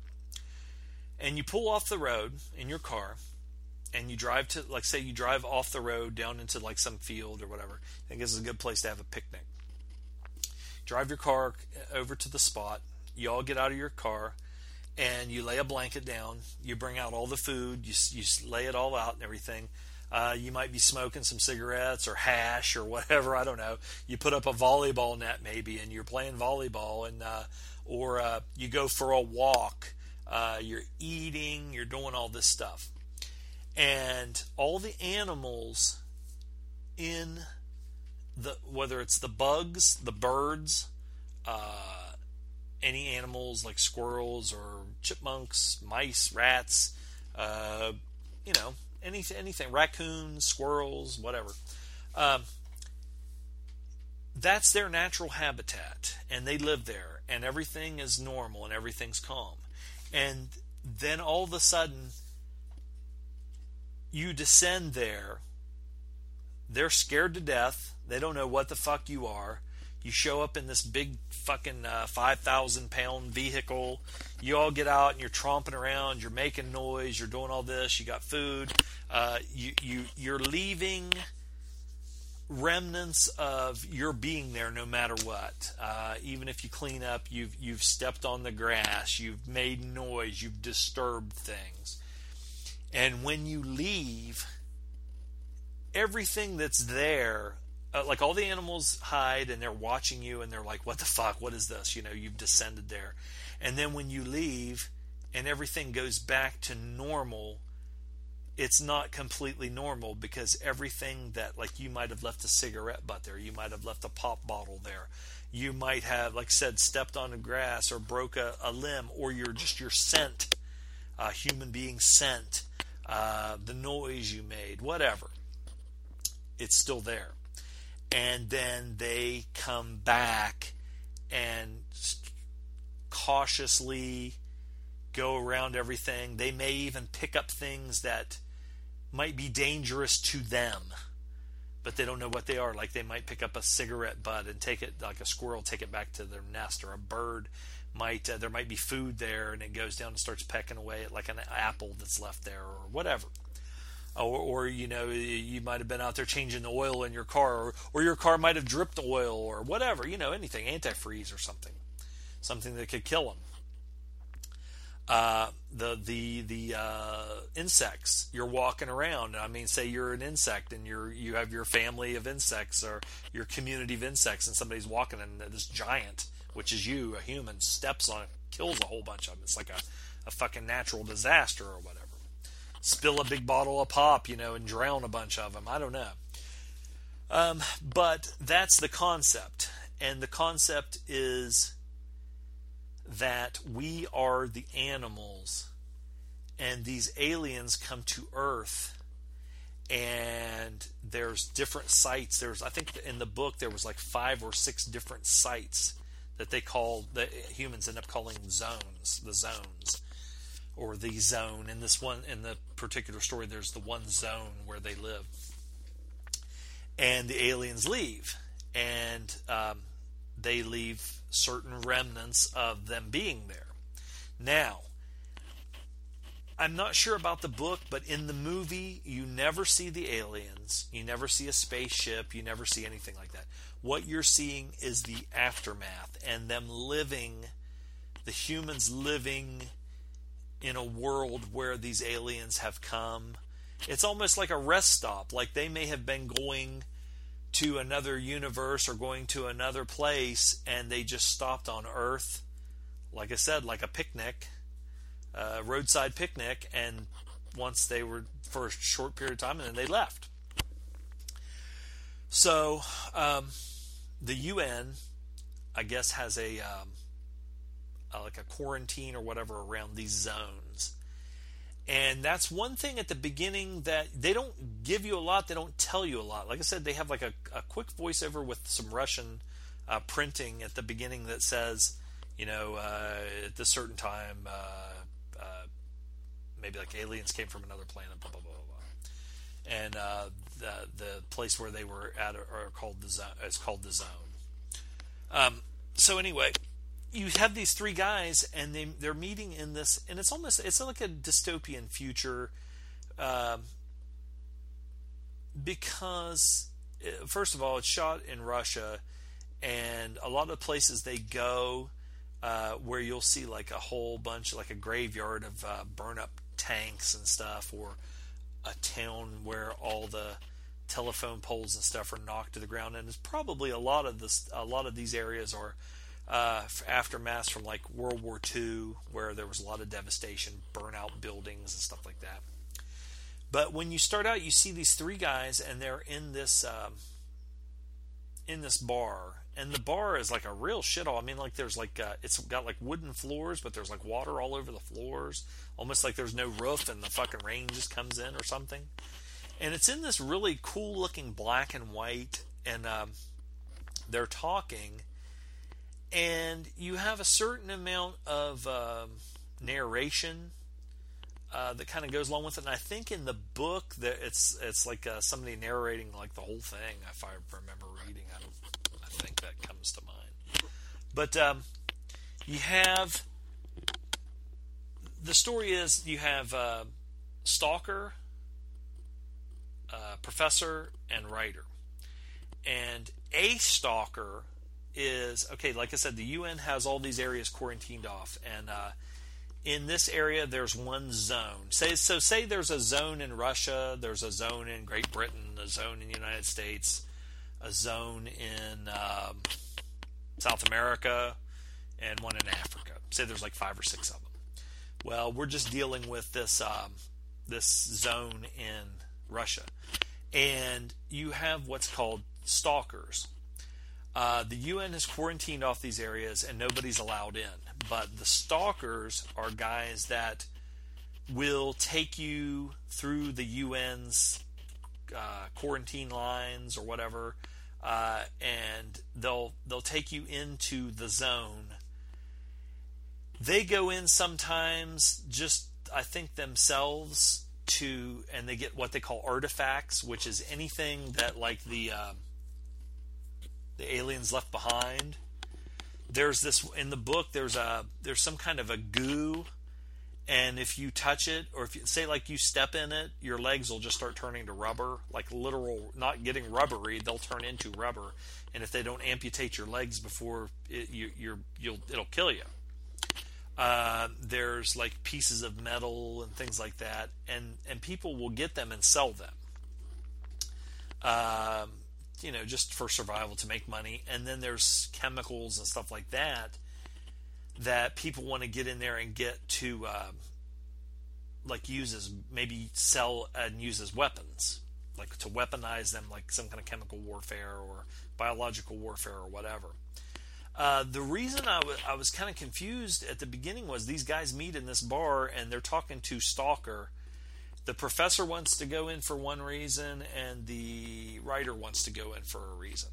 and you pull off the road in your car and you drive to like say you drive off the road down into like some field or whatever i think this is a good place to have a picnic. Drive your car over to the spot you all get out of your car and you lay a blanket down you bring out all the food you, you lay it all out and everything. Uh, you might be smoking some cigarettes or hash or whatever i don't know. You put up a volleyball net maybe and you're playing volleyball and uh, or uh, you go for a walk uh, you're eating you're doing all this stuff and all the animals in the whether it's the bugs, the birds, uh, any animals like squirrels or chipmunks, mice, rats, uh, you know, anything, anything, raccoons, squirrels, whatever. Um, that's their natural habitat, and they live there, and everything is normal and everything's calm. And then all of a sudden, you descend there. They're scared to death. They don't know what the fuck you are. You show up in this big fucking uh, 5,000 pound vehicle. You all get out and you're tromping around. You're making noise. You're doing all this. You got food. Uh, you, you, you're leaving remnants of your being there no matter what. Uh, even if you clean up, you've, you've stepped on the grass. You've made noise. You've disturbed things and when you leave, everything that's there, uh, like all the animals hide and they're watching you and they're like, what the fuck? What is this? You know, you've descended there. And then when you leave and everything goes back to normal, it's not completely normal because everything that, like, you might have left a cigarette butt there, you might have left a pop bottle there, you might have, like I said, stepped on the grass or broke a, a limb, or you're just your scent, a human being scent uh, the noise you made, whatever. It's still there. And then they come back and cautiously go around everything. They may even pick up things that might be dangerous to them, but they don't know what they are. Like they might pick up a cigarette butt and take it, like a squirrel, take it back to their nest, or a bird might uh, there might be food there and it goes down and starts pecking away at like an apple that's left there or whatever or, or you know you might have been out there changing the oil in your car or, or your car might have dripped oil or whatever you know anything antifreeze or something something that could kill them uh, the the the uh, insects you're walking around. I mean, say you're an insect and you're you have your family of insects or your community of insects, and somebody's walking and this giant which is you, a human, steps on kills a whole bunch of them. It's like a, a fucking natural disaster or whatever. Spill a big bottle of pop, you know, and drown a bunch of them. I don't know. Um, but that's the concept. And the concept is that we are the animals and these aliens come to Earth and there's different sites. There's, I think in the book, there was like five or six different sites that they call the humans end up calling zones, the zones, or the zone. In this one, in the particular story, there's the one zone where they live, and the aliens leave, and um, they leave certain remnants of them being there. Now, I'm not sure about the book, but in the movie, you never see the aliens. You never see a spaceship. You never see anything like that what you're seeing is the aftermath and them living, the humans living in a world where these aliens have come. It's almost like a rest stop. Like they may have been going to another universe or going to another place and they just stopped on Earth. Like I said, like a picnic, a roadside picnic, and once they were for a short period of time and then they left. So, um, the UN, I guess, has a um, uh, like a quarantine or whatever around these zones. And that's one thing at the beginning that they don't give you a lot, they don't tell you a lot. Like I said, they have like a, a quick voiceover with some Russian uh, printing at the beginning that says, you know, uh, at this certain time, uh, uh maybe like aliens came from another planet, blah blah blah blah. blah. And the place where they were at are called the zone. It's called the zone. Um, so anyway, you have these three guys, and they they're meeting in this, and it's almost it's like a dystopian future, um, because uh, first of all, it's shot in Russia, and a lot of places they go. Uh, where you'll see like a whole bunch, like a graveyard of uh, burn up tanks and stuff, or a town where all the telephone poles and stuff are knocked to the ground. And it's probably a lot of this, a lot of these areas are uh, aftermaths from like World War II, where there was a lot of devastation, burnout buildings and stuff like that. But when you start out, you see these three guys, and they're in this um, in this bar, and the bar is like a real shithole. I mean, like there's like uh, it's got like wooden floors, but there's like water all over the floors, almost like there's no roof, and the fucking rain just comes in or something. And it's in this really cool looking black and white, and um, they're talking, and you have a certain amount of um, narration uh, that kind of goes along with it. And I think in the book that it's it's like uh, somebody narrating like the whole thing. If I remember reading, I don't I think that comes to mind. But um, you have the story is you have uh, Stalker, uh, Professor, and Writer, and a Stalker is okay. Like I said, the UN has all these areas quarantined off, and uh, in this area there's one zone. Say so. Say there's a zone in Russia, there's a zone in Great Britain, a zone in the United States a zone in um, South America and one in Africa. Say there's like five or six of them. Well, we're just dealing with this um, this zone in Russia, and you have what's called stalkers. Uh, the UN has quarantined off these areas and nobody's allowed in. But the stalkers are guys that will take you through the UN's uh, quarantine lines or whatever, uh, and they'll they'll take you into the zone. They go in sometimes just I think themselves to, and they get what they call artifacts, which is anything that like the uh, the aliens left behind. There's this in the book. There's a there's some kind of a goo and if you touch it or if you say like you step in it your legs will just start turning to rubber like literal not getting rubbery they'll turn into rubber and if they don't amputate your legs before it, you, you're you'll it'll kill you uh, there's like pieces of metal and things like that and and people will get them and sell them um, you know just for survival to make money and then there's chemicals and stuff like that that people want to get in there and get to uh, like use as maybe sell and use as weapons, like to weaponize them, like some kind of chemical warfare or biological warfare or whatever. Uh, the reason I, w- I was kind of confused at the beginning was these guys meet in this bar and they're talking to Stalker. The professor wants to go in for one reason, and the writer wants to go in for a reason.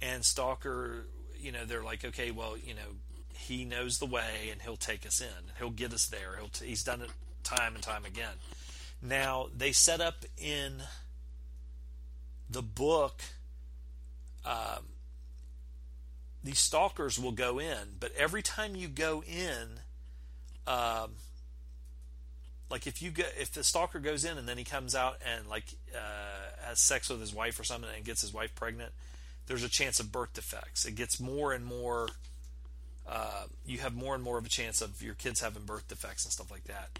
And Stalker, you know, they're like, okay, well, you know, he knows the way and he'll take us in. He'll get us there. He'll t- he's done it time and time again. Now, they set up in the book, um, these stalkers will go in, but every time you go in, um, like if you get if the stalker goes in and then he comes out and like uh, has sex with his wife or something and gets his wife pregnant, there's a chance of birth defects. It gets more and more uh, you have more and more of a chance of your kids having birth defects and stuff like that.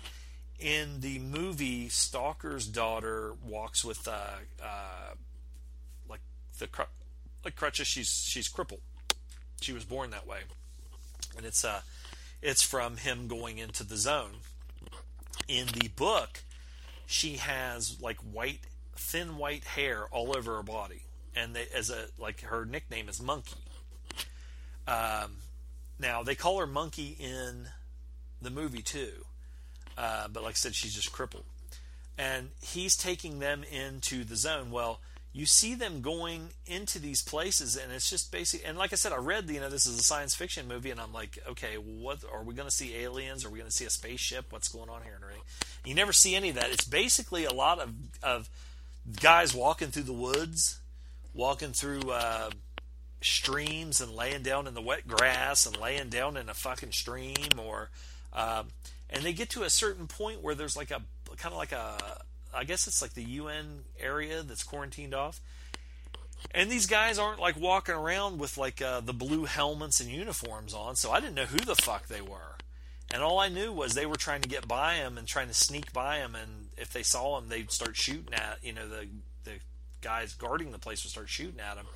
In the movie, Stalker's daughter walks with uh, uh, like the cr- like crutches. She's she's crippled. She was born that way, and it's uh it's from him going into the zone. In the book, she has like white, thin white hair all over her body, and they, as a like her nickname is Monkey. Um, now they call her Monkey in the movie too, uh, but like I said, she's just crippled, and he's taking them into the zone. Well, you see them going into these places and it's just basic and like i said i read you know this is a science fiction movie and i'm like okay what are we going to see aliens? Are we going to see a spaceship? What's going on here and you never see any of that. It's basically a lot of of guys walking through the woods walking through uh, streams and laying down in the wet grass and laying down in a fucking stream or um, and they get to a certain point where there's like a kind of like a I guess it's like the UN area that's quarantined off. And these guys aren't like walking around with like uh, the blue helmets and uniforms on, so I didn't know who the fuck they were. And all I knew was they were trying to get by him and trying to sneak by him, and if they saw him, they'd start shooting at you know the the guys guarding the place would start shooting at him.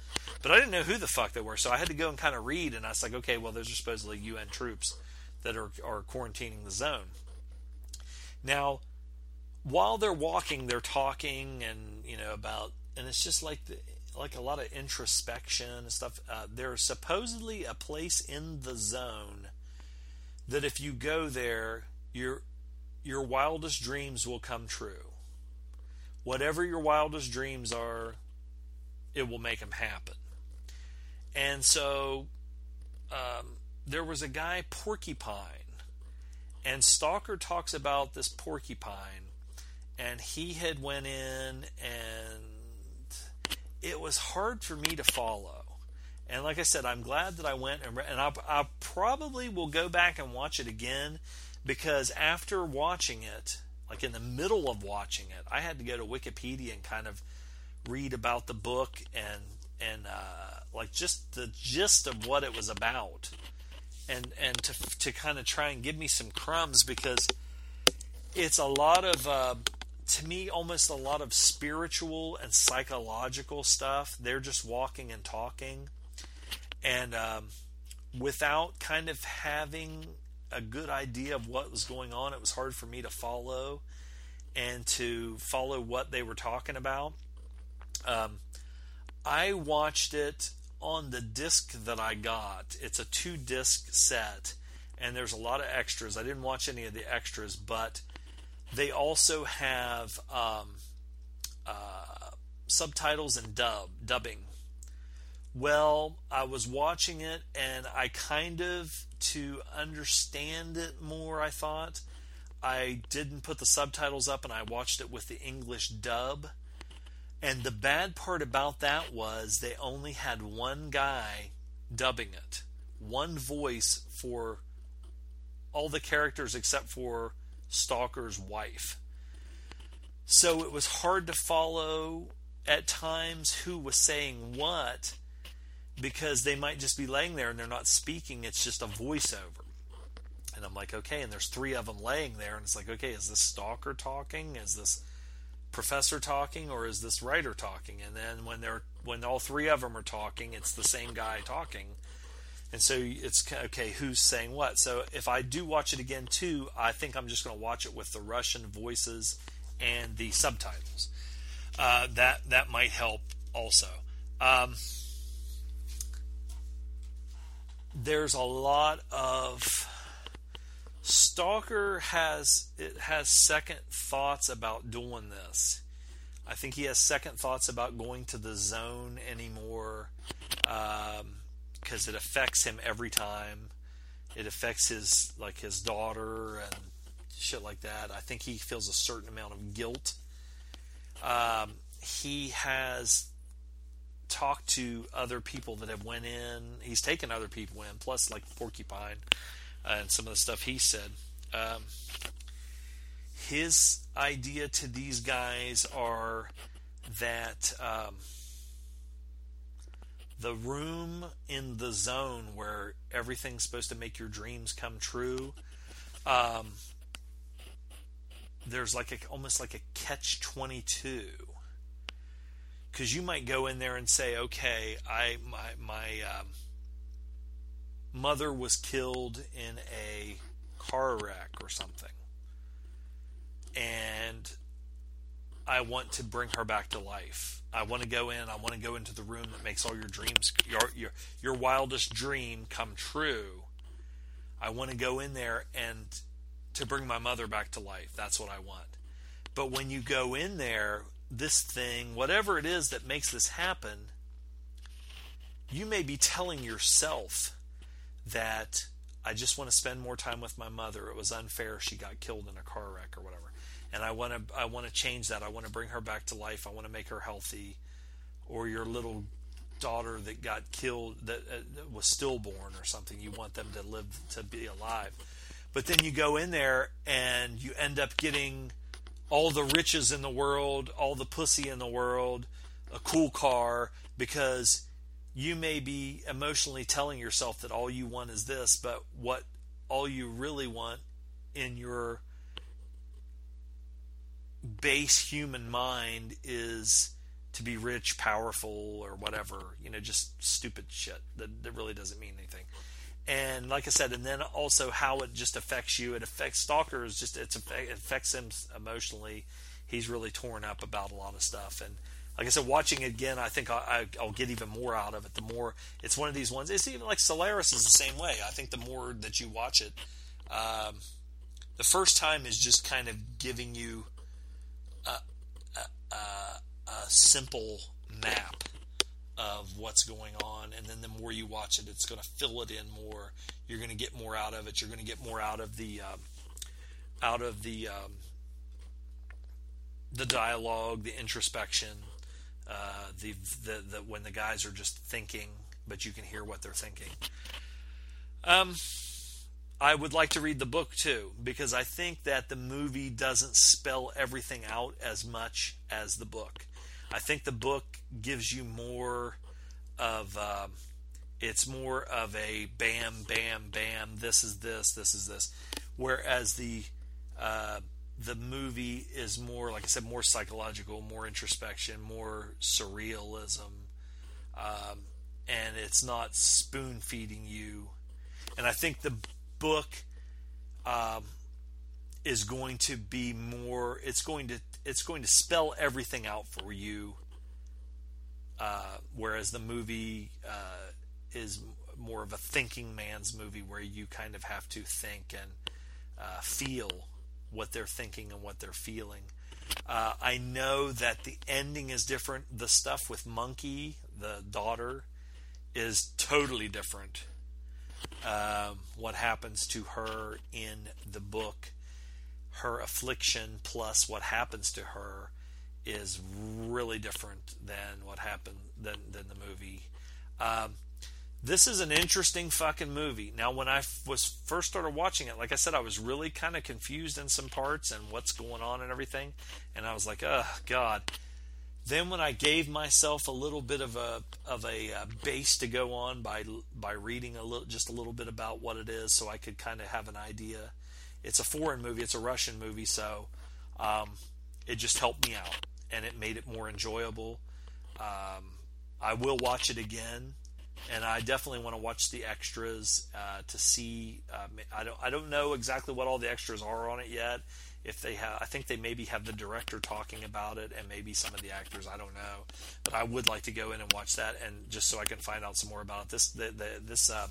But I didn't know who the fuck they were, so I had to go and kind of read, and I was like, okay, well, those are supposedly UN troops that are are quarantining the zone. Now, while they're walking, they're talking and you know about, and it's just like the, like a lot of introspection and stuff. Uh, there's supposedly a place in the zone that if you go there, your your wildest dreams will come true. Whatever your wildest dreams are, it will make them happen. And so, um, there was a guy Porcupine, and Stalker talks about this porcupine and he had went in and it was hard for me to follow. And like i said i'm glad that i went and, and I, I probably will go back and watch it again because after watching it like in the middle of watching it i had to go to wikipedia and kind of read about the book and and uh, like just the gist of what it was about. And and to to kind of try and give me some crumbs because it's a lot of uh, to me almost a lot of spiritual and psychological stuff. They're just walking and talking, and um, without kind of having a good idea of what was going on, it was hard for me to follow and to follow what they were talking about. Um, I watched it on the disc that I got. It's a two disc set, and there's a lot of extras. I didn't watch any of the extras, but they also have um, uh, subtitles and dub dubbing. Well, I was watching it and I kind of to understand it more. I thought I didn't put the subtitles up and I watched it with the English dub. And the bad part about that was they only had one guy dubbing it, one voice for all the characters except for Stalker's wife. So it was hard to follow at times who was saying what because they might just be laying there and they're not speaking, it's just a voiceover. And I'm like, okay, and there's three of them laying there, and it's like, okay, is this Stalker talking? Is this professor talking or is this writer talking and then when they're when all three of them are talking it's the same guy talking and so it's okay who's saying what? So if i do watch it again too i think i'm just going to watch it with the russian voices and the subtitles. Uh, that that might help also. Um, there's a lot of stalker has it has second thoughts about doing this. I think he has second thoughts about going to the zone anymore. Um, because it affects him every time. It affects his like his daughter and shit like that. I think he feels a certain amount of guilt. Um, he has talked to other people that have went in. He's taken other people in, plus like Porcupine uh, and some of the stuff he said. Um, his idea to these guys are that um, the room in the zone where everything's supposed to make your dreams come true. Um, there's like a almost like a catch 22 because you might go in there and say okay i my my um, mother was killed in a car wreck or something and i want to bring her back to life I want to go in. I want to go into the room that makes all your dreams, your your your wildest dream come true. I want to go in there and to bring my mother back to life. That's what I want. But when you go in there, this thing, whatever it is that makes this happen, you may be telling yourself that I just want to spend more time with my mother. It was unfair she got killed in a car wreck or whatever. And I want to I want to change that. I want to bring her back to life. I want to make her healthy. Or your little daughter that got killed that, uh, that was stillborn or something. You want them to live to be alive. But then you go in there and you end up getting all the riches in the world, all the pussy in the world, a cool car because you may be emotionally telling yourself that all you want is this, but what all you really want in your base human mind is to be rich, powerful, or whatever. You know, just stupid shit that, that really doesn't mean anything. And like I said, and then also how it just affects you. It affects stalkers. Just it affects him emotionally. He's really torn up about a lot of stuff, and like I said, watching it again, I think I, will get even more out of it. The more it's one of these ones. It's even like Solaris is the same way. I think the more that you watch it, um, the first time is just kind of giving you a, a simple map of what's going on, and then the more you watch it, it's going to fill it in more. You're going to get more out of it. You're going to get more out of the um, out of the um, the dialogue, the introspection, uh, the, the, the when the guys are just thinking, but you can hear what they're thinking. Um, I would like to read the book too because I think that the movie doesn't spell everything out as much as the book. I think the book gives you more of uh, it's more of a bam, bam, bam. This is this. This is this. Whereas the uh, the movie is more, like I said, more psychological, more introspection, more surrealism, um, and it's not spoon feeding you. And I think the book um, is going to be more. It's going to it's going to spell everything out for you, uh, whereas the movie uh, is more of a thinking man's movie where you kind of have to think and uh, feel what they're thinking and what they're feeling. Uh, I know that the ending is different. The stuff with Monkey, the daughter, is totally different. Um, what happens to her in the book, her affliction plus what happens to her, is really different than what happened than than the movie. Um, this is an interesting fucking movie. Now, when I was first started watching it, like I said, I was really kind of confused in some parts and what's going on and everything, and I was like, "Oh God." Then, when I gave myself a little bit of a of a uh, base to go on by by reading a little, just a little bit about what it is, so I could kind of have an idea. It's a foreign movie. It's a Russian movie, so um, it just helped me out, and it made it more enjoyable. Um, I will watch it again and I definitely want to watch the extras uh, to see. Uh, I don't I don't know exactly what all the extras are on it yet. If they have, I think they maybe have the director talking about it, and maybe some of the actors. I don't know, but I would like to go in and watch that, and just so I can find out some more about it. This the, the this uh,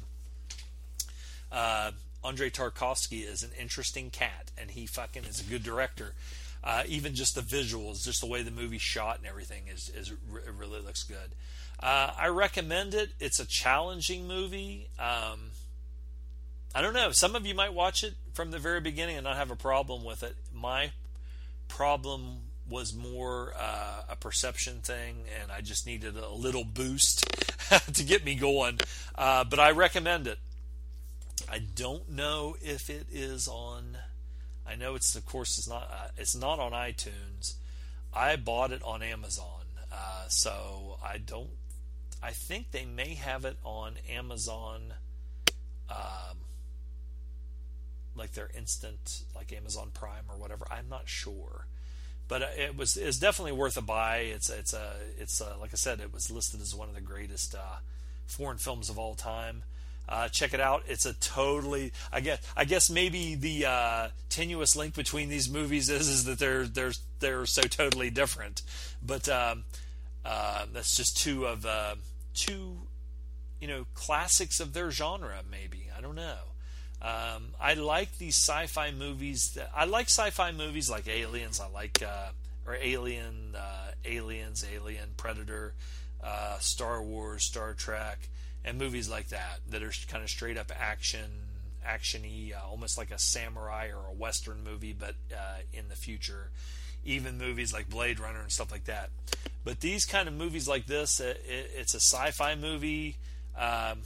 uh, Andrei Tarkovsky is an interesting cat, and he fucking is a good director. Uh, even just the visuals, just the way the movie shot and everything is is really looks good. Uh, I recommend it. It's a challenging movie. Um, I don't know. Some of you might watch it from the very beginning and not have a problem with it. My problem was more uh, a perception thing, and I just needed a little boost to get me going. Uh, but I recommend it. I don't know if it is on. I know it's of course it's not. Uh, it's not on iTunes. I bought it on Amazon, uh, so I don't I think they may have it on Amazon, um, like their instant, like Amazon Prime or whatever. I'm not sure, but uh, it was it's definitely worth a buy. It's it's a it's a, like I said, it was listed as one of the greatest uh, foreign films of all time. Uh, check it out. It's a totally. I guess. I guess maybe the uh, tenuous link between these movies is is that they're they're they're so totally different. But um, uh, that's just two of uh, two, you know, classics of their genre. Maybe I don't know. Um, I like these sci-fi movies. That, I like sci-fi movies like Aliens. I like uh, or Alien, uh, Aliens, Alien, Predator, uh, Star Wars, Star Trek, and movies like that that are kind of straight up action, actiony, uh, almost like a samurai or a western movie, but uh, in the future. Even movies like Blade Runner and stuff like that. But these kind of movies like this, it, it's a sci-fi movie. Um,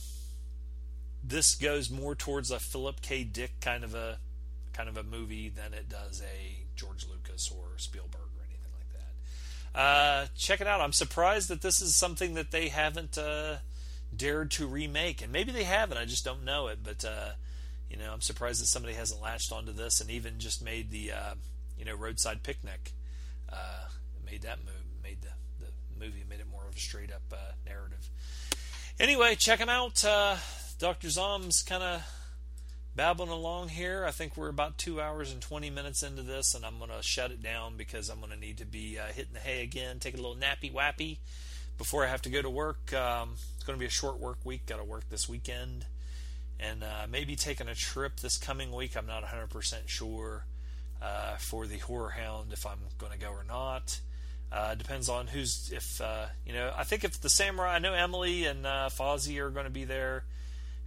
this goes more towards a Philip K. Dick kind of a kind of a movie than it does a George Lucas or Spielberg or anything like that. Uh, check it out. I'm surprised that this is something that they haven't uh, dared to remake, and maybe they haven't. I just don't know it. But uh, you know, I'm surprised that somebody hasn't latched onto this and even just made the uh, you know roadside picnic. Uh, made that move, made the the movie, made it more of a straight up uh, narrative. Anyway, check them out. Dr. Zom's kind of babbling along here. I think we're about two hours and 20 minutes into this, and I'm going to shut it down because I'm going to need to be uh, hitting the hay again, take a little nappy wappy before I have to go to work. Um, it's going to be a short work week. Got to work this weekend, and uh, maybe taking a trip this coming week. I'm not 100% sure uh, for the Horror Hound if I'm going to go or not. Uh, depends on who's if uh, you know. I think if the Samurai, I know Emily and uh, Fozzie are going to be there,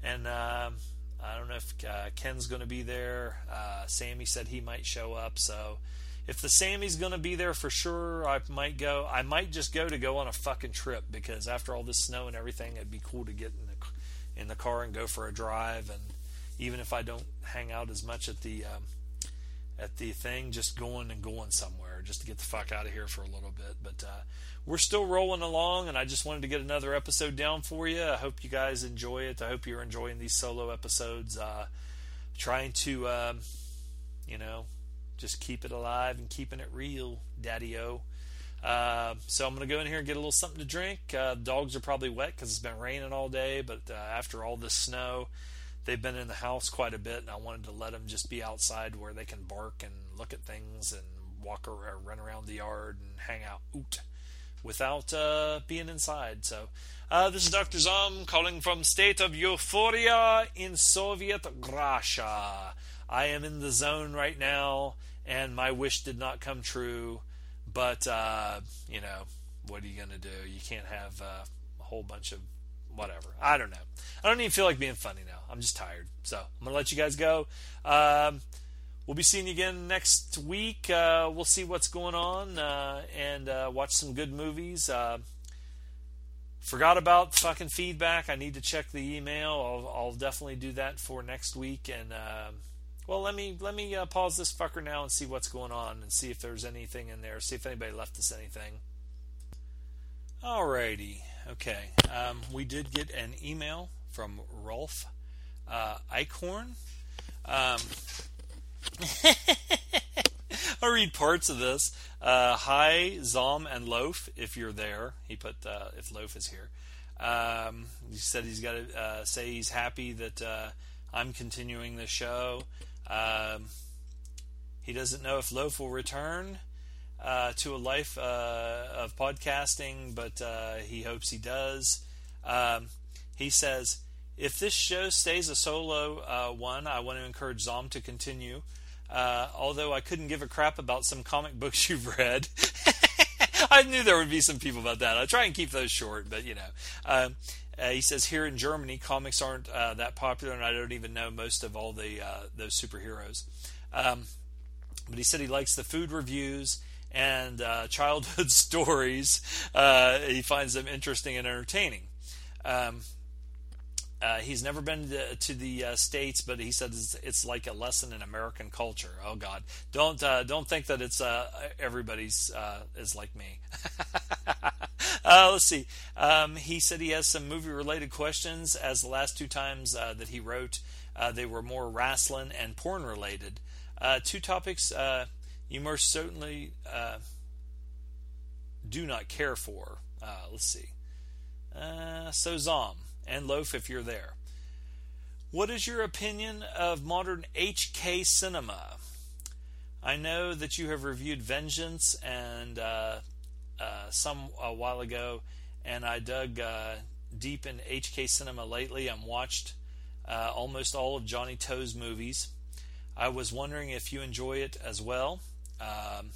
and um, I don't know if uh, Ken's going to be there. Uh, Sammy said he might show up. So if the Sammy's going to be there for sure, I might go. I might just go to go on a fucking trip because after all this snow and everything, it'd be cool to get in the in the car and go for a drive. And even if I don't hang out as much at the um, at the thing, just going and going somewhere just to get the fuck out of here for a little bit. But uh, we're still rolling along, and I just wanted to get another episode down for you. I hope you guys enjoy it. I hope you're enjoying these solo episodes. Uh, trying to, um, you know, just keep it alive and keeping it real, Daddy O. Uh, so I'm going to go in here and get a little something to drink. Uh, dogs are probably wet because it's been raining all day, but uh, after all this snow, they've been in the house quite a bit, and I wanted to let them just be outside where they can bark and look at things and walk or run around the yard and hang out. Oot without uh, being inside. So, uh, this is Dr. Zom calling from State of Euphoria in Soviet Russia. I am in the zone right now, and my wish did not come true. But, uh, you know, what are you going to do? You can't have uh, a whole bunch of whatever. I don't know. I don't even feel like being funny now. I'm just tired. So, I'm to let you guys go. Um, we'll be seeing you again next week. Uh, we'll see what's going on uh, and uh, watch some good movies. Uh, forgot about fucking feedback. I need to check the email. I'll, I'll definitely do that for next week. And uh, well, let me let me uh, pause this fucker now and see what's going on and see if there's anything in there. See if anybody left us anything. Alrighty. Okay. Um, we did get an email from Rolf Eichhorn. Um, I'll read parts of this. Uh, hi, Zom and Loaf, if you're there. He put uh, if Loaf is here. Um, he said he's got to uh, say he's happy that uh, I'm continuing the show. Um, he doesn't know if Loaf will return uh, to a life uh, of podcasting, but he hopes he does. Um, he says if this show stays a solo uh, one, I want to encourage Zom to continue. Uh, although I couldn't give a crap about some comic books you've read. I knew there would be some people about that. I try and keep those short, but you know. Um, uh, he says here in Germany, comics aren't uh, that popular, and I don't even know most of all the uh, those superheroes. Um, but he said he likes the food reviews and uh, childhood stories. he finds them interesting and entertaining. Um, uh, he's never been to, to the uh, states, but he said it's, it's, like a lesson in American culture. Oh God, don't uh, don't think that it's uh, everybody's uh, is like me. Uh, let's see. Um, he said he has some movie related questions. As the last two times that he wrote, they were more wrestling and porn related. two topics you most certainly do not care for. let's see. so Zom and Loaf if you're there. What is your opinion of modern HK cinema? I know that you have reviewed Vengeance and uh, uh, some a while ago, and I dug uh, deep in HK cinema lately. I'm watched uh, almost all of Johnny To's movies. I was wondering if you enjoy it as well. Um,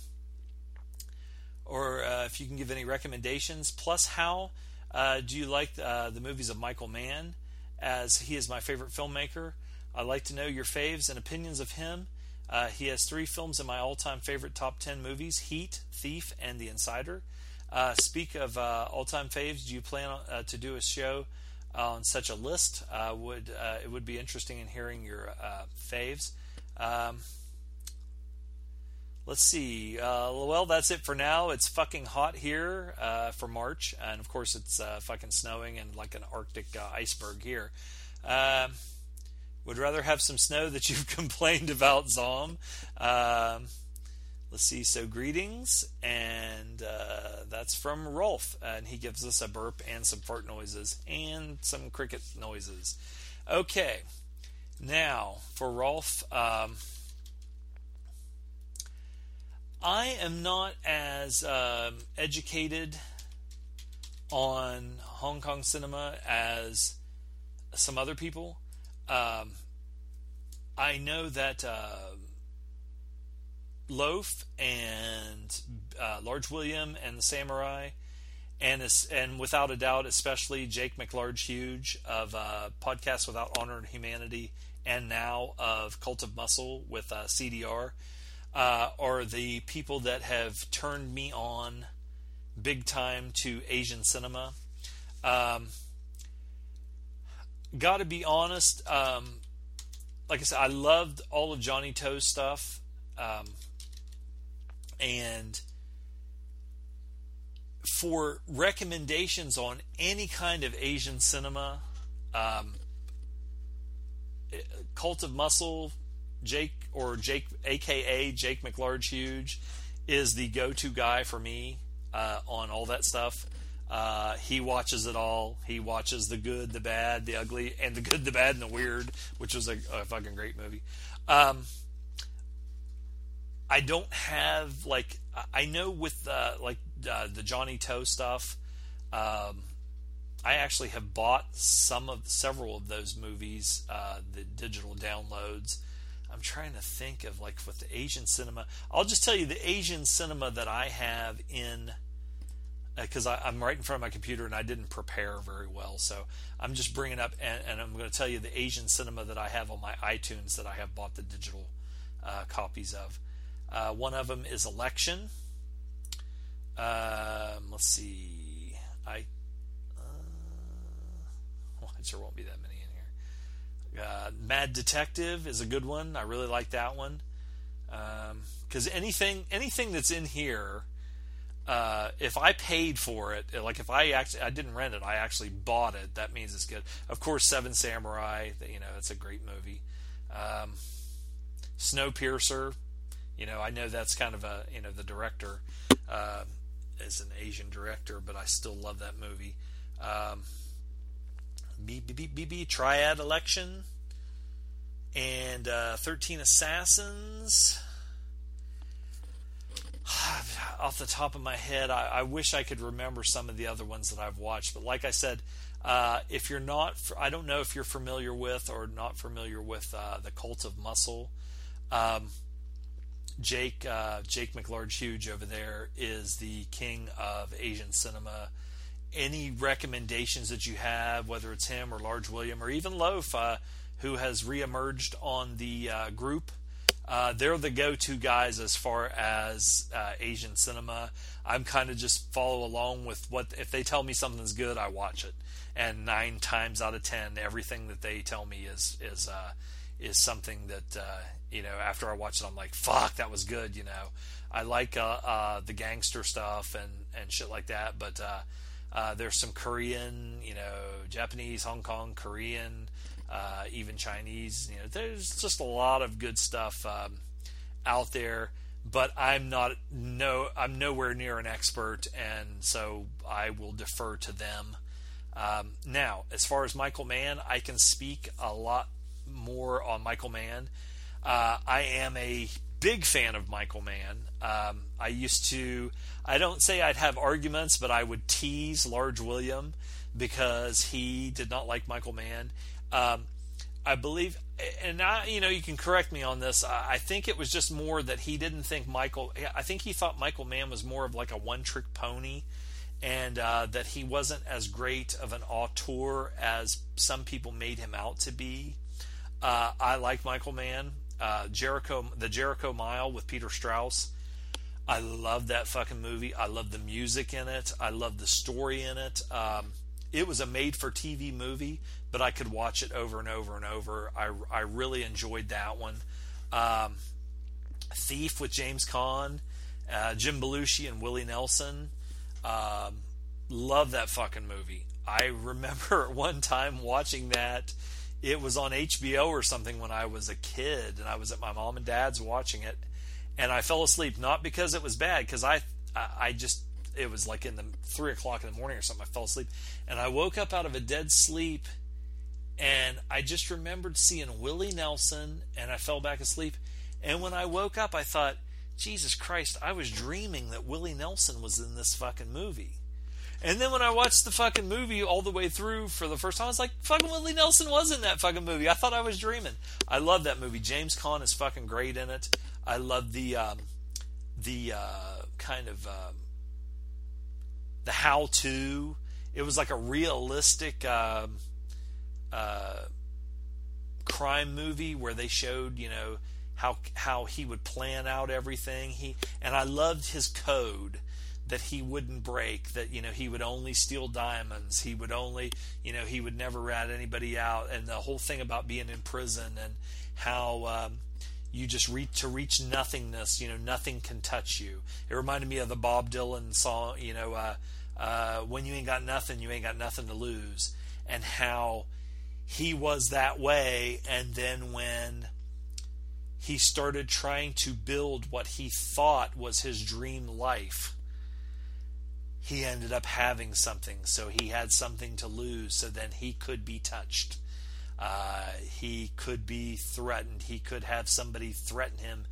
or uh, if you can give any recommendations. Plus, how uh, do you like uh, the movies of Michael Mann, as he is my favorite filmmaker? I'd like to know your faves and opinions of him. Uh, he has three films in my all-time favorite top ten movies: Heat, Thief, and The Insider. Uh, speak of uh, all-time faves. Do you plan to do a show on such a list? Would it would be interesting in hearing your faves? Um, let's see. well, that's it for now. It's fucking hot here for March, and of course it's fucking snowing and like an Arctic iceberg here. Um, would rather have some snow that you've complained about, Zom. Um, let's see. So, greetings, and uh, that's from Rolf, and he gives us a burp and some fart noises and some cricket noises. Okay, now for Rolf. Um, I am not as um, educated on Hong Kong cinema as some other people. Um, I know that uh, Loaf and uh, Large William and the Samurai, and and without a doubt, especially Jake McLarge Huge of uh, Podcast Without Honor and Humanity, and now of Cult of Muscle with uh, CDR, uh, are the people that have turned me on big time to Asian cinema. Um, Got to be honest. Um, like I said, I loved all of Johnny To's stuff, um, and for recommendations on any kind of Asian cinema, um, Cult of Muscle, Jake or Jake, aka Jake McLarge Huge, is the go-to guy for me uh, on all that stuff. Uh, he watches it all. He watches the good, the bad, the ugly, and the good, the bad, and the weird, which was a, a fucking great movie. Um, I don't have like I know with uh, like uh, the Johnny To stuff. Um, I actually have bought some of several of those movies, uh, the digital downloads. I'm trying to think of like with the Asian cinema. I'll just tell you the Asian cinema that I have in because I'm right in front of my computer and I didn't prepare very well. So I'm just bringing up, and, and, I'm going to tell you the Asian cinema that I have on my iTunes that I have bought the digital uh, copies of. Uh, one of them is Election. Um, let's see. I. Uh, well, it sure won't be that many. Uh, Mad Detective is a good one. I really like that one. Because um, anything, anything that's in here uh, if I paid for it, like if I actually I didn't rent it, I actually bought it. That means it's good. Of course, Seven Samurai, you know, it's a great movie. Um, Snowpiercer, you know, I know that's kind of a you know the director uh, is an Asian director, but I still love that movie. Um, BB Triad Election and uh, Thirteen Assassins. off the top of my head, I, I, wish I could remember some of the other ones that I've watched. But like I said, uh, if you're not, I don't know if you're familiar with or not familiar with uh, the Cult of Muscle. Um, Jake uh, Jake McLarge Huge over there is the king of Asian cinema. Any recommendations that you have, whether it's him or Large William or even Loaf, uh, who has reemerged on the uh, group uh, they're the go-to guys as far as uh, Asian cinema. I'm kind of just follow along with what if they tell me something's good, I watch it. And nine times out of ten, everything that they tell me is is uh, is something that uh, you know. After I watch it, I'm like, "Fuck, that was good." You know, I like uh, the gangster stuff and and shit like that, but. There's some Korean, you know, Japanese, Hong Kong, Korean, uh, even Chinese. You know, there's just a lot of good stuff um, out there. But I'm not no I'm nowhere near an expert, and so I will defer to them. Um, now, as far as Michael Mann, I can speak a lot more on Michael Mann. Uh, I am a big fan of Michael Mann. Um, I used to, I don't say I'd have arguments, but I would tease Large William because he did not like Michael Mann. Um, I believe, and I, you know, you can correct me on this. I think it was just more that he didn't think Michael. I think he thought Michael Mann was more of like a one-trick pony, and uh, that he wasn't as great of an auteur as some people made him out to be. Uh, I like Michael Mann. Uh, Jericho, the Jericho Mile with Peter Strauss. I love that fucking movie. I love the music in it. I love the story in it. Um, it was a made for TV movie, but I could watch it over and over and over. I, I really enjoyed that one. Um, Thief with James Caan, uh, Jim Belushi, and Willie Nelson. Um, love that fucking movie. I remember one time watching that. It was on HBO or something when I was a kid, and I was at my mom and dad's watching it, and I fell asleep. Not because it was bad, because I, I, just it was like in the three o'clock in the morning or something. I fell asleep, and I woke up out of a dead sleep, and I just remembered seeing Willie Nelson, and I fell back asleep. And when I woke up, I thought, Jesus Christ, I was dreaming that Willie Nelson was in this fucking movie. And then when I watched the fucking movie all the way through for the first time, I was like, fucking Willie Nelson was in that fucking movie. I thought I was dreaming. I love that movie. James Caan is fucking great in it. I love the um, the uh, kind of um, the how to. It was like a realistic um, uh, crime movie where they showed, you know, how how he would plan out everything. He and I loved his code that he wouldn't break. That you know he would only steal diamonds. He would only you know he would never rat anybody out. And the whole thing about being in prison and how. Um, you just reach to reach nothingness. You know, nothing can touch you. It reminded me of the Bob Dylan song. You know, uh, uh, when you ain't got nothing, you ain't got nothing to lose, and how he was that way. And then when he started trying to build what he thought was his dream life, he ended up having something. So he had something to lose. So then he could be touched. Uh, he could be threatened. He could have somebody threaten him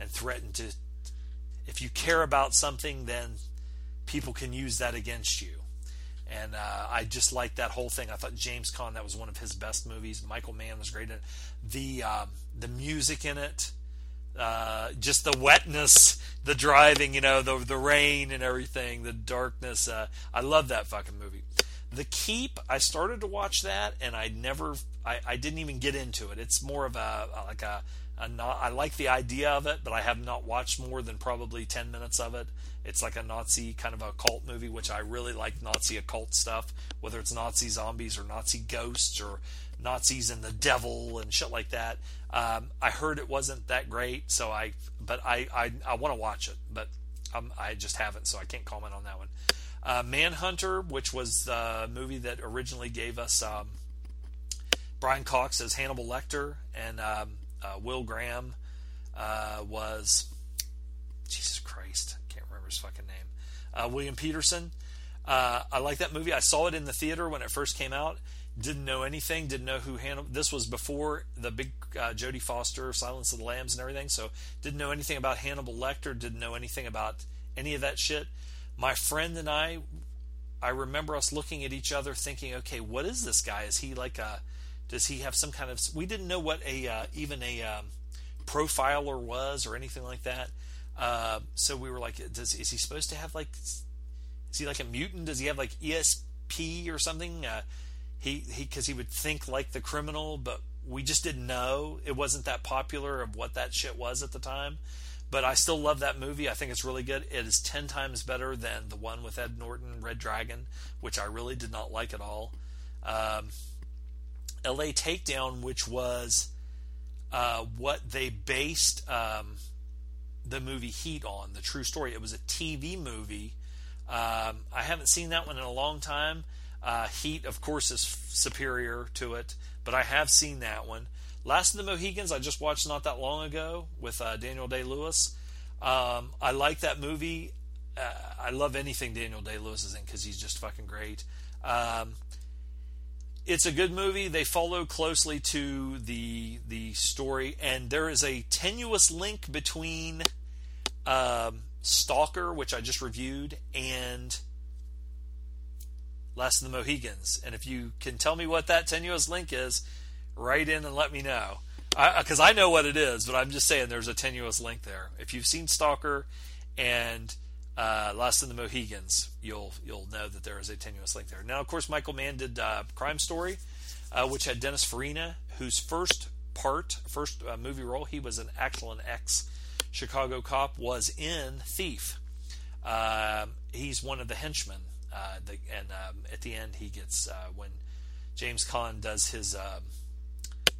and threaten to. If you care about something, then people can use that against you. And uh, I just like that whole thing. I thought James Caan that was one of his best movies. Michael Mann was great in it. The um, the music in it, uh, just the wetness, the driving, you know, the the rain and everything, the darkness. Uh, I love that fucking movie. The Keep. I started to watch that, and I never. I, I didn't even get into it. It's more of a like a not, I like the idea of it, but I have not watched more than probably 10 minutes of it. It's like a Nazi kind of a cult movie, which I really like Nazi occult stuff, whether it's Nazi zombies or Nazi ghosts or Nazis and the devil and shit like that. Um, I heard it wasn't that great, so I, but I, I, I want to watch it, but um, I just haven't, so I can't comment on that one. Uh, Manhunter, which was the movie that originally gave us um, Brian Cox as Hannibal Lecter and um, uh, Will Graham uh, was Jesus Christ, I can't remember his fucking name. Uh, William Peterson. Uh, I like that movie. I saw it in the theater when it first came out. Didn't know anything. Didn't know who Hannibal. This was before the big uh, Jodie Foster, Silence of the Lambs, and everything. So didn't know anything about Hannibal Lecter. Didn't know anything about any of that shit. My friend and I, I remember us looking at each other, thinking, "Okay, what is this guy? Is he like a does he have some kind of? We didn't know what a uh, even a um, profiler was or anything like that. Uh, so we were like, does is he supposed to have like? Is he like a mutant? Does he have like ESP or something? Uh, he he because he would think like the criminal, but we just didn't know. It wasn't that popular of what that shit was at the time. But I still love that movie. I think it's really good. It is ten times better than the one with Ed Norton, Red Dragon, which I really did not like at all. Um, LA Takedown, which was uh, what they based um, the movie Heat on, the true story. It was a TV movie. Um, I haven't seen that one in a long time. Uh, Heat, of course, is superior to it, but I have seen that one. Last of the Mohicans, I just watched not that long ago with uh, Daniel Day Lewis. Um, I like that movie. Uh, I love anything Daniel Day Lewis is in because he's just fucking great. Um, it's a good movie. They follow closely to the the story, and there is a tenuous link between um, Stalker, which I just reviewed, and Last of the Mohicans. And if you can tell me what that tenuous link is, write in and let me know. Because I, I, know what it is, but I'm just saying there's a tenuous link there. If you've seen Stalker and uh, Last of the Mohegans, you'll you'll know that there is a tenuous link there. Now, of course, Michael Mann did uh, Crime Story, uh, which had Dennis Farina, whose first part, first uh, movie role, he was an excellent ex Chicago cop, was in Thief. Um, he's one of the henchmen, uh, the, and um, at the end, he gets uh, when James Caan does his um,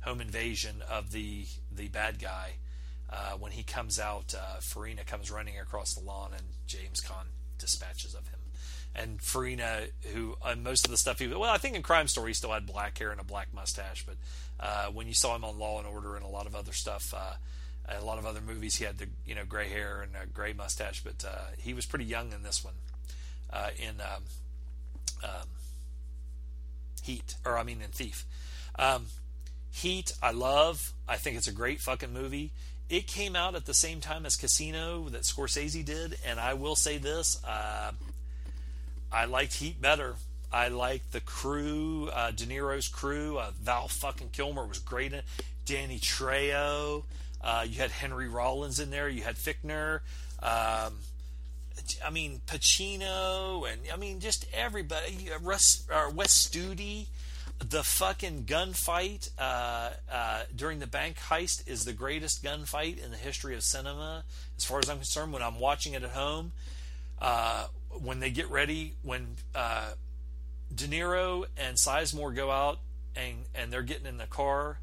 home invasion of the the bad guy. Uh, when he comes out, uh, Farina comes running across the lawn, and James Caan dispatches of him. And Farina, who on most of the stuff he well, I think in Crime Story he still had black hair and a black mustache, but uh, when you saw him on Law and Order and a lot of other stuff, uh, a lot of other movies, he had the you know gray hair and a gray mustache, but uh, he was pretty young in this one. Uh, in um, um, Heat, or I mean in Thief. Um, Heat, I love. I think it's a great fucking movie. It came out at the same time as Casino that Scorsese did, and I will say this: uh, I liked Heat better. I liked the crew, uh, De Niro's crew. Uh, Val fucking Kilmer was great in. Danny Trejo. Uh, you had Henry Rollins in there. You had Fichtner. Um, I mean Pacino, and I mean just everybody. Russ, or Wes Studi the fucking gunfight uh, uh, during the bank heist is the greatest gunfight in the history of cinema, as far as I'm concerned. When I'm watching it at home, uh, when they get ready, when uh, De Niro and Sizemore go out and and they're getting in the car,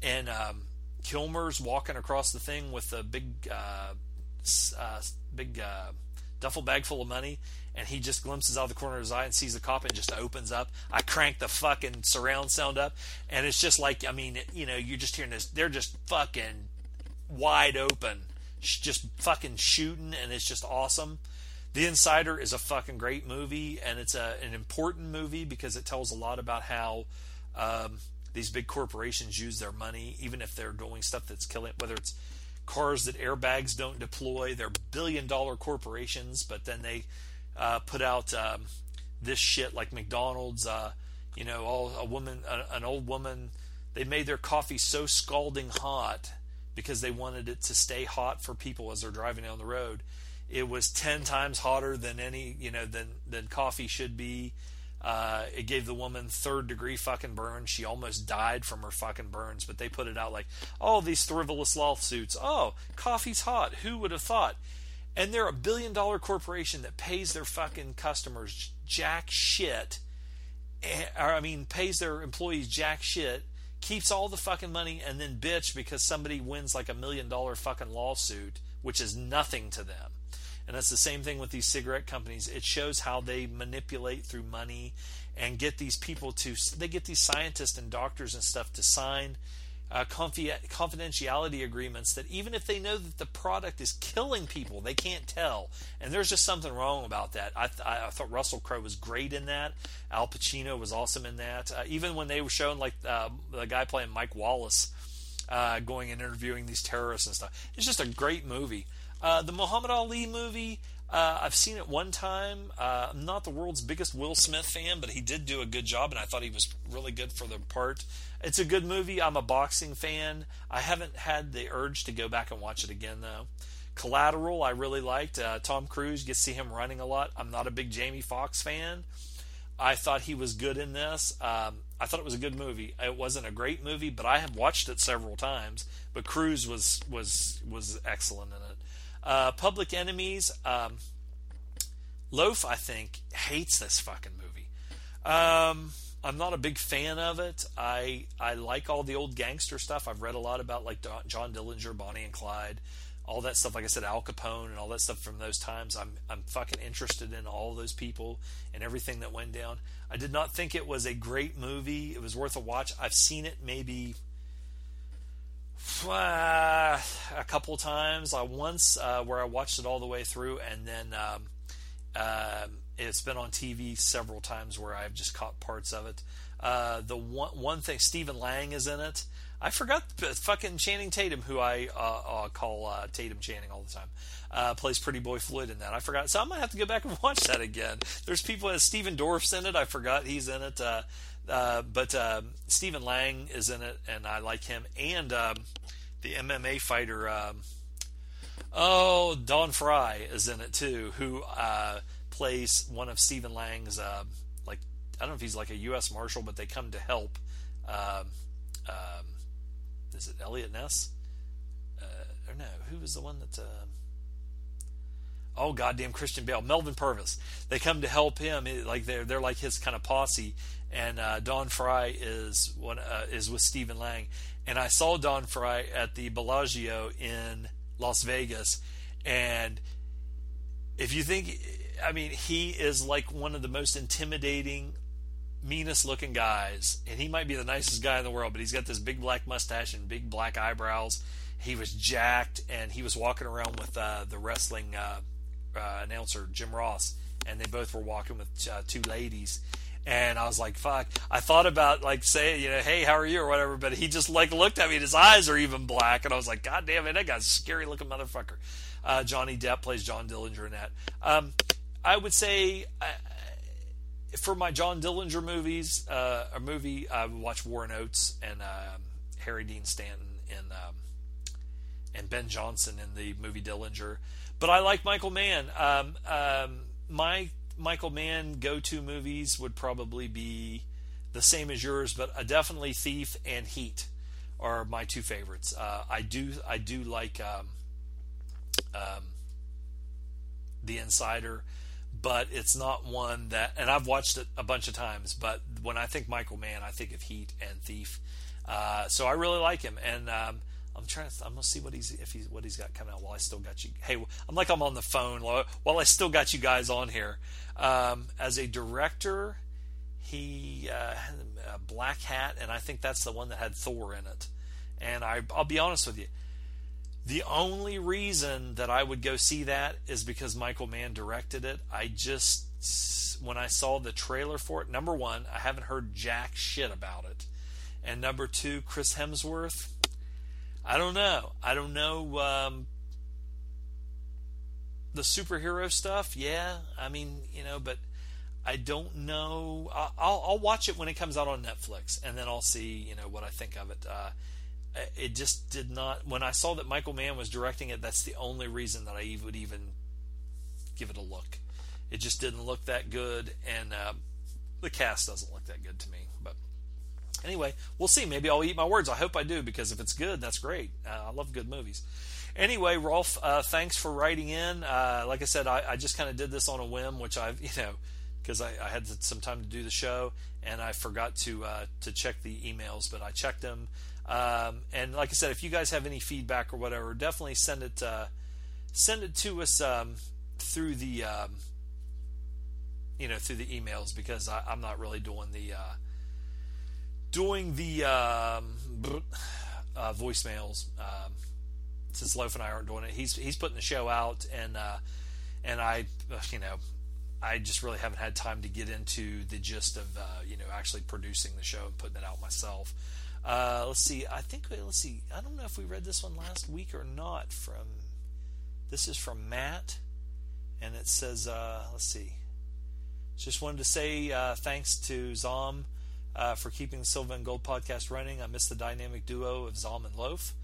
and um, Kilmer's walking across the thing with a big uh, uh, big duffel bag full of money, and he just glimpses out of the corner of his eye and sees the cop and just opens up. I crank the fucking surround sound up, and it's just like I mean, you know, you're just hearing this. They're just fucking wide open, just fucking shooting, and it's just awesome. The Insider is a fucking great movie, and it's a, an important movie because it tells a lot about how um, these big corporations use their money, even if they're doing stuff that's killing, whether it's cars that airbags don't deploy. They're billion dollar corporations, but then they uh, put out um, this shit like McDonald's. Uh, you know, all a woman, a, an old woman. They made their coffee so scalding hot because they wanted it to stay hot for people as they're driving down the road. It was ten times hotter than any, you know, than than coffee should be. Uh, it gave the woman third degree fucking burns. She almost died from her fucking burns, but they put it out like, oh, these frivolous lawsuits. Oh, coffee's hot. Who would have thought? and they're a billion dollar corporation that pays their fucking customers jack shit eh, or I mean pays their employees jack shit keeps all the fucking money and then bitch because somebody wins like a million dollar fucking lawsuit which is nothing to them and that's the same thing with these cigarette companies it shows how they manipulate through money and get these people to they get these scientists and doctors and stuff to sign uh, confidentiality agreements that even if they know that the product is killing people, they can't tell. And there's just something wrong about that. I, th- I thought Russell Crowe was great in that. Al Pacino was awesome in that. Uh, even when they were showing like uh, the guy playing Mike Wallace uh, going and interviewing these terrorists and stuff, it's just a great movie. Uh, the Muhammad Ali movie. Uh, I've seen it one time. Uh, I'm not the world's biggest Will Smith fan, but he did do a good job, and I thought he was really good for the part. It's a good movie. I'm a boxing fan. I haven't had the urge to go back and watch it again, though. Collateral, I really liked. Uh, Tom Cruise, you see him running a lot. I'm not a big Jamie Foxx fan. I thought he was good in this. Um, I thought it was a good movie. It wasn't a great movie, but I have watched it several times. But Cruise was was was excellent in it. Uh, Public Enemies. Um, Loaf, I think, hates this fucking movie. Um, I'm not a big fan of it. I I like all the old gangster stuff. I've read a lot about like John Dillinger, Bonnie and Clyde, all that stuff. Like I said, Al Capone and all that stuff from those times. I'm I'm fucking interested in all those people and everything that went down. I did not think it was a great movie. It was worth a watch. I've seen it maybe uh, a couple times. I once uh, where I watched it all the way through, and then um, uh, it's been on TV several times where I've just caught parts of it. Uh, the one one thing, Stephen Lang is in it. I forgot fucking Channing Tatum, who I uh, uh, call uh, Tatum Channing all the time, uh, plays Pretty Boy Floyd in that. I forgot, so I'm gonna have to go back and watch that again. There's people Stephen Dorff's in it. I forgot he's in it. Uh, Uh, but um, Stephen Lang is in it, and I like him. And um, the MMA fighter, um, oh, Don Frye is in it too, who uh, plays one of Stephen Lang's, uh, like, I don't know if he's like a U.S. Marshal, but they come to help. Um, um, is it Eliot Ness? Uh, or no, who was the one that. Uh, oh goddamn Christian Bale, Melvin Purvis. They come to help him, like they're they're like his kind of posse. And uh, Don Frye is one uh, is with Stephen Lang, and I saw Don Frye at the Bellagio in Las Vegas, and if you think, I mean, he is like one of the most intimidating, meanest looking guys, and he might be the nicest guy in the world, but he's got this big black mustache and big black eyebrows. He was jacked, and he was walking around with uh, the wrestling uh, uh, announcer Jim Ross, and they both were walking with uh, two ladies. And I was like, "Fuck!" I thought about like saying, you know, "Hey, how are you?" or whatever, but he just like looked at me, and his eyes are even black, and I was like, "God damn it, that guy's scary looking motherfucker." Uh, Johnny Depp plays John Dillinger in that. Um, I would say uh, for my John Dillinger movies, uh, a movie I would watch Warren Oates and um, Harry Dean Stanton and um, and Ben Johnson in the movie Dillinger. But I like Michael Mann. Um, um, my Michael Mann go-to movies would probably be the same as yours, but uh, definitely Thief and Heat are my two favorites. Uh, I do I do like um, um, The Insider, but it's not one that, and I've watched it a bunch of times. But when I think Michael Mann, I think of Heat and Thief. Uh, so I really like him, and um, I'm trying to. I'm gonna see what he's if he's what he's got coming out while I still got you. Hey, I'm like I'm on the phone while I still got you guys on here. Um, as a director, he uh, Blackhat, and I think that's the one that had Thor in it. And I, I'll be honest with you, the only reason that I would go see that is because Michael Mann directed it. I just when I saw the trailer for it, number one, I haven't heard jack shit about it, and number two, Chris Hemsworth I don't know. I don't know. Um, the superhero stuff, yeah. I mean, you know, but I don't know. I'll, I'll watch it when it comes out on Netflix, and then I'll see, you know, what I think of it. Uh, it just did not. When I saw that Michael Mann was directing it, that's the only reason that I would even give it a look. It just didn't look that good, and uh, the cast doesn't look that good to me. Anyway, we'll see. Maybe I'll eat my words. I hope I do because if it's good, that's great. Uh, I love good movies. Anyway, Rolf, uh, thanks for writing in. Uh, like I said, I, I just kind of did this on a whim, which I've you know because I, I, had some time to do the show and I forgot to uh, to check the emails, but I checked them. Um, and like I said, if you guys have any feedback or whatever, definitely send it uh, send it to us um, through the um, you know through the emails because I, am not really doing the uh, doing the um, uh, voicemails. Um, since Loaf and I aren't doing it, he's he's putting the show out, and uh, and I, uh, you know, I just really haven't had time to get into the gist of uh, you know actually producing the show and putting it out myself. Uh, let's see. I think let's see. I don't know if we read this one last week or not. From this is from Matt, and it says, uh, let's see. Just wanted to say thanks to Zom uh, for keeping the Silva and Gold podcast running. I miss the dynamic duo of Zom and Loaf.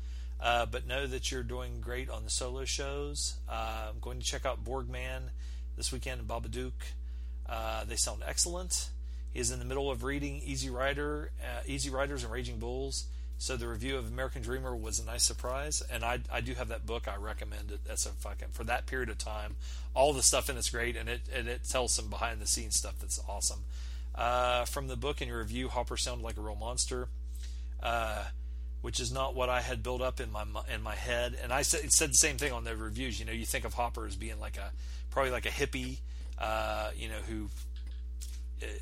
Uh, but know that you're doing great on the solo shows. Uh, I'm going to check out Borgman this weekend and Babadook. Uh, they sound excellent. He is in the middle of reading Easy Rider, uh, Easy Riders and Raging Bulls. So the review of American Dreamer was a nice surprise, and I, I do have that book. I recommend it. That's a fucking for that period of time. All the stuff in it's great, and it and it tells some behind the scenes stuff that's awesome. Uh, from the book and your review, Hopper sounded like a real monster, uh, which is not what I had built up in my in my head. And I said it said the same thing on the reviews. You know, you think of Hopper as being like a probably like a hippie, uh, you know, who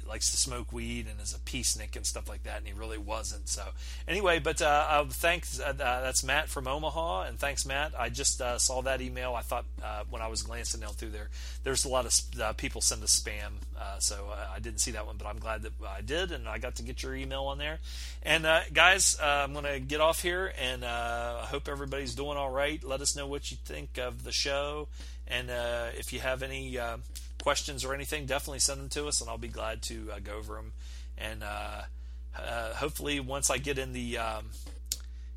likes to smoke weed and is a peacenik and stuff like that, and he really wasn't. So anyway, but uh, uh, thanks. Uh, that's Matt from Omaha, and thanks, Matt. I just uh, saw that email. I thought uh, when I was glancing down through there, there's a lot of people send us spam, so I didn't see that one, but I'm glad that I did, and I got to get your email on there. And guys, I'm to get off here, and I hope everybody's doing all right. Let us know what you think of the show, and if you have any questions or anything, definitely send them to us, and I'll be glad to uh, go over them and uh, uh, hopefully once I get in the um,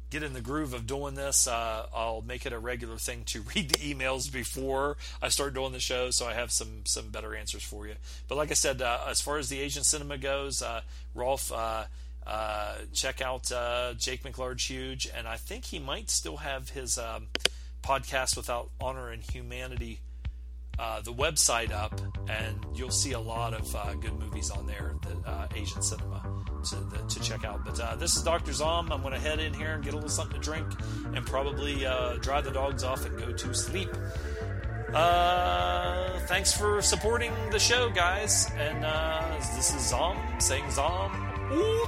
get in the groove of doing this, uh, I'll make it a regular thing to read the emails before I start doing the show, so I have some some better answers for you. But like I said, uh, as far as the Asian cinema goes, uh, Rolf, check out Jake McLarge Huge, and I think he might still have his um, podcast without honor and humanity. The website up, and you'll see a lot of good movies on there. The Asian cinema to, the, to check out. But uh, this is Dr. Zom. I'm going to head in here and get a little something to drink and probably uh, dry the dogs off and go to sleep. Uh, thanks for supporting the show, guys. And uh, this is Zom saying Zom. Ooh,